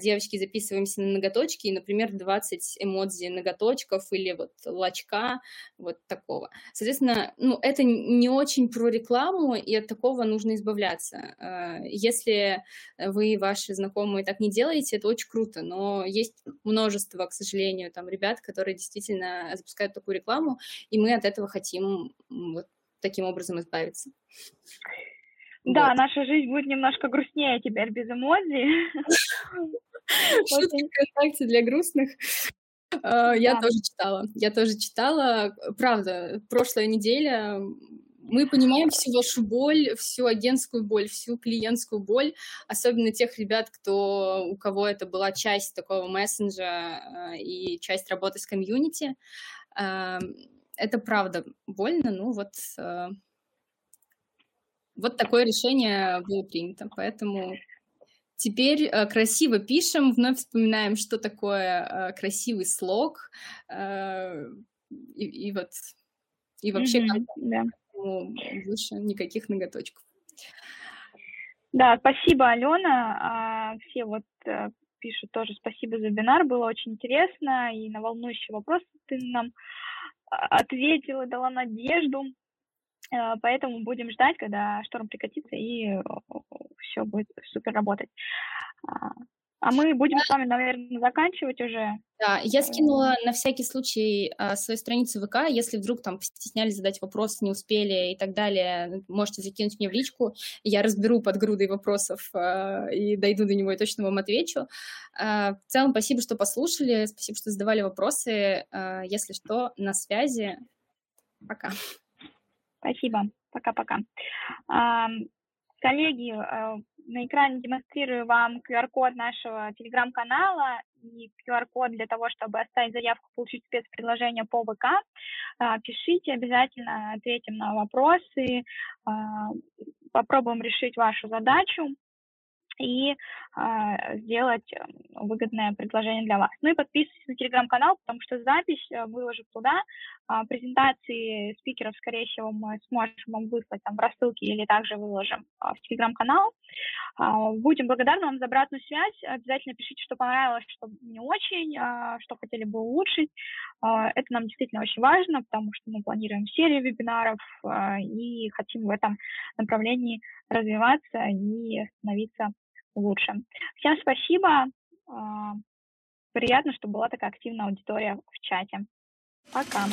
девочки, записываемся на ноготочки, и, например, 20 эмодзи ноготочков или вот лачка, вот такого. Соответственно, ну, это не очень про рекламу, и от такого нужно избавляться. Если вы, ваши знакомые так не делаете, это очень круто, но есть множество, к сожалению, там ребят, которые действительно запускают такую рекламу, и мы от этого хотим вот таким образом избавиться. Да, вот. наша жизнь будет немножко грустнее теперь без эмодзи. Шутки ВКонтакте для грустных. А, я тоже читала. Я тоже читала. Правда, прошлая неделя мы понимаем всю вашу боль, всю агентскую боль, всю клиентскую боль, особенно тех ребят, кто, у кого это была часть такого мессенджера а, и часть работы с комьюнити это правда больно, ну вот, э, вот такое решение было принято, поэтому теперь э, красиво пишем, вновь вспоминаем, что такое э, красивый слог, и, и вот, и вообще mm-hmm, да. больше никаких ноготочков. Да, спасибо, Алена. А, все вот пишут тоже спасибо за вебинар, было очень интересно, и на волнующий вопрос ты нам ответила, дала надежду. Э, поэтому будем ждать, когда шторм прекратится и э, все будет супер работать. А, мы будем с вами, наверное, заканчивать уже. Да, я скинула на всякий случай а, свою страницу ВК. Если вдруг там стеснялись задать вопрос, не успели и так далее, можете закинуть мне в личку. Я разберу под грудой вопросов а, и дойду до него и точно вам отвечу. А, в целом, спасибо, что послушали, спасибо, что задавали вопросы. Если что, на связи. Пока. Спасибо. Пока-пока. Коллеги, на экране демонстрирую вам QR-код нашего телеграм-канала и QR-код для того, чтобы оставить заявку, получить спецпредложение по ВК. А, пишите, обязательно ответим на вопросы, а, попробуем решить вашу задачу и э, сделать выгодное предложение для вас. Ну и подписывайтесь на телеграм-канал, потому что запись э, выложу туда. Э, презентации спикеров, скорее всего, мы сможем вам выслать там в рассылке или также выложим э, в телеграм-канал. Э, будем благодарны вам за обратную связь. Обязательно пишите, что понравилось, что не очень, э, что хотели бы улучшить. Э, это нам действительно очень важно, потому что мы планируем серию вебинаров э, и хотим в этом направлении развиваться и становиться лучше. Всем спасибо. А, приятно, что была такая активная аудитория в чате. Пока.